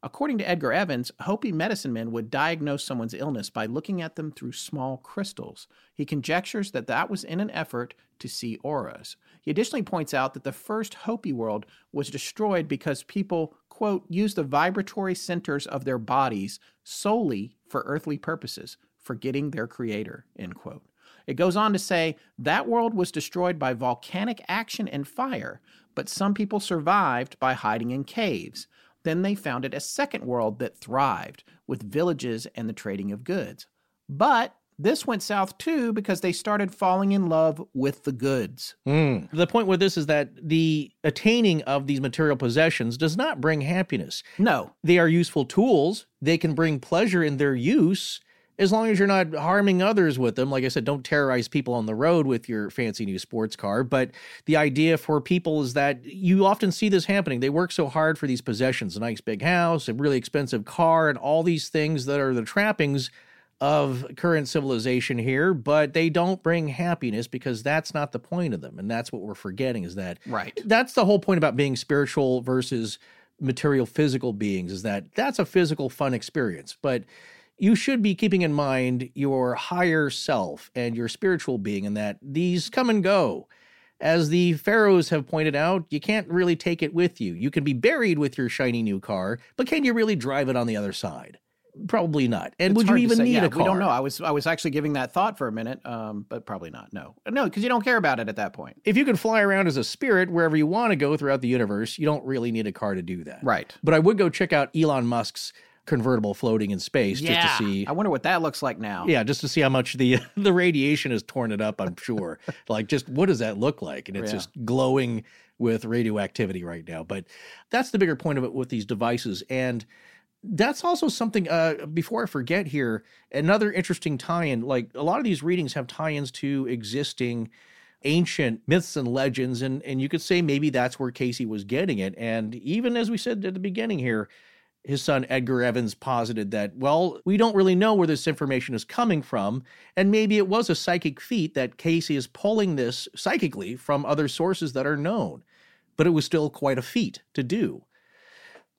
According to Edgar Evans, Hopi medicine men would diagnose someone's illness by looking at them through small crystals. He conjectures that that was in an effort to see auras. He additionally points out that the first Hopi world was destroyed because people, quote, used the vibratory centers of their bodies solely for earthly purposes, forgetting their creator, end quote. It goes on to say that world was destroyed by volcanic action and fire, but some people survived by hiding in caves. Then they founded a second world that thrived with villages and the trading of goods. But this went south too because they started falling in love with the goods.
Mm. The point with this is that the attaining of these material possessions does not bring happiness.
No.
They are useful tools, they can bring pleasure in their use as long as you're not harming others with them. Like I said, don't terrorize people on the road with your fancy new sports car. But the idea for people is that you often see this happening. They work so hard for these possessions a nice big house, a really expensive car, and all these things that are the trappings of current civilization here, but they don't bring happiness because that's not the point of them. And that's what we're forgetting is that
right.
That's the whole point about being spiritual versus material physical beings is that that's a physical fun experience. But you should be keeping in mind your higher self and your spiritual being, and that these come and go. As the pharaohs have pointed out, you can't really take it with you. You can be buried with your shiny new car, but can you really drive it on the other side? Probably not. And
It's
would you even
say.
need
Yeah,
a car?
We don't know. I was I was actually giving that thought for a minute, um, but probably not. No, no, because you don't care about it at that point.
If you can fly around as a spirit wherever you want to go throughout the universe, you don't really need a car to do that.
Right.
But I would go check out Elon Musk's convertible floating in space
yeah.
just to see.
I wonder what that looks like now.
Yeah, just to see how much the the radiation has torn it up. I'm sure. like, just what does that look like? And it's
Yeah.
just glowing with radioactivity right now. But that's the bigger point of it with these devices. And that's also something. Uh, before I forget here, another interesting tie-in. Like a lot of these readings have tie-ins to existing ancient myths and legends and and you could say maybe that's where Cayce was getting it and even as we said at the beginning here his son Edgar Evans posited that, well, we don't really know where this information is coming from. And maybe it was a psychic feat that Cayce is pulling this psychically from other sources that are known. But it was still quite a feat to do.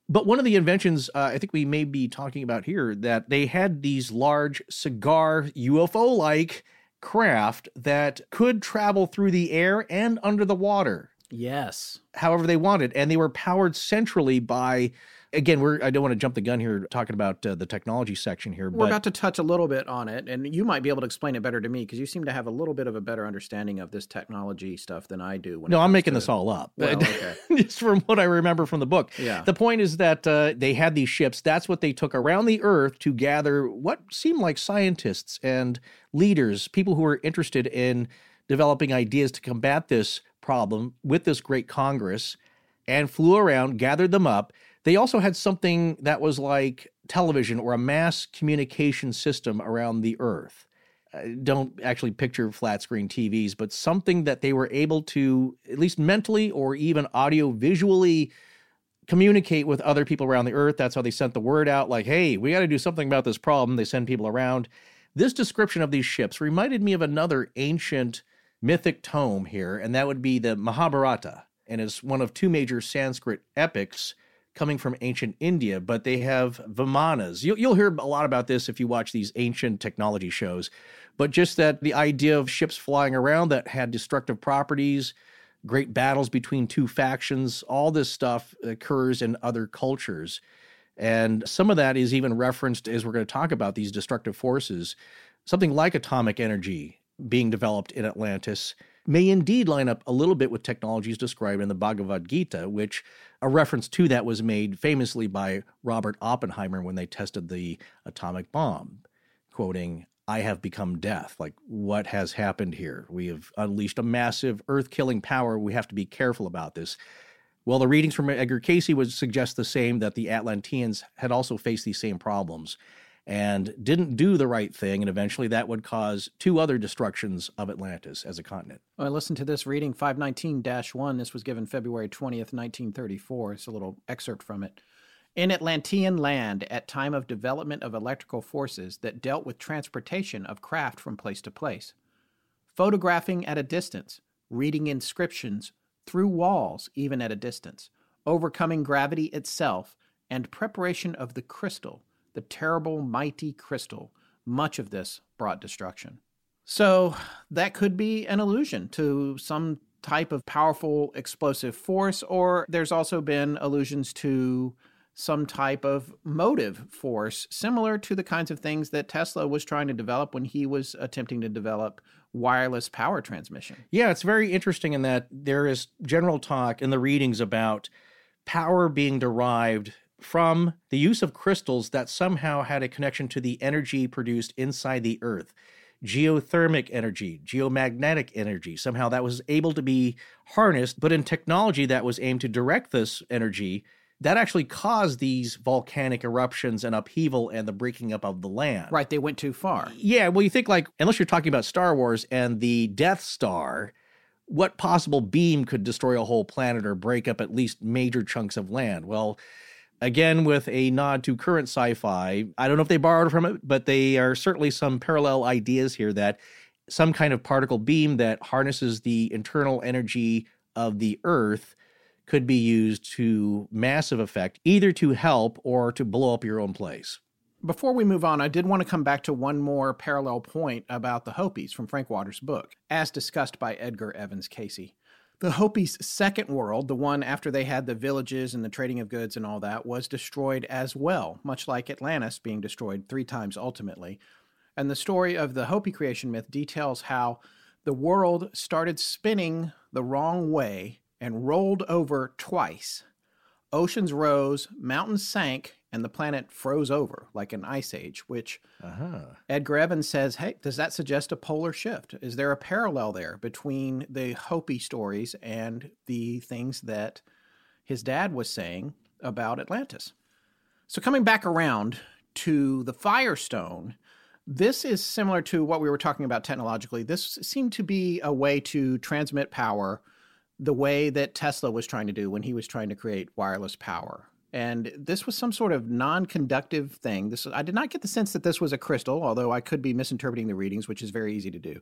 But one of the inventions uh, I think we may be talking about here that they had these large cigar UFO like craft that could travel through the air and under the water
Yes.
however they wanted and they were powered centrally by again we're i don't want to jump the gun here talking about uh, the technology section here
We're about to touch a little bit on it, and you might be able to explain it better to me because you seem to have a little bit of a better understanding of this technology stuff than I do.
No i'm making this all up
Well, okay.
just from what i remember from the book
Yeah.
the point is that uh, they had these ships that's what they took around the earth to gather what seemed like scientists and leaders people who were interested in developing ideas to combat this problem with this great congress and flew around gathered them up they also had something that was like television or a mass communication system around the earth I don't actually picture flat screen TVs, but something that they were able to, at least mentally or even audio visually, communicate with other people around the earth. That's how they sent the word out like, hey, we got to do something about this problem. They send people around. This description of these ships reminded me of another ancient mythic tome here, and that would be the Mahabharata. And it's one of two major Sanskrit epics coming from ancient India, but they have Vimanas. You'll, you'll hear a lot about this if you watch these ancient technology shows, but just that the idea of ships flying around that had destructive properties, great battles between two factions, all this stuff occurs in other cultures. And some of that is even referenced as we're going to talk about these destructive forces. Something like atomic energy being developed in Atlantis may indeed line up a little bit with technologies described in the Bhagavad Gita, which a reference to that was made famously by Robert Oppenheimer when they tested the atomic bomb, quoting, I have become death. Like, what has happened here? We have unleashed a massive earth killing power. We have to be careful about this. Well, the readings from Edgar Cayce would suggest the same that the Atlanteans had also faced these same problems. And didn't do the right thing. And eventually that would cause two other destructions of Atlantis as a continent.
I listened to this reading 519 1. This was given February 20th, 1934. It's a little excerpt from it. In Atlantean land, at time of development of electrical forces that dealt with transportation of craft from place to place, photographing at a distance, reading inscriptions through walls, even at a distance, overcoming gravity itself, and preparation of the crystal, the terrible, mighty crystal. Much of this brought destruction. So that could be an allusion to some type of powerful explosive force, or there's also been allusions to some type of motive force, similar to the kinds of things that Tesla was trying to develop when he was attempting to develop wireless power transmission.
Yeah, it's very interesting in that there is general talk in the readings about power being derived from the use of crystals that somehow had a connection to the energy produced inside the earth. Geothermic energy, geomagnetic energy, somehow that was able to be harnessed, but in technology that was aimed to direct this energy that actually caused these volcanic eruptions and upheaval and the breaking up of the land.
Right, they went too far.
Yeah, well, you think like, unless you're talking about Star Wars and the Death Star, what possible beam could destroy a whole planet or break up at least major chunks of land? Well, again, with a nod to current sci fi, I don't know if they borrowed from it, but they are certainly some parallel ideas here that some kind of particle beam that harnesses the internal energy of the Earth could be used to massive effect, either to help or to blow up your own place.
Before we move on, I did want to come back to one more parallel point about the Hopis from Frank Waters' book, as discussed by Edgar Evans Cayce. The Hopis' second world, the one after they had the villages and the trading of goods and all that, was destroyed as well, much like Atlantis being destroyed three times ultimately. And the story of the Hopi creation myth details how the world started spinning the wrong way and rolled over twice. Oceans rose, mountains sank, and the planet froze over like an ice age, which uh-huh. Edgar Evans says, hey, does that suggest a polar shift? Is there a parallel there between the Hopi stories and the things that his dad was saying about Atlantis? So, coming back around to the Firestone, this is similar to what we were talking about technologically. This seemed to be a way to transmit power the way that Tesla was trying to do when he was trying to create wireless power. And this was some sort of non-conductive thing. This I did not get the sense that this was a crystal, although I could be misinterpreting the readings, which is very easy to do.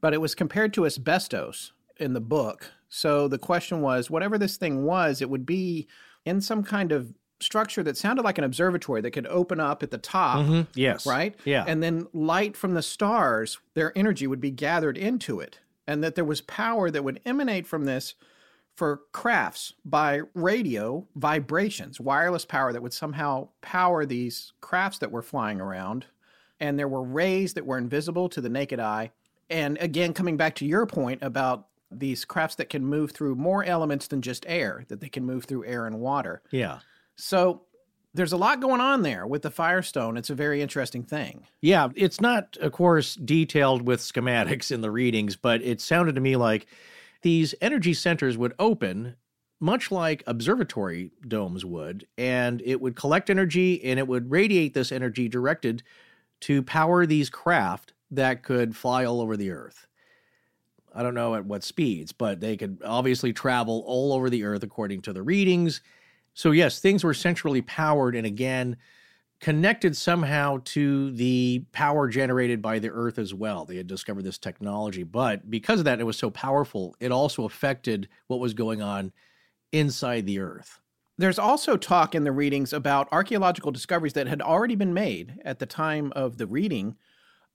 But it was compared to asbestos in the book. So the question was, whatever this thing was, it would be in some kind of structure that sounded like an observatory that could open up at the top.
Mm-hmm. Yes.
Right?
Yeah.
And then light from the stars, their energy would be gathered into it and that there was power that would emanate from this for crafts by radio vibrations, wireless power that would somehow power these crafts that were flying around. And there were rays that were invisible to the naked eye. And again, coming back to your point about these crafts that can move through more elements than just air, that they can move through air and water.
Yeah.
So there's a lot going on there with the Firestone. It's a very interesting thing.
Yeah, it's not, of course, detailed with schematics in the readings, but it sounded to me like these energy centers would open much like observatory domes would, and it would collect energy and it would radiate this energy directed to power these craft that could fly all over the earth. I don't know at what speeds, but they could obviously travel all over the earth according to the readings so, yes, things were centrally powered and again connected somehow to the power generated by the earth as well. They had discovered this technology, but because of that, it was so powerful, it also affected what was going on inside the earth.
There's also talk in the readings about archaeological discoveries that had already been made at the time of the reading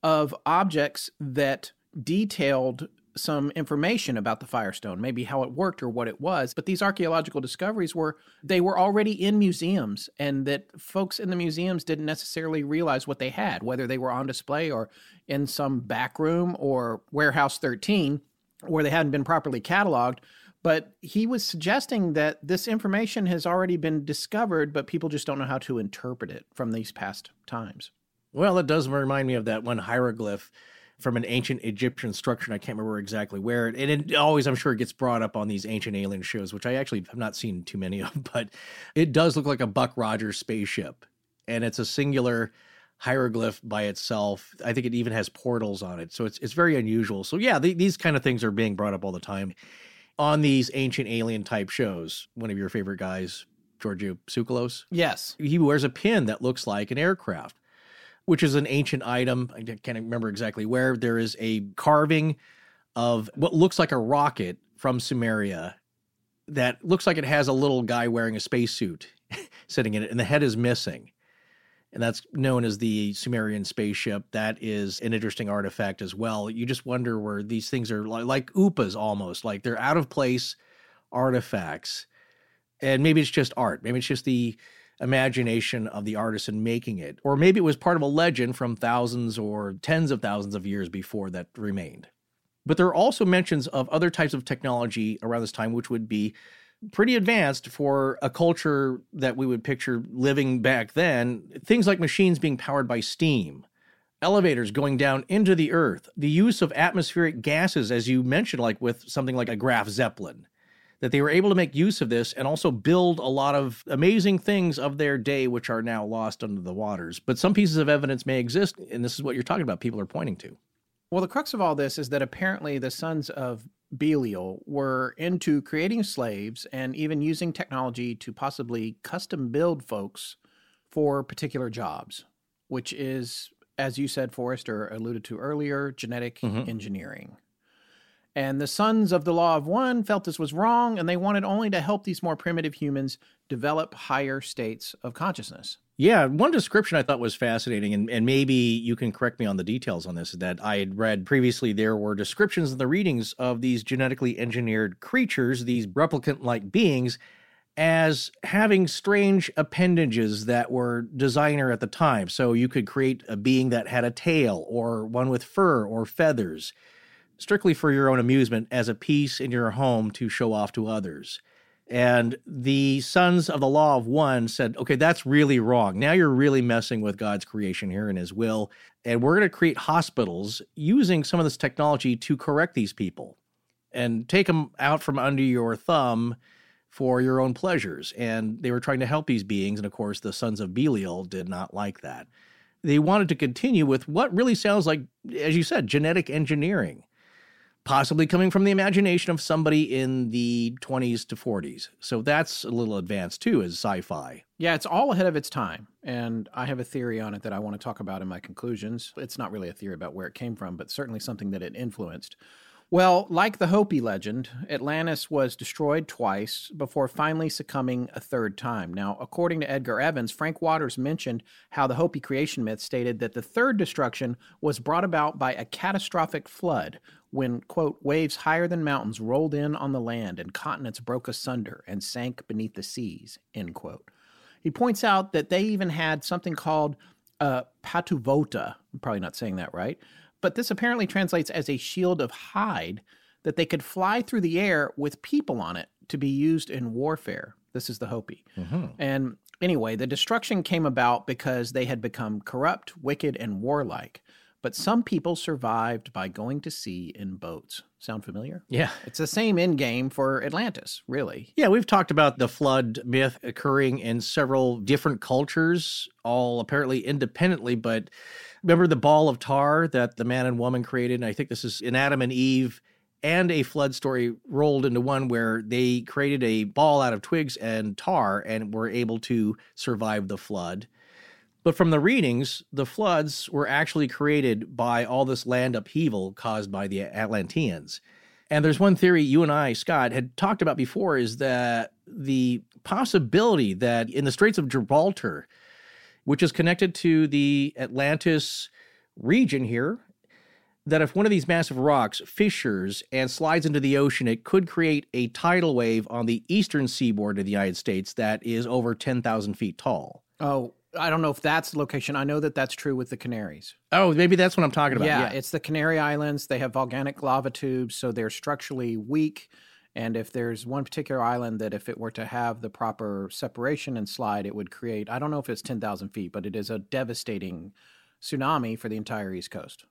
of objects that detailed some information about the Firestone, maybe how it worked or what it was. But these archaeological discoveries were they were already in museums, and that folks in the museums didn't necessarily realize what they had, whether they were on display or in some back room or warehouse 13, where they hadn't been properly cataloged. But he was suggesting that this information has already been discovered, but people just don't know how to interpret it from these past times.
Well, it does remind me of that one hieroglyph from an ancient Egyptian structure, and I can't remember exactly where. And it always, I'm sure, it gets brought up on these ancient alien shows, which I actually have not seen too many of, but it does look like a Buck Rogers spaceship. And it's a singular hieroglyph by itself. I think it even has portals on it. So it's it's very unusual. So yeah, the, these kind of things are being brought up all the time on these ancient alien type shows. One of your favorite guys, Giorgio Tsoukalos.
Yes.
He wears a pin that looks like an aircraft, which is an ancient item. I can't remember exactly where. There is a carving of what looks like a rocket from Sumeria that looks like it has a little guy wearing a spacesuit sitting in it, and the head is missing. And that's known as the Sumerian spaceship. That is an interesting artifact as well. You just wonder where these things are like, like OOPArts almost, like they're out of place artifacts. And maybe it's just art. Maybe it's just the imagination of the artisan making it. Or maybe it was part of a legend from thousands or tens of thousands of years before that remained. But there are also mentions of other types of technology around this time, which would be pretty advanced for a culture that we would picture living back then. Things like machines being powered by steam, elevators going down into the earth, the use of atmospheric gases, as you mentioned, like with something like a Graf Zeppelin. That they were able to make use of this and also build a lot of amazing things of their day, which are now lost under the waters. But some pieces of evidence may exist, and this is what you're talking about, people are pointing to.
Well, the crux of all this is that apparently the sons of Belial were into creating slaves and even using technology to possibly custom build folks for particular jobs, which is, as you said, Forrester alluded to earlier, genetic mm-hmm. engineering. And the sons of the Law of One felt this was wrong, and they wanted only to help these more primitive humans develop higher states of consciousness.
Yeah, one description I thought was fascinating, and, and maybe you can correct me on the details on this, that I had read previously there were descriptions in the readings of these genetically engineered creatures, these replicant like beings, as having strange appendages that were designer at the time. So you could create a being that had a tail, or one with fur or feathers, strictly for your own amusement as a piece in your home to show off to others. And the sons of the law of one said, okay, that's really wrong. Now you're really messing with God's creation here and his will. And we're going to create hospitals using some of this technology to correct these people and take them out from under your thumb for your own pleasures. And they were trying to help these beings. And of course, the sons of Belial did not like that. They wanted to continue with what really sounds like, as you said, genetic engineering possibly coming from the imagination of somebody in the 20s to 40s. So that's a little advanced too as sci-fi.
Yeah, it's all ahead of its time. And I have a theory on it that I want to talk about in my conclusions. It's not really a theory about where it came from, but certainly something that it influenced. Well, like the Hopi legend, Atlantis was destroyed twice before finally succumbing a third time. Now, according to Edgar Evans, Frank Waters mentioned how the Hopi creation myth stated that the third destruction was brought about by a catastrophic flood when, quote, waves higher than mountains rolled in on the land and continents broke asunder and sank beneath the seas, end quote. He points out that they even had something called uh, patuvota, I'm probably not saying that right, but this apparently translates as a shield of hide that they could fly through the air with people on it to be used in warfare. This is the Hopi. Mm-hmm. And anyway, the destruction came about because they had become corrupt, wicked, and warlike. But some people survived by going to sea in boats. Sound familiar?
Yeah.
It's the same end game for Atlantis, really.
Yeah, we've talked about the flood myth occurring in several different cultures, all apparently independently, but Remember the ball of tar that the man and woman created? And I think this is in Adam and Eve and a flood story rolled into one where they created a ball out of twigs and tar and were able to survive the flood. But from the readings, the floods were actually created by all this land upheaval caused by the Atlanteans. And there's one theory you and I, Scott, had talked about before is that the possibility that in the Straits of Gibraltar, which is connected to the Atlantis region here. That if one of these massive rocks fissures and slides into the ocean, it could create a tidal wave on the eastern seaboard of the United States that is over 10,000 feet tall.
Oh, I don't know if that's the location. I know that that's true with the Canaries.
Oh, maybe that's what I'm talking about.
Yeah, yeah. it's the Canary Islands. They have volcanic lava tubes, so they're structurally weak. And if there's one particular island that if it were to have the proper separation and slide, it would create, I don't know if it's 10,000 feet, but it is a devastating tsunami for the entire East Coast.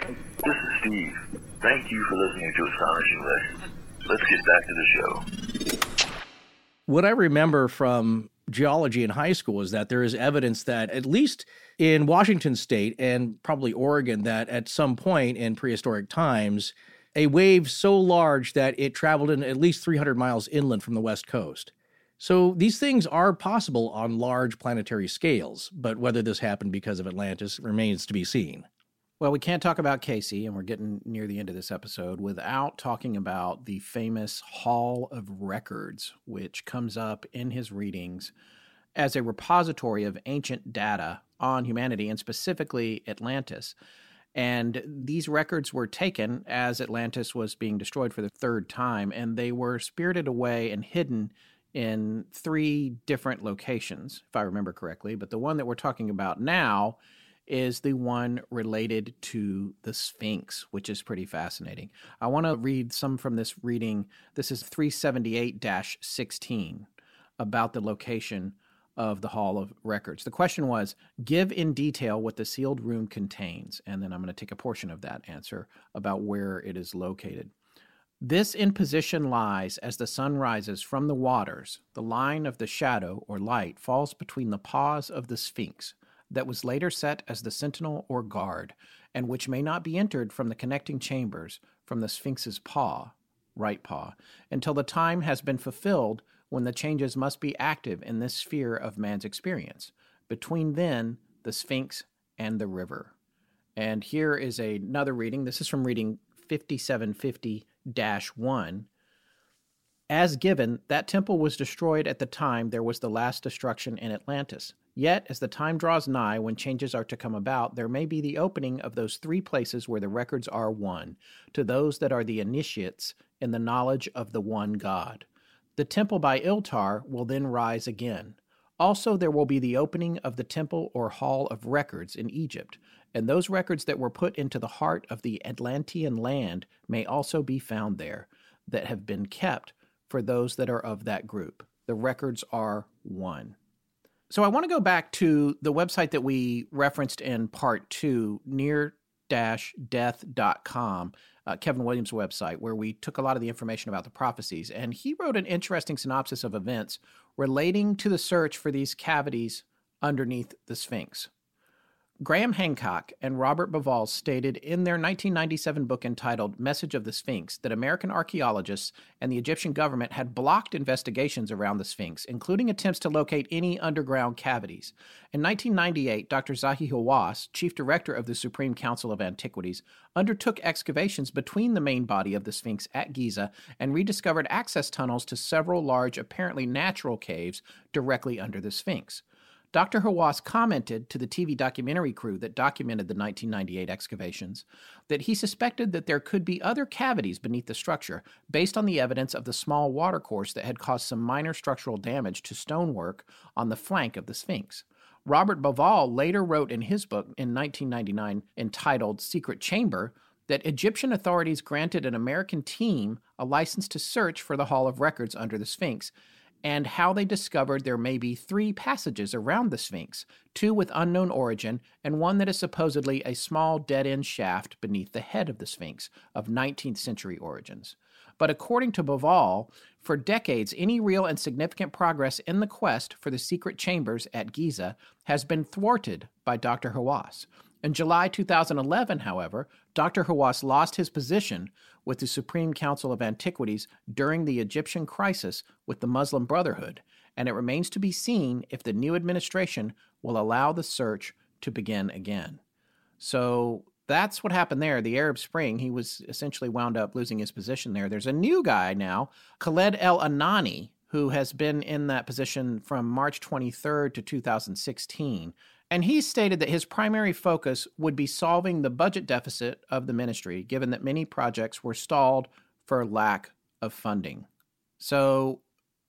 This is Steve. Thank you for listening to Astonishing Legends. Let's get back to the show.
What I remember from geology in high school is that there is evidence that at least in Washington state and probably Oregon that at some point in prehistoric times a wave so large that it traveled in at least 300 miles inland from the west coast. So these things are possible on large planetary scales, but whether this happened because of Atlantis remains to be seen.
Well, we can't talk about Cayce, and we're getting near the end of this episode without talking about the famous Hall of Records, which comes up in his readings as a repository of ancient data on humanity and specifically Atlantis. And these records were taken as Atlantis was being destroyed for the third time, and they were spirited away and hidden in three different locations, if I remember correctly. But the one that we're talking about now is the one related to the Sphinx, which is pretty fascinating. I want to read some from this reading. This is 378 16 about the location of the Hall of Records. The question was give in detail what the sealed room contains. And then I'm going to take a portion of that answer about where it is located. This in position lies as the sun rises from the waters. The line of the shadow or light falls between the paws of the Sphinx that was later set as the sentinel or guard, and which may not be entered from the connecting chambers from the Sphinx's paw, right paw, until the time has been fulfilled when the changes must be active in this sphere of man's experience, between then, the Sphinx, and the river. And here is another reading. This is from reading 5750 1. As given, that temple was destroyed at the time there was the last destruction in Atlantis. Yet, as the time draws nigh when changes are to come about, there may be the opening of those three places where the records are one, to those that are the initiates in the knowledge of the one God. The temple by Iltar will then rise again. Also, there will be the opening of the temple or hall of records in Egypt, and those records that were put into the heart of the Atlantean land may also be found there, that have been kept for those that are of that group. The records are one. So I want to go back to the website that we referenced in part two, near death.com, uh, Kevin Williams' website, where we took a lot of the information about the prophecies. And he wrote an interesting synopsis of events relating to the search for these cavities underneath the Sphinx. Graham Hancock and Robert Bauval stated in their 1997 book entitled Message of the Sphinx that American archaeologists and the Egyptian government had blocked investigations around the Sphinx, including attempts to locate any underground cavities. In 1998, Dr. Zahi Hawass, chief director of the Supreme Council of Antiquities, undertook excavations between the main body of the Sphinx at Giza and rediscovered access tunnels to several large, apparently natural caves directly under the Sphinx. Dr. Hawass commented to the TV documentary crew that documented the 1998 excavations that he suspected that there could be other cavities beneath the structure based on the evidence of the small watercourse that had caused some minor structural damage to stonework on the flank of the Sphinx. Robert Bauval later wrote in his book in 1999 entitled Secret Chamber that Egyptian authorities granted an American team a license to search for the Hall of Records under the Sphinx and how they discovered there may be three passages around the Sphinx, two with unknown origin, and one that is supposedly a small dead end shaft beneath the head of the Sphinx of 19th century origins. But according to Bauval, for decades, any real and significant progress in the quest for the secret chambers at Giza has been thwarted by Dr. Hawass. In July 2011, however, Dr. Hawass lost his position with the Supreme Council of Antiquities during the Egyptian crisis with the Muslim Brotherhood, and it remains to be seen if the new administration will allow the search to begin again. So that's what happened there. The Arab Spring, he was essentially wound up losing his position there. There's a new guy now, Khaled El Anani, who has been in that position from March 23rd to 2016. And he stated that his primary focus would be solving the budget deficit of the ministry, given that many projects were stalled for lack of funding. So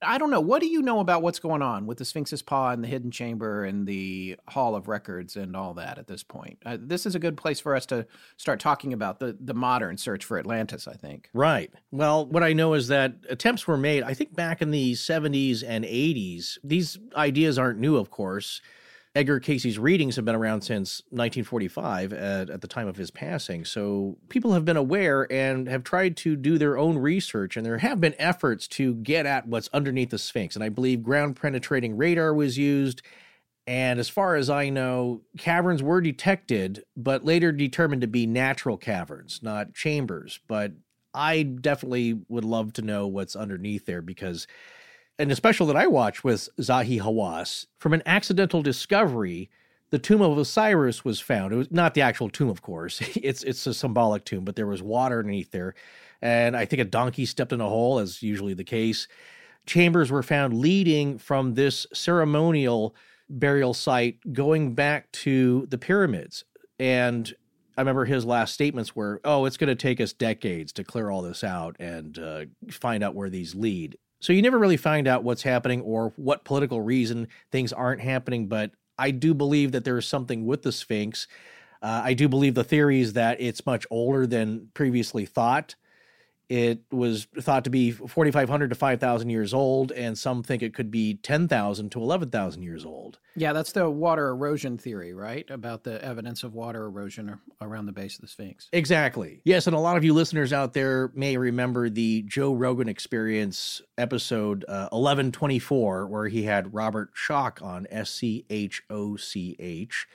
I don't know. What do you know about what's going on with the Sphinx's Paw and the Hidden Chamber and the Hall of Records and all that at this point? Uh, this is a good place for us to start talking about the, the modern search for Atlantis, I think.
Right. Well, what I know is that attempts were made, I think back in the 70s and 80s. These ideas aren't new, of course Edgar Cayce's readings have been around since 1945 at, at, the time of his passing. So people have been aware and have tried to do their own research, and there have been efforts to get at what's underneath the Sphinx. And I believe ground penetrating radar was used. And as far as I know, caverns were detected, but later determined to be natural caverns, not chambers. But I definitely would love to know what's underneath there because and the special that I watched was Zahi Hawass. From an accidental discovery, the tomb of Osiris was found. It was not the actual tomb, of course. It's it's a symbolic tomb, but there was water underneath there, and I think a donkey stepped in a hole, as usually the case. Chambers were found leading from this ceremonial burial site going back to the pyramids, and I remember his last statements were, "Oh, it's going to take us decades to clear all this out and uh, find out where these lead." So you never really find out what's happening or what political reason things aren't happening. But I do believe that there is something with the Sphinx. Uh, I do believe the theory is that it's much older than previously thought. It was thought to be 4,500 to 5,000 years old, and some think it could be 10,000 to 11,000 years old.
Yeah, that's the water erosion theory, right? About the evidence of water erosion around the base of the Sphinx.
Exactly. Yes, and a lot of you listeners out there may remember the Joe Rogan Experience episode uh, 1124, where he had Robert Schoch on, S C H O C H,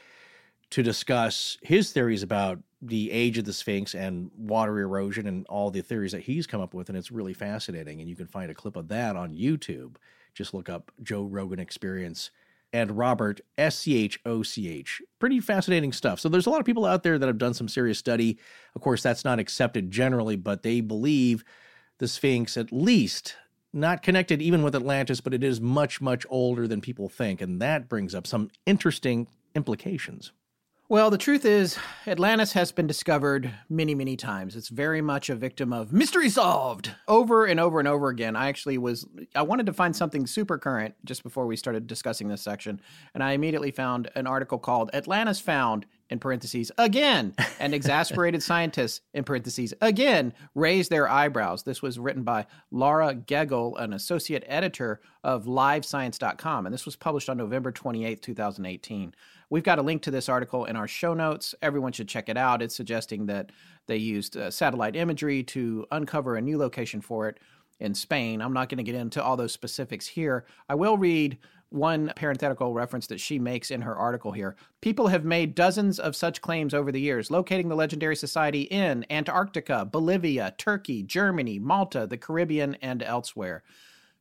to discuss his theories about the age of the Sphinx and water erosion and all the theories that he's come up with. And it's really fascinating. And you can find a clip of that on YouTube. Just look up Joe Rogan Experience and Robert S C H O C H. Pretty fascinating stuff. So there's a lot of people out there that have done some serious study. Of course, that's not accepted generally, but they believe the Sphinx, at least, not connected even with Atlantis, but it is much, much older than people think. And that brings up some interesting implications.
Well, the truth is, Atlantis has been discovered many, many times. It's very much a victim of mystery solved over and over and over again. I actually was, I wanted to find something super current just before we started discussing this section, and I immediately found an article called Atlantis Found in parentheses again, and exasperated scientists in parentheses again raised their eyebrows. This was written by Laura Geggel, an associate editor of LiveScience.com, and this was published on November 28, 2018. We've got a link to this article in our show notes. Everyone should check it out. It's suggesting that they used uh, satellite imagery to uncover a new location for it in Spain. I'm not going to get into all those specifics here. I will read one parenthetical reference that she makes in her article here. People have made dozens of such claims over the years, locating the legendary society in Antarctica, Bolivia, Turkey, Germany, Malta, the Caribbean, and elsewhere.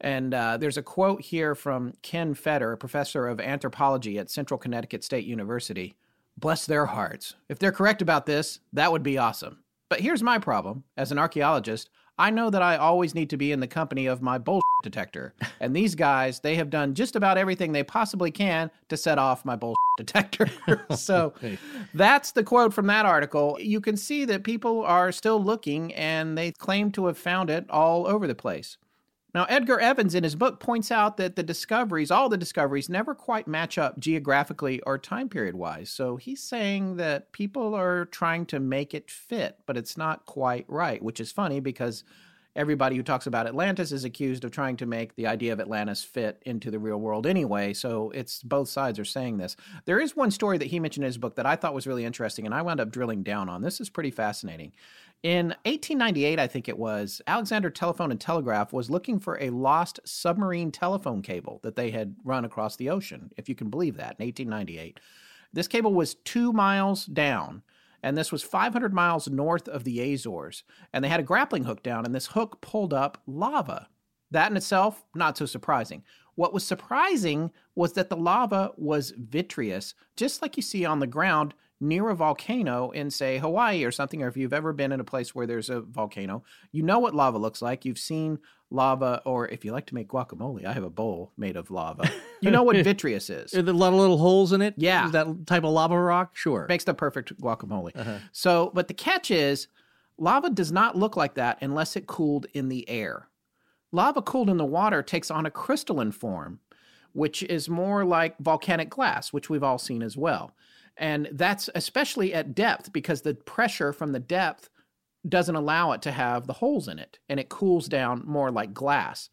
And uh, there's a quote here from Ken Feder, a professor of anthropology at Central Connecticut State University. Bless their hearts. If they're correct about this, that would be awesome. But here's my problem. As an archaeologist, I know that I always need to be in the company of my bullshit detector. And these guys, they have done just about everything they possibly can to set off my bullshit detector. so that's the quote from that article. You can see that people are still looking and they claim to have found it all over the place. Now, Edgar Evans in his book points out that the discoveries, all the discoveries, never quite match up geographically or time period wise. So he's saying that people are trying to make it fit, but it's not quite right, which is funny because everybody who talks about Atlantis is accused of trying to make the idea of Atlantis fit into the real world anyway. So it's both sides are saying this. There is one story that he mentioned in his book that I thought was really interesting, and I wound up drilling down on. This is pretty fascinating. In 1898, I think it was, Alexander Telephone and Telegraph was looking for a lost submarine telephone cable that they had run across the ocean, if you can believe that, in 1898. This cable was two miles down, and this was 500 miles north of the Azores. And they had a grappling hook down, and this hook pulled up lava. That in itself, not so surprising. What was surprising was that the lava was vitreous, just like you see on the ground near a volcano in, say, Hawaii or something, or if you've ever been in a place where there's a volcano, you know what lava looks like. You've seen lava, or if you like to make guacamole, I have a bowl made of lava. You know what vitreous is.
Are there a lot of little holes in it?
Yeah.
Is that type of lava rock? Sure.
Makes the perfect guacamole. Uh-huh. So, but the catch is lava does not look like that unless it cooled in the air. Lava cooled in the water takes on a crystalline form, which is more like volcanic glass, which we've all seen as well. And that's especially at depth because the pressure from the depth doesn't allow it to have the holes in it and it cools down more like glass.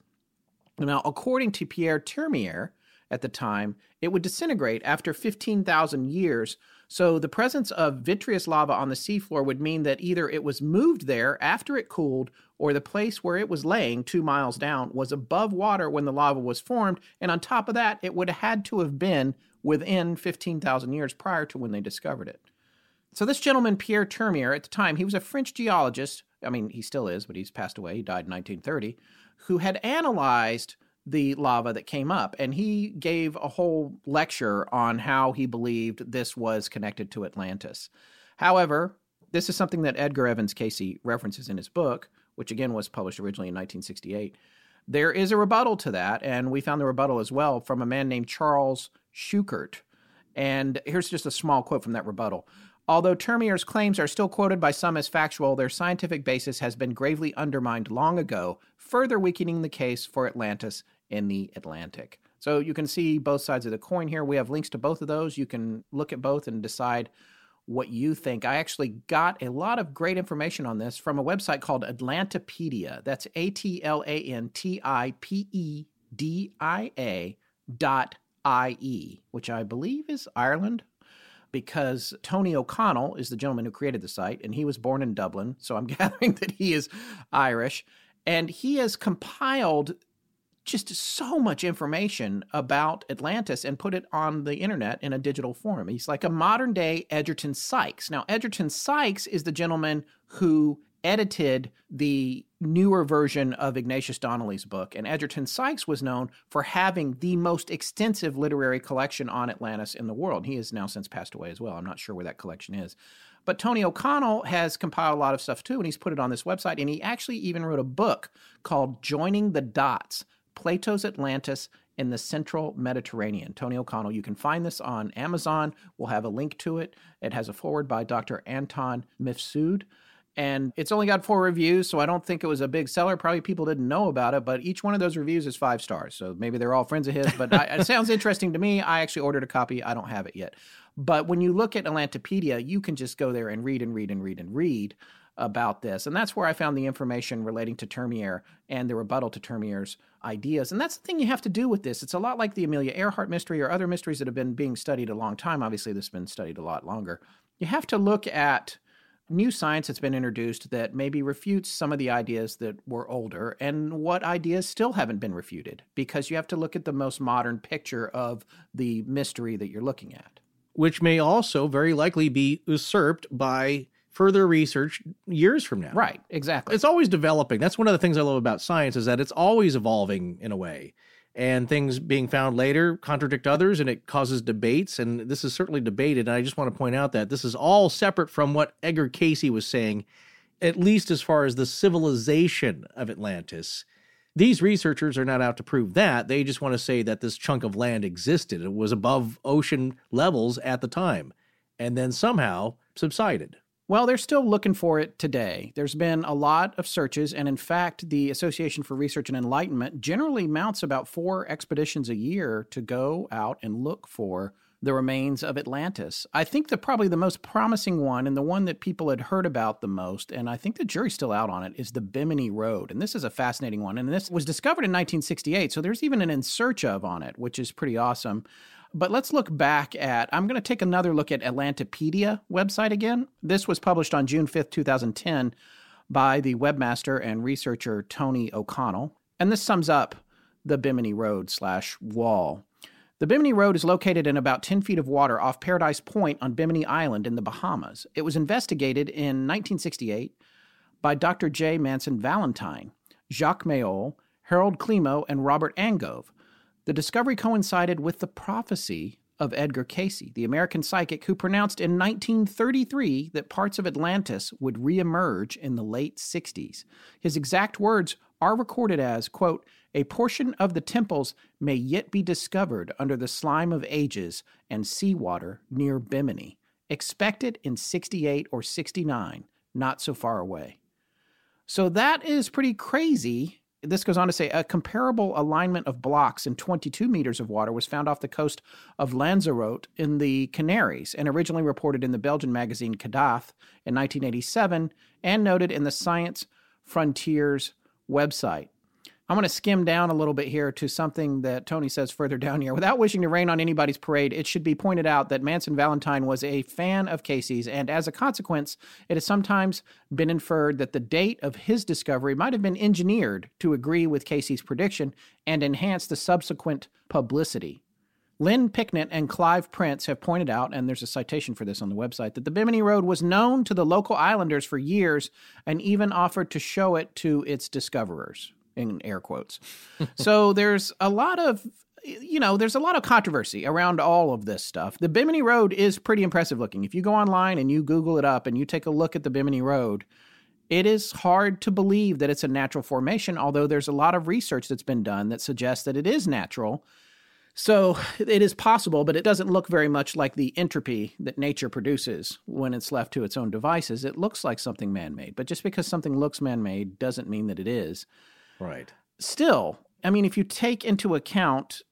Now, according to Pierre Termier, at the time, it would disintegrate after 15,000 years. So the presence of vitreous lava on the seafloor would mean that either it was moved there after it cooled or the place where it was laying, two miles down, was above water when the lava was formed. And on top of that, it would have had to have been within 15,000 years prior to when they discovered it. So this gentleman, Pierre Termier, at the time, he was a French geologist. I mean, he still is, but he's passed away. He died in 1930, who had analyzed the lava that came up. And he gave a whole lecture on how he believed this was connected to Atlantis. However, this is something that Edgar Evans Cayce references in his book, which again was published originally in 1968. There is a rebuttal to that, and we found the rebuttal as well from a man named Charles Schuchert. And here's just a small quote from that rebuttal. Although Termier's claims are still quoted by some as factual, their scientific basis has been gravely undermined long ago, further weakening the case for Atlantis in the Atlantic. So you can see both sides of the coin here. We have links to both of those. You can look at both and decide what you think. I actually got a lot of great information on this from a website called Atlantipedia. That's A T L A N T I P E D I A dot I E, which I believe is Ireland, because Tony O'Connell is the gentleman who created the site, and he was born in Dublin. So I'm gathering that he is Irish. And he has compiled just so much information about Atlantis and put it on the internet in a digital form. He's like a modern day Edgerton Sykes. Now, Edgerton Sykes is the gentleman who edited the newer version of Ignatius Donnelly's book. And Edgerton Sykes was known for having the most extensive literary collection on Atlantis in the world. He has now since passed away as well. I'm not sure where that collection is. But Tony O'Connell has compiled a lot of stuff too, and he's put it on this website. And he actually even wrote a book called Joining the Dots Plato's Atlantis in the central Mediterranean. Tony O'Connell. You can find this on Amazon. We'll have a link to it. It has a forward by Dr. Anton Mifsud. And it's only got four reviews, so I don't think it was a big seller. Probably people didn't know about it, but each one of those reviews is five stars. So maybe they're all friends of his, but I, it sounds interesting to me. I actually ordered a copy. I don't have it yet. But when you look at Atlantipedia, you can just go there and read and read and read and read about this. And that's where I found the information relating to Termier and the rebuttal to Termier's ideas. And that's the thing you have to do with this. It's a lot like the Amelia Earhart mystery or other mysteries that have been being studied a long time. Obviously, this has been studied a lot longer. You have to look at new science that's been introduced that maybe refutes some of the ideas that were older and what ideas still haven't been refuted because you have to look at the most modern picture of the mystery that you're looking at.
Which may also very likely be usurped by further research years from now.
Right, exactly.
It's always developing. That's one of the things I love about science is that it's always evolving in a way. And things being found later contradict others and it causes debates. And this is certainly debated. And I just want to point out that this is all separate from what Edgar Cayce was saying, at least as far as the civilization of Atlantis. These researchers are not out to prove that. They just want to say that this chunk of land existed. It was above ocean levels at the time and then somehow subsided.
Well, they're still looking for it today. There's been a lot of searches, and in fact, the Association for Research and Enlightenment generally mounts about four expeditions a year to go out and look for the remains of Atlantis. I think the probably the most promising one and the one that people had heard about the most, and I think the jury's still out on it, is the Bimini Road. And this is a fascinating one. And this was discovered in 1968, so there's even an in search of on it, which is pretty awesome. But let's look back at, I'm going to take another look at Atlantipedia website again. This was published on June 5th, 2010 by the webmaster and researcher Tony O'Connell. And this sums up the Bimini Road slash wall. The Bimini Road is located in about 10 feet of water off Paradise Point on Bimini Island in the Bahamas. It was investigated in 1968 by Dr. J. Manson Valentine, Jacques Mayol, Harold Klimo, and Robert Angove. The discovery coincided with the prophecy of Edgar Cayce, the American psychic who pronounced in 1933 that parts of Atlantis would reemerge in the late 60s. His exact words are recorded as, quote, a portion of the temples may yet be discovered under the slime of ages and seawater near Bimini. Expected in 68 or 69, not so far away. So that is pretty crazy this goes on to say a comparable alignment of blocks in 22 meters of water was found off the coast of Lanzarote in the Canaries and originally reported in the Belgian magazine Kadath in 1987 and noted in the Science Frontiers website. I'm going to skim down a little bit here to something that Tony says further down here. Without wishing to rain on anybody's parade, it should be pointed out that Manson Valentine was a fan of Cayce's, and as a consequence, it has sometimes been inferred that the date of his discovery might have been engineered to agree with Cayce's prediction and enhance the subsequent publicity. Lynn Picknett and Clive Prince have pointed out, and there's a citation for this on the website, that the Bimini Road was known to the local islanders for years and even offered to show it to its discoverers in air quotes. so there's a lot of you know, there's a lot of controversy around all of this stuff. The Bimini Road is pretty impressive looking. If you go online and you Google it up and you take a look at the Bimini Road, it is hard to believe that it's a natural formation, although there's a lot of research that's been done that suggests that it is natural. So it is possible, but it doesn't look very much like the entropy that nature produces when it's left to its own devices. It looks like something man made, but just because something looks man made doesn't mean that it is.
Right.
Still, I mean, if you take into account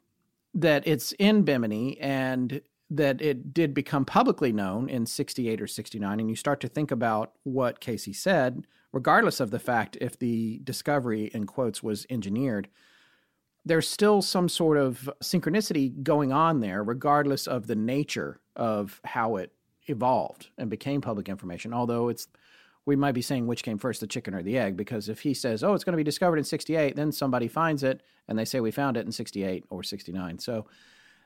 that it's in Bimini and that it did become publicly known in 68 or 69, and you start to think about what Cayce said, regardless of the fact if the discovery, in quotes, was engineered, there's still some sort of synchronicity going on there, regardless of the nature of how it evolved and became public information, although it's we might be saying which came first, the chicken or the egg, because if he says, oh, it's going to be discovered in 68, then somebody finds it and they say we found it in 68 or 69. So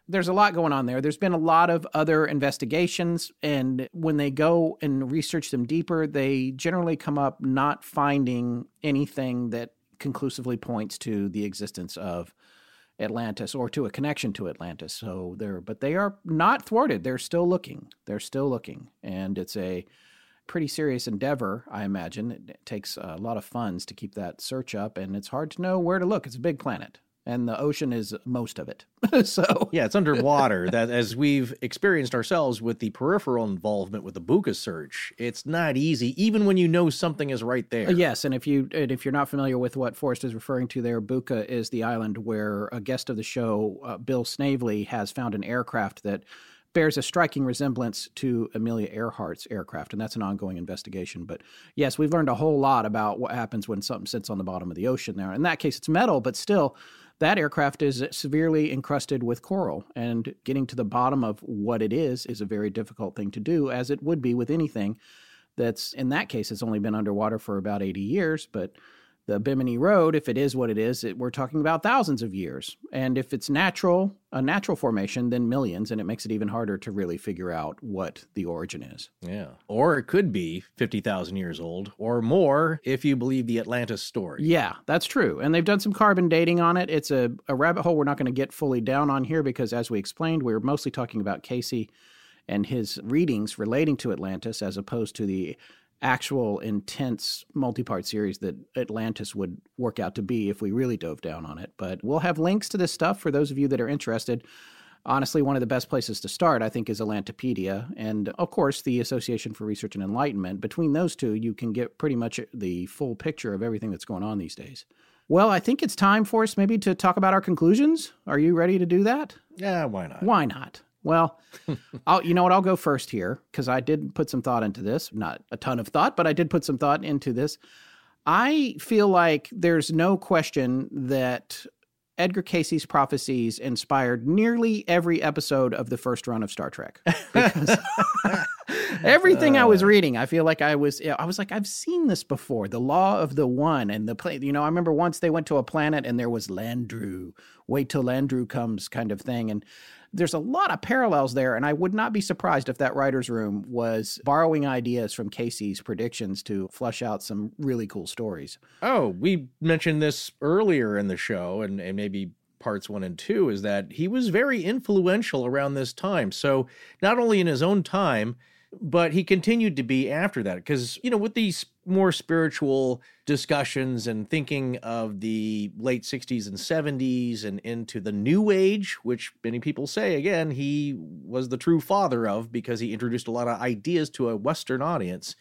there's a lot going on there. There's been a lot of other investigations, and when they go and research them deeper, they generally come up not finding anything that conclusively points to the existence of Atlantis or to a connection to Atlantis. So they're, but they are not thwarted. They're still looking. They're still looking, and it's a pretty serious endeavor, I imagine. It takes a lot of funds to keep that search up, and it's hard to know where to look. It's a big planet, and the ocean is most of it. so
yeah, it's underwater. that as we've experienced ourselves with the peripheral involvement with the Buka search, it's not easy, even when you know something is right there.
Yes, and if you and if you're not familiar with what Forrest is referring to there, Buka is the island where a guest of the show, uh, Bill Snavely, has found an aircraft that bears a striking resemblance to Amelia Earhart's aircraft, and that's an ongoing investigation. But yes, we've learned a whole lot about what happens when something sits on the bottom of the ocean there. In that case, it's metal, but still, that aircraft is severely encrusted with coral, and getting to the bottom of what it is is a very difficult thing to do, as it would be with anything that's, in that case, it's only been underwater for about 80 years, but the Bimini Road, if it is what it is, it, we're talking about thousands of years. And if it's natural, a natural formation, then millions, and it makes it even harder to really figure out what the origin is.
Yeah. Or it could be 50,000 years old or more if you believe the Atlantis story.
Yeah, that's true. And they've done some carbon dating on it. It's a, a rabbit hole we're not going to get fully down on here because, as we explained, we we're mostly talking about Cayce and his readings relating to Atlantis as opposed to the actual intense multi-part series that Atlantis would work out to be if we really dove down on it. But we'll have links to this stuff for those of you that are interested. Honestly, one of the best places to start, I think, is Atlantipedia, and of course, the Association for Research and Enlightenment. Between those two, you can get pretty much the full picture of everything that's going on these days. Well, I think it's time for us maybe to talk about our conclusions. Are you ready to do that?
Yeah, why not?
Why not? Well, I'll, you know what? I'll go first here because I did put some thought into this. Not a ton of thought, but I did put some thought into this. I feel like there's no question that Edgar Cayce's prophecies inspired nearly every episode of the first run of Star Trek. Because everything uh, I was reading, I feel like I was I was like I've seen this before. The law of the one and the play. You know, I remember once they went to a planet and there was Landru. Wait till Landru comes, kind of thing. And there's a lot of parallels there, and I would not be surprised if that writer's room was borrowing ideas from Cayce's predictions to flush out some really cool stories.
Oh, we mentioned this earlier in the show, and, and maybe parts one and two, is that he was very influential around this time. So, not only in his own time, but he continued to be after that because you know with these more spiritual discussions and thinking of the late 60s and 70s and into the new age which many people say again he was the true father of because he introduced a lot of ideas to a western audience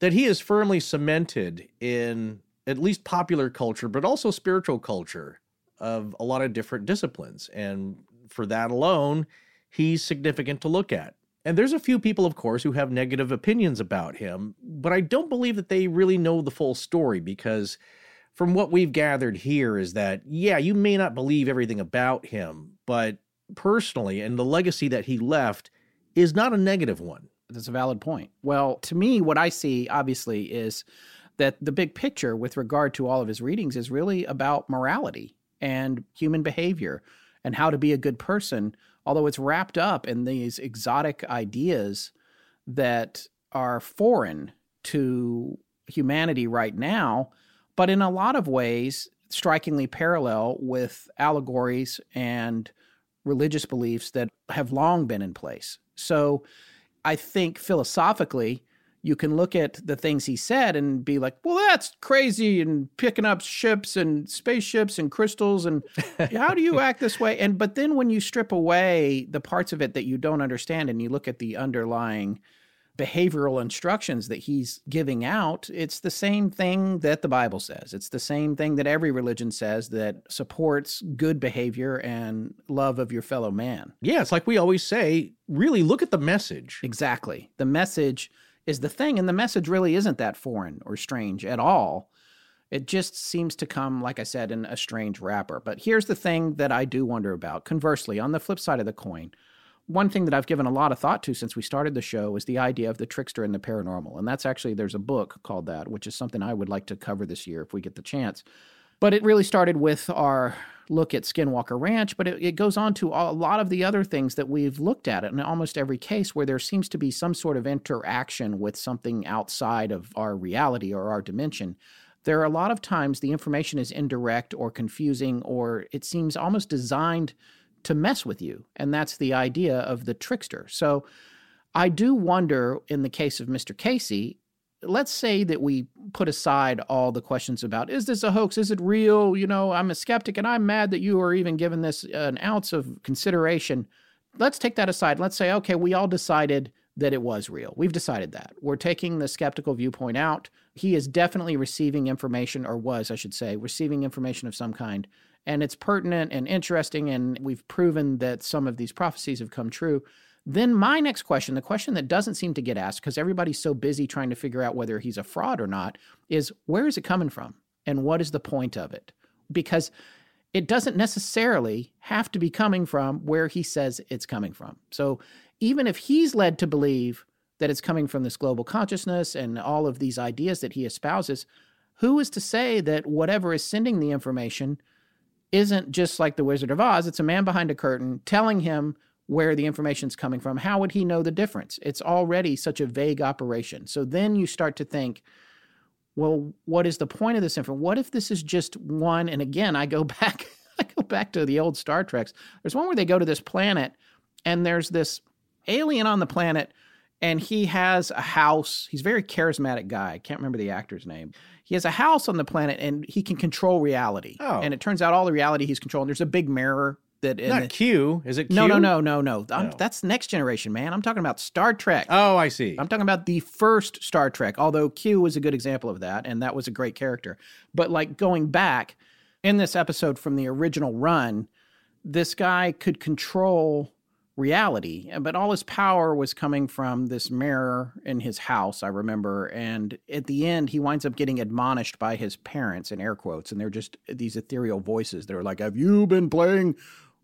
that he is firmly cemented in at least popular culture but also spiritual culture of a lot of different disciplines. And for that alone he's significant to look at and there's a few people, of course, who have negative opinions about him, but I don't believe that they really know the full story because from what we've gathered here is that, yeah, you may not believe everything about him, but personally, and the legacy that he left is not a negative one.
That's a valid point. Well, to me, what I see obviously is that the big picture with regard to all of his readings is really about morality and human behavior and how to be a good person, although it's wrapped up in these exotic ideas that are foreign to humanity right now, but in a lot of ways, strikingly parallel with allegories and religious beliefs that have long been in place. So I think philosophically, you can look at the things he said and be like, well, that's crazy and picking up ships and spaceships and crystals and how do you act this way? And but then when you strip away the parts of it that you don't understand and you look at the underlying behavioral instructions that he's giving out, it's the same thing that the Bible says. It's the same thing that every religion says that supports good behavior and love of your fellow man.
Yeah, it's like we always say, really look at the message.
Exactly. The message is the thing, and the message really isn't that foreign or strange at all. It just seems to come, like I said, in a strange wrapper. But here's the thing that I do wonder about. Conversely, on the flip side of the coin, one thing that I've given a lot of thought to since we started the show is the idea of the trickster and the paranormal. And that's actually, there's a book called that, which is something I would like to cover this year if we get the chance. But it really started with our look at Skinwalker Ranch, but it, it, goes on to a lot of the other things that we've looked at in almost every case where there seems to be some sort of interaction with something outside of our reality or our dimension. There are a lot of times the information is indirect or confusing, or it seems almost designed to mess with you. And that's the idea of the trickster. So I do wonder in the case of Mr. Cayce, let's say that we put aside all the questions about is this a hoax? Is it real? You know, I'm a skeptic and I'm mad that you are even given this an ounce of consideration. Let's take that aside. Let's say, okay, we all decided that it was real. We've decided that. We're taking the skeptical viewpoint out. He is definitely receiving information, or was, I should say, receiving information of some kind and it's pertinent and interesting, and we've proven that some of these prophecies have come true. Then, my next question, the question that doesn't seem to get asked because everybody's so busy trying to figure out whether he's a fraud or not, is where is it coming from? And what is the point of it? Because it doesn't necessarily have to be coming from where he says it's coming from. So, even if he's led to believe that it's coming from this global consciousness and all of these ideas that he espouses, who is to say that whatever is sending the information isn't just like the Wizard of Oz. It's a man behind a curtain telling him where the information's coming from. How would he know the difference? It's already such a vague operation. So then you start to think, well, what is the point of this information? What if this is just one? And again, I go back, I go back to the old Star Treks. There's one where they go to this planet, and there's this alien on the planet, and he has a house. He's a very charismatic guy. I can't remember the actor's name. He has a house on the planet and he can control reality.
Oh.
And it turns out all the reality he's controlling. There's a big mirror that
not
the,
Q. Is it Q?
No, no, no, no, no. no. That's next generation, man. I'm talking about Star Trek.
Oh, I see.
I'm talking about the first Star Trek. Although Q was a good example of that, and that was a great character. But like going back in this episode from the original run, this guy could control reality. But all his power was coming from this mirror in his house, I remember. And at the end, he winds up getting admonished by his parents, in air quotes. And they're just these ethereal voices that are like, Have you been playing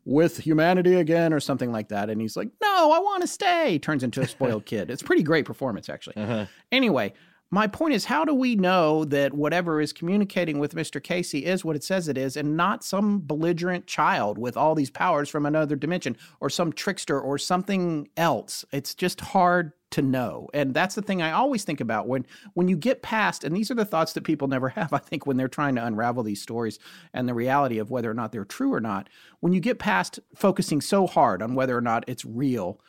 with humanity again or something like that? And he's like, No, I want to stay. Turns into a spoiled kid. It's pretty great performance, actually.
Uh-huh.
Anyway, my point is, how do we know that whatever is communicating with Mr. Cayce is what it says it is and not some belligerent child with all these powers from another dimension or some trickster or something else? It's just hard to know. And that's the thing I always think about when when you get past and these are the thoughts that people never have I think when they're trying to unravel these stories and the reality of whether or not they're true or not. When you get past focusing so hard on whether or not it's real,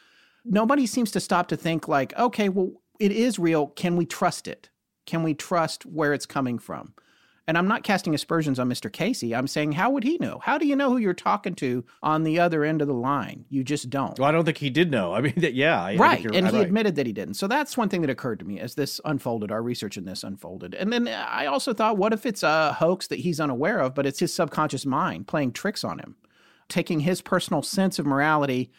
nobody seems to stop to think like, okay, well it is real. Can we trust it? Can we trust where it's coming from? And I'm not casting aspersions on Mr. Cayce. I'm saying, how would he know? How do you know who you're talking to on the other end of the line? You just don't.
Well, I don't think he did know. I mean, yeah. I,
right.
I
and he admitted that he didn't. So that's one thing that occurred to me as this unfolded, our research in this unfolded. And then I also thought, what if it's a hoax that he's unaware of, but it's his subconscious mind playing tricks on him, taking his personal sense of morality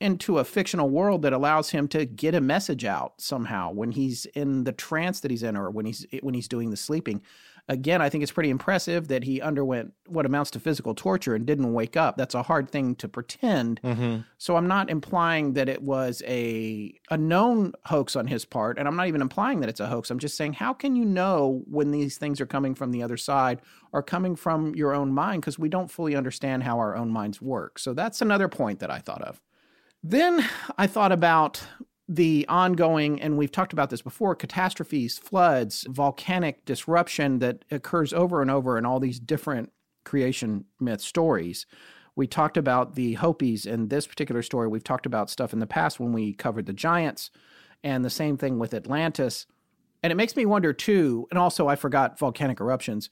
into a fictional world that allows him to get a message out somehow when he's in the trance that he's in or when he's when he's doing the sleeping Again, I think it's pretty impressive that he underwent what amounts to physical torture and didn't wake up. That's a hard thing to pretend.
Mm-hmm.
So I'm not implying that it was a a known hoax on his part, and I'm not even implying that it's a hoax. I'm just saying, how can you know when these things are coming from the other side or coming from your own mind? Because we don't fully understand how our own minds work. So that's another point that I thought of. Then I thought about the ongoing, and we've talked about this before catastrophes, floods, volcanic disruption that occurs over and over in all these different creation myth stories. We talked about the Hopis in this particular story. We've talked about stuff in the past when we covered the giants, and the same thing with Atlantis. And it makes me wonder, too, and also I forgot volcanic eruptions.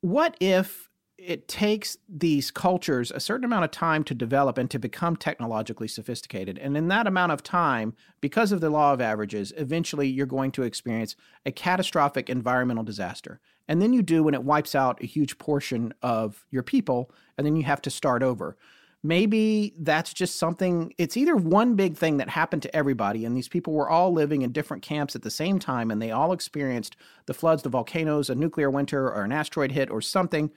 What if it takes these cultures a certain amount of time to develop and to become technologically sophisticated. And in that amount of time, because of the law of averages, eventually you're going to experience a catastrophic environmental disaster. And then you do when it wipes out a huge portion of your people, and then you have to start over. Maybe that's just something, it's either one big thing that happened to everybody, and these people were all living in different camps at the same time, and they all experienced the floods, the volcanoes, a nuclear winter, or an asteroid hit, or something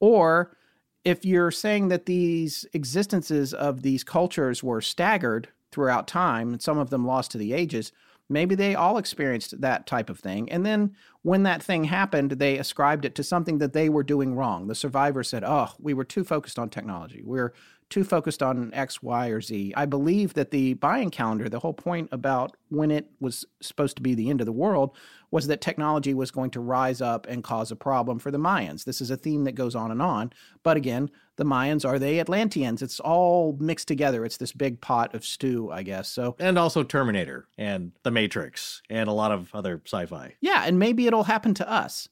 or if you're saying that these existences of these cultures were staggered throughout time, and some of them lost to the ages, maybe they all experienced that type of thing. And then when that thing happened, they ascribed it to something that they were doing wrong. The survivor said, Oh, we were too focused on technology. We're too focused on X, Y, or Z. I believe that the Mayan calendar, the whole point about when it was supposed to be the end of the world, was that technology was going to rise up and cause a problem for the Mayans. This is a theme that goes on and on. But again, the Mayans are they Atlanteans? It's all mixed together. It's this big pot of stew, I guess. So
and also Terminator and The Matrix and a lot of other sci-fi.
Yeah, and maybe it'll happen to us.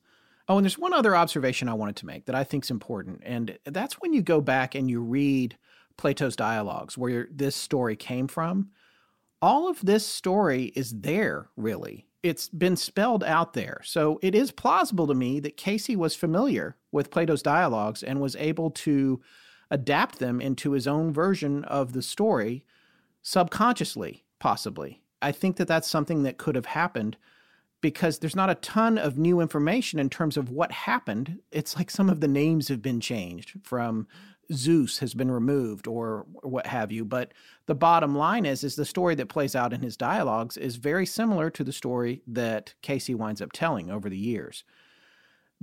Oh, and there's one other observation I wanted to make that I think is important, and that's when you go back and you read Plato's dialogues, where this story came from. All of this story is there, really. It's been spelled out there. So it is plausible to me that Cayce was familiar with Plato's dialogues and was able to adapt them into his own version of the story subconsciously, possibly. I think that that's something that could have happened because there's not a ton of new information in terms of what happened. It's like some of the names have been changed from Zeus has been removed or what have you. But the bottom line is, is the story that plays out in his dialogues is very similar to the story that Cayce winds up telling over the years.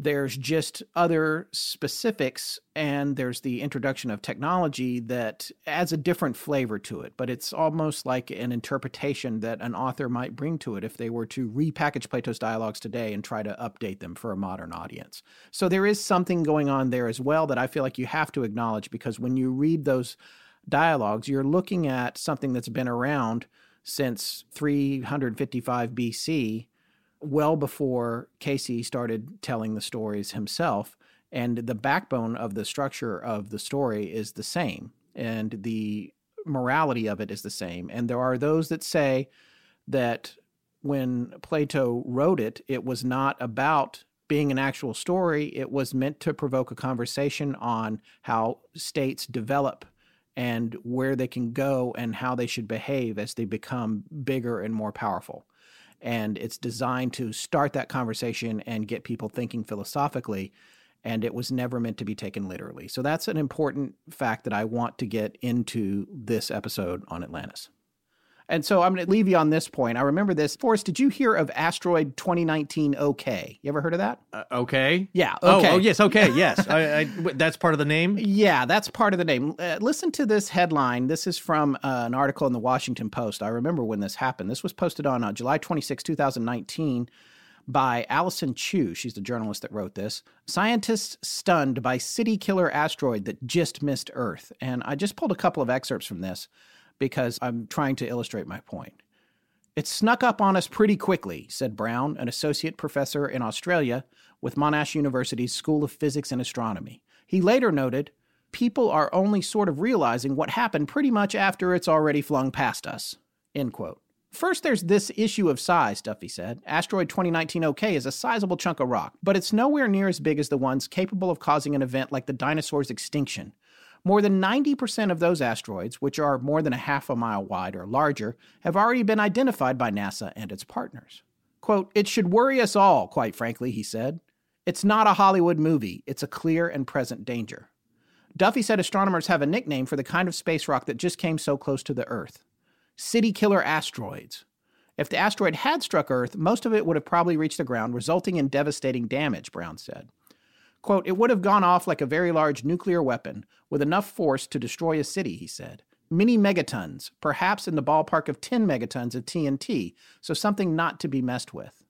There's just other specifics, and there's the introduction of technology that adds a different flavor to it. But it's almost like an interpretation that an author might bring to it if they were to repackage Plato's dialogues today and try to update them for a modern audience. So there is something going on there as well that I feel like you have to acknowledge because when you read those dialogues, you're looking at something that's been around since 355 BC well before Cayce started telling the stories himself. And the backbone of the structure of the story is the same, and the morality of it is the same. And there are those that say that when Plato wrote it, it was not about being an actual story, it was meant to provoke a conversation on how states develop and where they can go and how they should behave as they become bigger and more powerful and it's designed to start that conversation and get people thinking philosophically and it was never meant to be taken literally. So that's an important fact that i want to get into this episode on atlantis and so I'm going to leave you on this point. I remember this. Forrest, did you hear of Asteroid 2019 OK? You ever heard of that?
Uh, okay.
Yeah.
Okay. Oh, oh yes. Okay. Yes. I, I, that's part of the name?
Yeah, that's part of the name. Uh, listen to this headline. This is from uh, an article in the Washington Post. I remember when this happened. This was posted on uh, July 26, 2019 by Allyson Chiu. She's the journalist that wrote this. Scientists stunned by city killer asteroid that just missed Earth. And I just pulled a couple of excerpts from this because I'm trying to illustrate my point. It snuck up on us pretty quickly, said Brown, an associate professor in Australia with Monash University's School of Physics and Astronomy. He later noted, People are only sort of realizing what happened pretty much after it's already flung past us. End quote. First, there's this issue of size, Duffy said. Asteroid 2019 OK is a sizable chunk of rock, but it's nowhere near as big as the ones capable of causing an event like the dinosaur's extinction. More than 90% of those asteroids, which are more than a half a mile wide or larger, have already been identified by NASA and its partners. Quote, It should worry us all, quite frankly, he said. It's not a Hollywood movie, it's a clear and present danger. Duffy said astronomers have a nickname for the kind of space rock that just came so close to the Earth city killer asteroids. If the asteroid had struck Earth, most of it would have probably reached the ground, resulting in devastating damage, Brown said. Quote, it would have gone off like a very large nuclear weapon with enough force to destroy a city, he said. Many megatons, perhaps in the ballpark of 10 megatons of TNT, so something not to be messed with.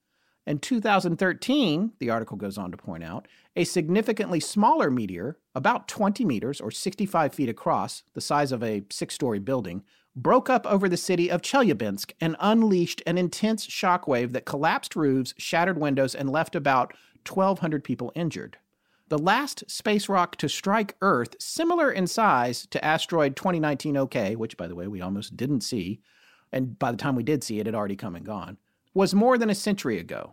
In 2013, the article goes on to point out, a significantly smaller meteor, about 20 meters or 65 feet across, the size of a six story building, broke up over the city of Chelyabinsk and unleashed an intense shockwave that collapsed roofs, shattered windows, and left about 1,200 people injured. The last space rock to strike Earth, similar in size to asteroid 2019 OK, which, by the way, we almost didn't see, and by the time we did see it, it had already come and gone, was more than a century ago.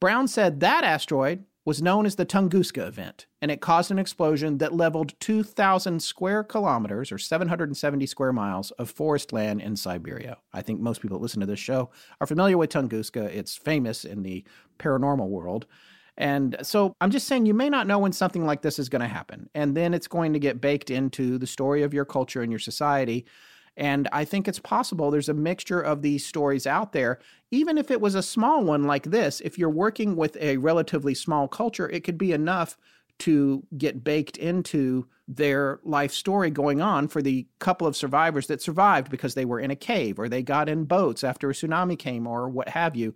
Brown said that asteroid was known as the Tunguska event, and it caused an explosion that leveled 2,000 square kilometers or 770 square miles of forest land in Siberia. I think most people that listen to this show are familiar with Tunguska. It's famous in the paranormal world. And so I'm just saying you may not know when something like this is going to happen. And then it's going to get baked into the story of your culture and your society. And I think it's possible there's a mixture of these stories out there. Even if it was a small one like this, if you're working with a relatively small culture, it could be enough to get baked into their life story going on for the couple of survivors that survived because they were in a cave or they got in boats after a tsunami came or what have you.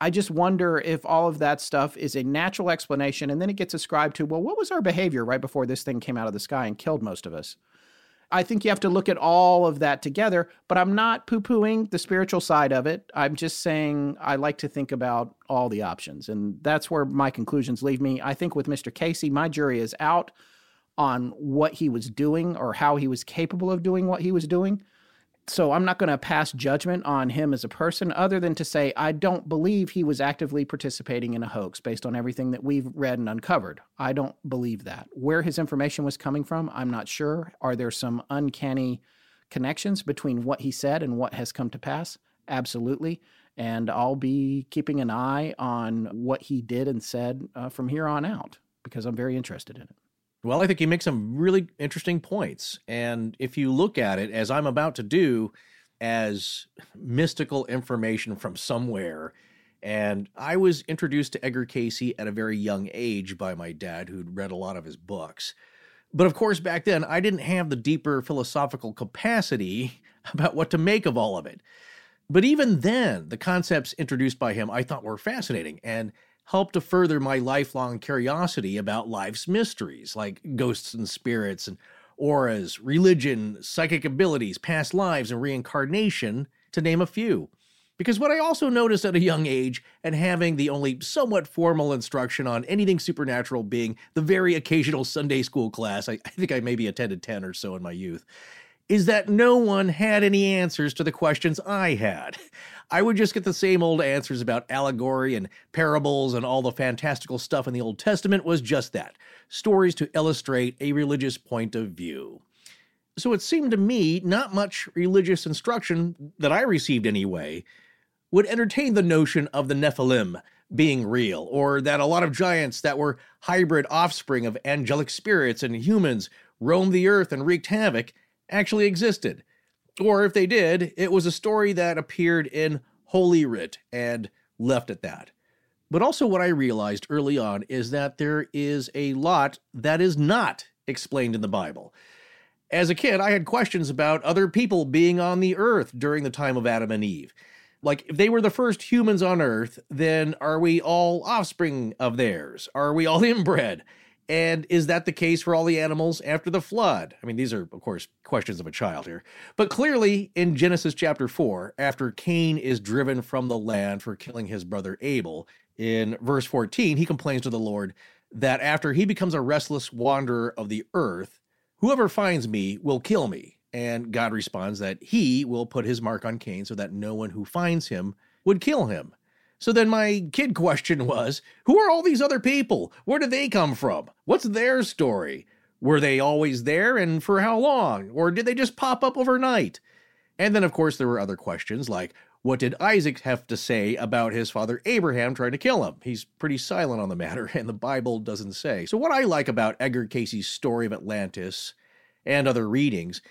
I just wonder if all of that stuff is a natural explanation and then it gets ascribed to, well, what was our behavior right before this thing came out of the sky and killed most of us? I think you have to look at all of that together, but I'm not poo pooing the spiritual side of it. I'm just saying I like to think about all the options. And that's where my conclusions leave me. I think with Mr. Cayce, my jury is out on what he was doing or how he was capable of doing what he was doing so I'm not going to pass judgment on him as a person other than to say I don't believe he was actively participating in a hoax based on everything that we've read and uncovered. I don't believe that. Where his information was coming from, I'm not sure. Are there some uncanny connections between what he said and what has come to pass? Absolutely. And I'll be keeping an eye on what he did and said uh, from here on out because I'm very interested in it.
Well, I think you make some really interesting points. And if you look at it, as I'm about to do, as mystical information from somewhere, and I was introduced to Edgar Cayce at a very young age by my dad, who'd read a lot of his books. But of course, back then, I didn't have the deeper philosophical capacity about what to make of all of it. But even then, the concepts introduced by him I thought were fascinating. And helped to further my lifelong curiosity about life's mysteries, like ghosts and spirits and auras, religion, psychic abilities, past lives, and reincarnation, to name a few. Because what I also noticed at a young age, and having the only somewhat formal instruction on anything supernatural being the very occasional Sunday school class, I, I think I maybe attended 10 or so in my youth, is that no one had any answers to the questions I had. I would just get the same old answers about allegory and parables and all the fantastical stuff in the Old Testament was just that stories to illustrate a religious point of view. So it seemed to me not much religious instruction that I received anyway would entertain the notion of the Nephilim being real, or that a lot of giants that were hybrid offspring of angelic spirits and humans roamed the earth and wreaked havoc actually existed. Or if they did, it was a story that appeared in Holy Writ and left at that. But also, what I realized early on is that there is a lot that is not explained in the Bible. As a kid, I had questions about other people being on the earth during the time of Adam and Eve. Like, if they were the first humans on earth, then are we all offspring of theirs? Are we all inbred? And is that the case for all the animals after the flood? I mean, these are, of course, questions of a child here. But clearly, in Genesis chapter 4, after Cain is driven from the land for killing his brother Abel, in verse 14, he complains to the Lord that after he becomes a restless wanderer of the earth, whoever finds me will kill me. And God responds that he will put his mark on Cain so that no one who finds him would kill him. So then my kid question was who are all these other people? Where do they come from? What's their story? Were they always there and for how long? Or did they just pop up overnight? And then, of course, there were other questions like What did Isaac have to say about his father Abraham trying to kill him? He's pretty silent on the matter, and the Bible doesn't say. So, what I like about Edgar Cayce's story of Atlantis and other readings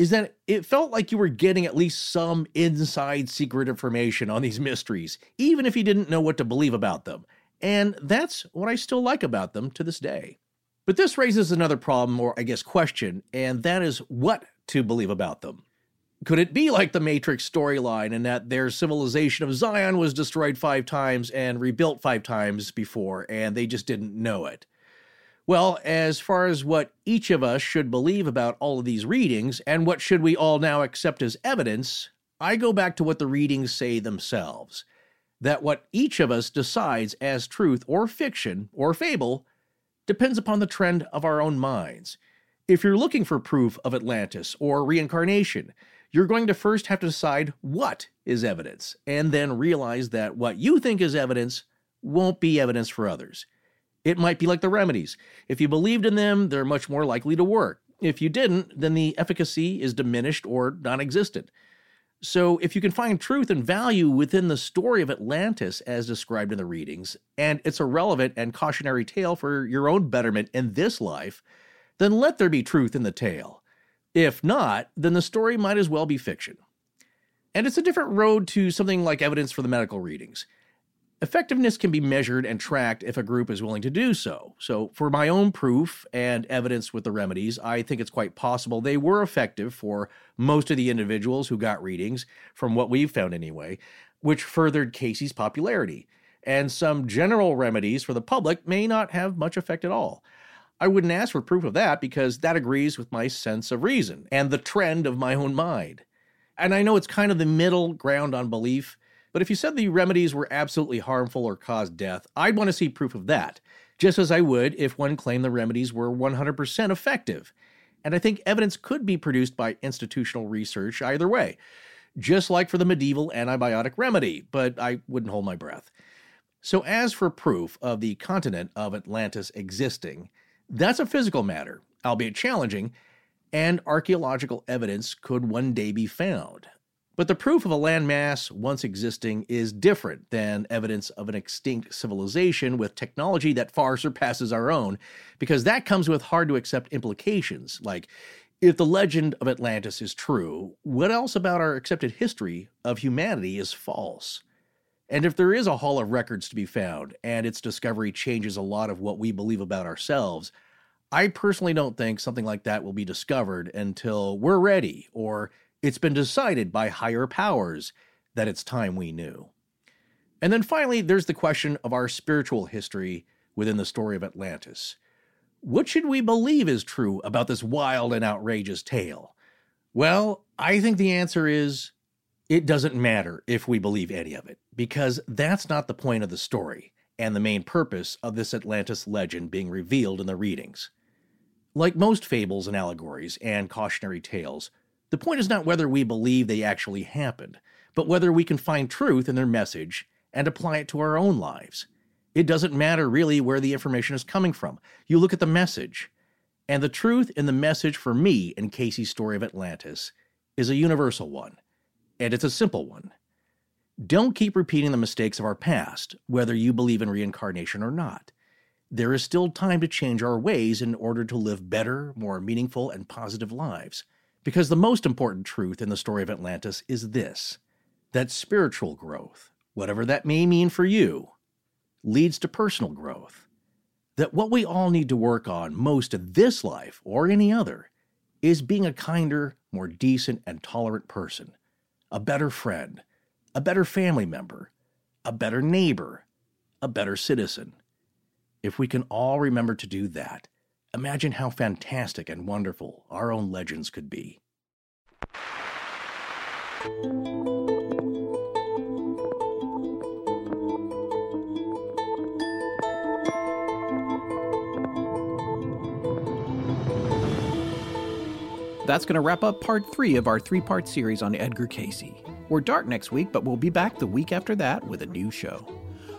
is that it felt like you were getting at least some inside secret information on these mysteries, even if you didn't know what to believe about them. And that's what I still like about them to this day. But this raises another problem, or I guess question, and that is what to believe about them. Could it be like the Matrix storyline in that their civilization of Zion was destroyed five times and rebuilt five times before, and they just didn't know it? Well, as far as what each of us should believe about all of these readings and what should we all now accept as evidence, I go back to what the readings say themselves. That what each of us decides as truth or fiction or fable depends upon the trend of our own minds. If you're looking for proof of Atlantis or reincarnation, you're going to first have to decide what is evidence, and then realize that what you think is evidence won't be evidence for others. It might be like the remedies. If you believed in them, they're much more likely to work. If you didn't, then the efficacy is diminished or non existent. So, if you can find truth and value within the story of Atlantis as described in the readings, and it's a relevant and cautionary tale for your own betterment in this life, then let there be truth in the tale. If not, then the story might as well be fiction. And it's a different road to something like evidence for the medical readings. Effectiveness can be measured and tracked if a group is willing to do so. So, for my own proof and evidence with the remedies, I think it's quite possible they were effective for most of the individuals who got readings, from what we've found anyway, which furthered Cayce's popularity. And some general remedies for the public may not have much effect at all. I wouldn't ask for proof of that because that agrees with my sense of reason and the trend of my own mind. And I know it's kind of the middle ground on belief, but if you said the remedies were absolutely harmful or caused death, I'd want to see proof of that, just as I would if one claimed the remedies were 100% effective. And I think evidence could be produced by institutional research either way, just like for the medieval antibiotic remedy, but I wouldn't hold my breath. So, as for proof of the continent of Atlantis existing, that's a physical matter, albeit challenging, and archaeological evidence could one day be found. But the proof of a landmass once existing is different than evidence of an extinct civilization with technology that far surpasses our own, because that comes with hard to accept implications. Like, if the legend of Atlantis is true, what else about our accepted history of humanity is false? And if there is a hall of records to be found, and its discovery changes a lot of what we believe about ourselves, I personally don't think something like that will be discovered until we're ready or it's been decided by higher powers that it's time we knew. And then finally, there's the question of our spiritual history within the story of Atlantis. What should we believe is true about this wild and outrageous tale? Well, I think the answer is it doesn't matter if we believe any of it, because that's not the point of the story and the main purpose of this Atlantis legend being revealed in the readings. Like most fables and allegories and cautionary tales, the point is not whether we believe they actually happened, but whether we can find truth in their message and apply it to our own lives. It doesn't matter really where the information is coming from. You look at the message. And the truth in the message for me in Cayce's story of Atlantis is a universal one and it's a simple one. Don't keep repeating the mistakes of our past, whether you believe in reincarnation or not. There is still time to change our ways in order to live better, more meaningful, and positive lives. Because the most important truth in the story of Atlantis is this that spiritual growth, whatever that may mean for you, leads to personal growth. That what we all need to work on most of this life or any other is being a kinder, more decent, and tolerant person a better friend, a better family member, a better neighbor, a better citizen. If we can all remember to do that, imagine how fantastic and wonderful our own legends could be.
That's going to wrap up part three of our three part series on Edgar Cayce. We're dark next week, but we'll be back the week after that with a new show.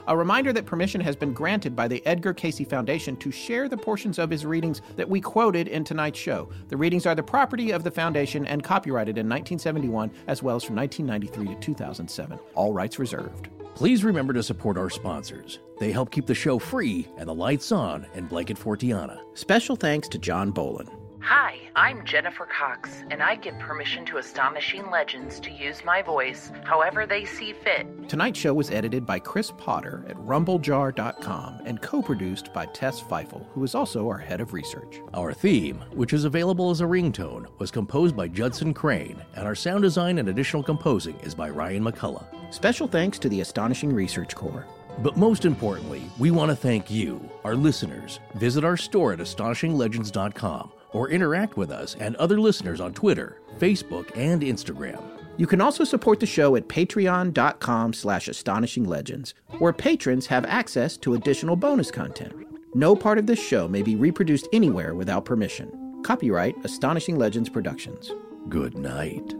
A reminder that permission has been granted by the Edgar Cayce Foundation to share the portions of his readings that we quoted in tonight's show. The readings are the property of the foundation and copyrighted in 1971 as well as from 1993 to 2007. All rights reserved.
Please remember to support our sponsors. They help keep the show free and the lights on in Blanket Fortiana.
Special thanks to John Bolin.
Hi, I'm Jennifer Cox, and I give permission to Astonishing Legends to use my voice however they see fit.
Tonight's show was edited by Chris Potter at rumblejar.com and co produced by Tess Feifel, who is also our head of research.
Our theme, which is available as a ringtone, was composed by Judson Crane, and our sound design and additional composing is by Ryan McCullough.
Special thanks to the Astonishing Research Corps.
But most importantly, we want to thank you, our listeners. Visit our store at astonishinglegends.com or interact with us and other listeners on Twitter, Facebook, and Instagram.
You can also support the show at patreon.com slash astonishinglegends, where patrons have access to additional bonus content. No part of this show may be reproduced anywhere without permission. Copyright Astonishing Legends Productions.
Good night.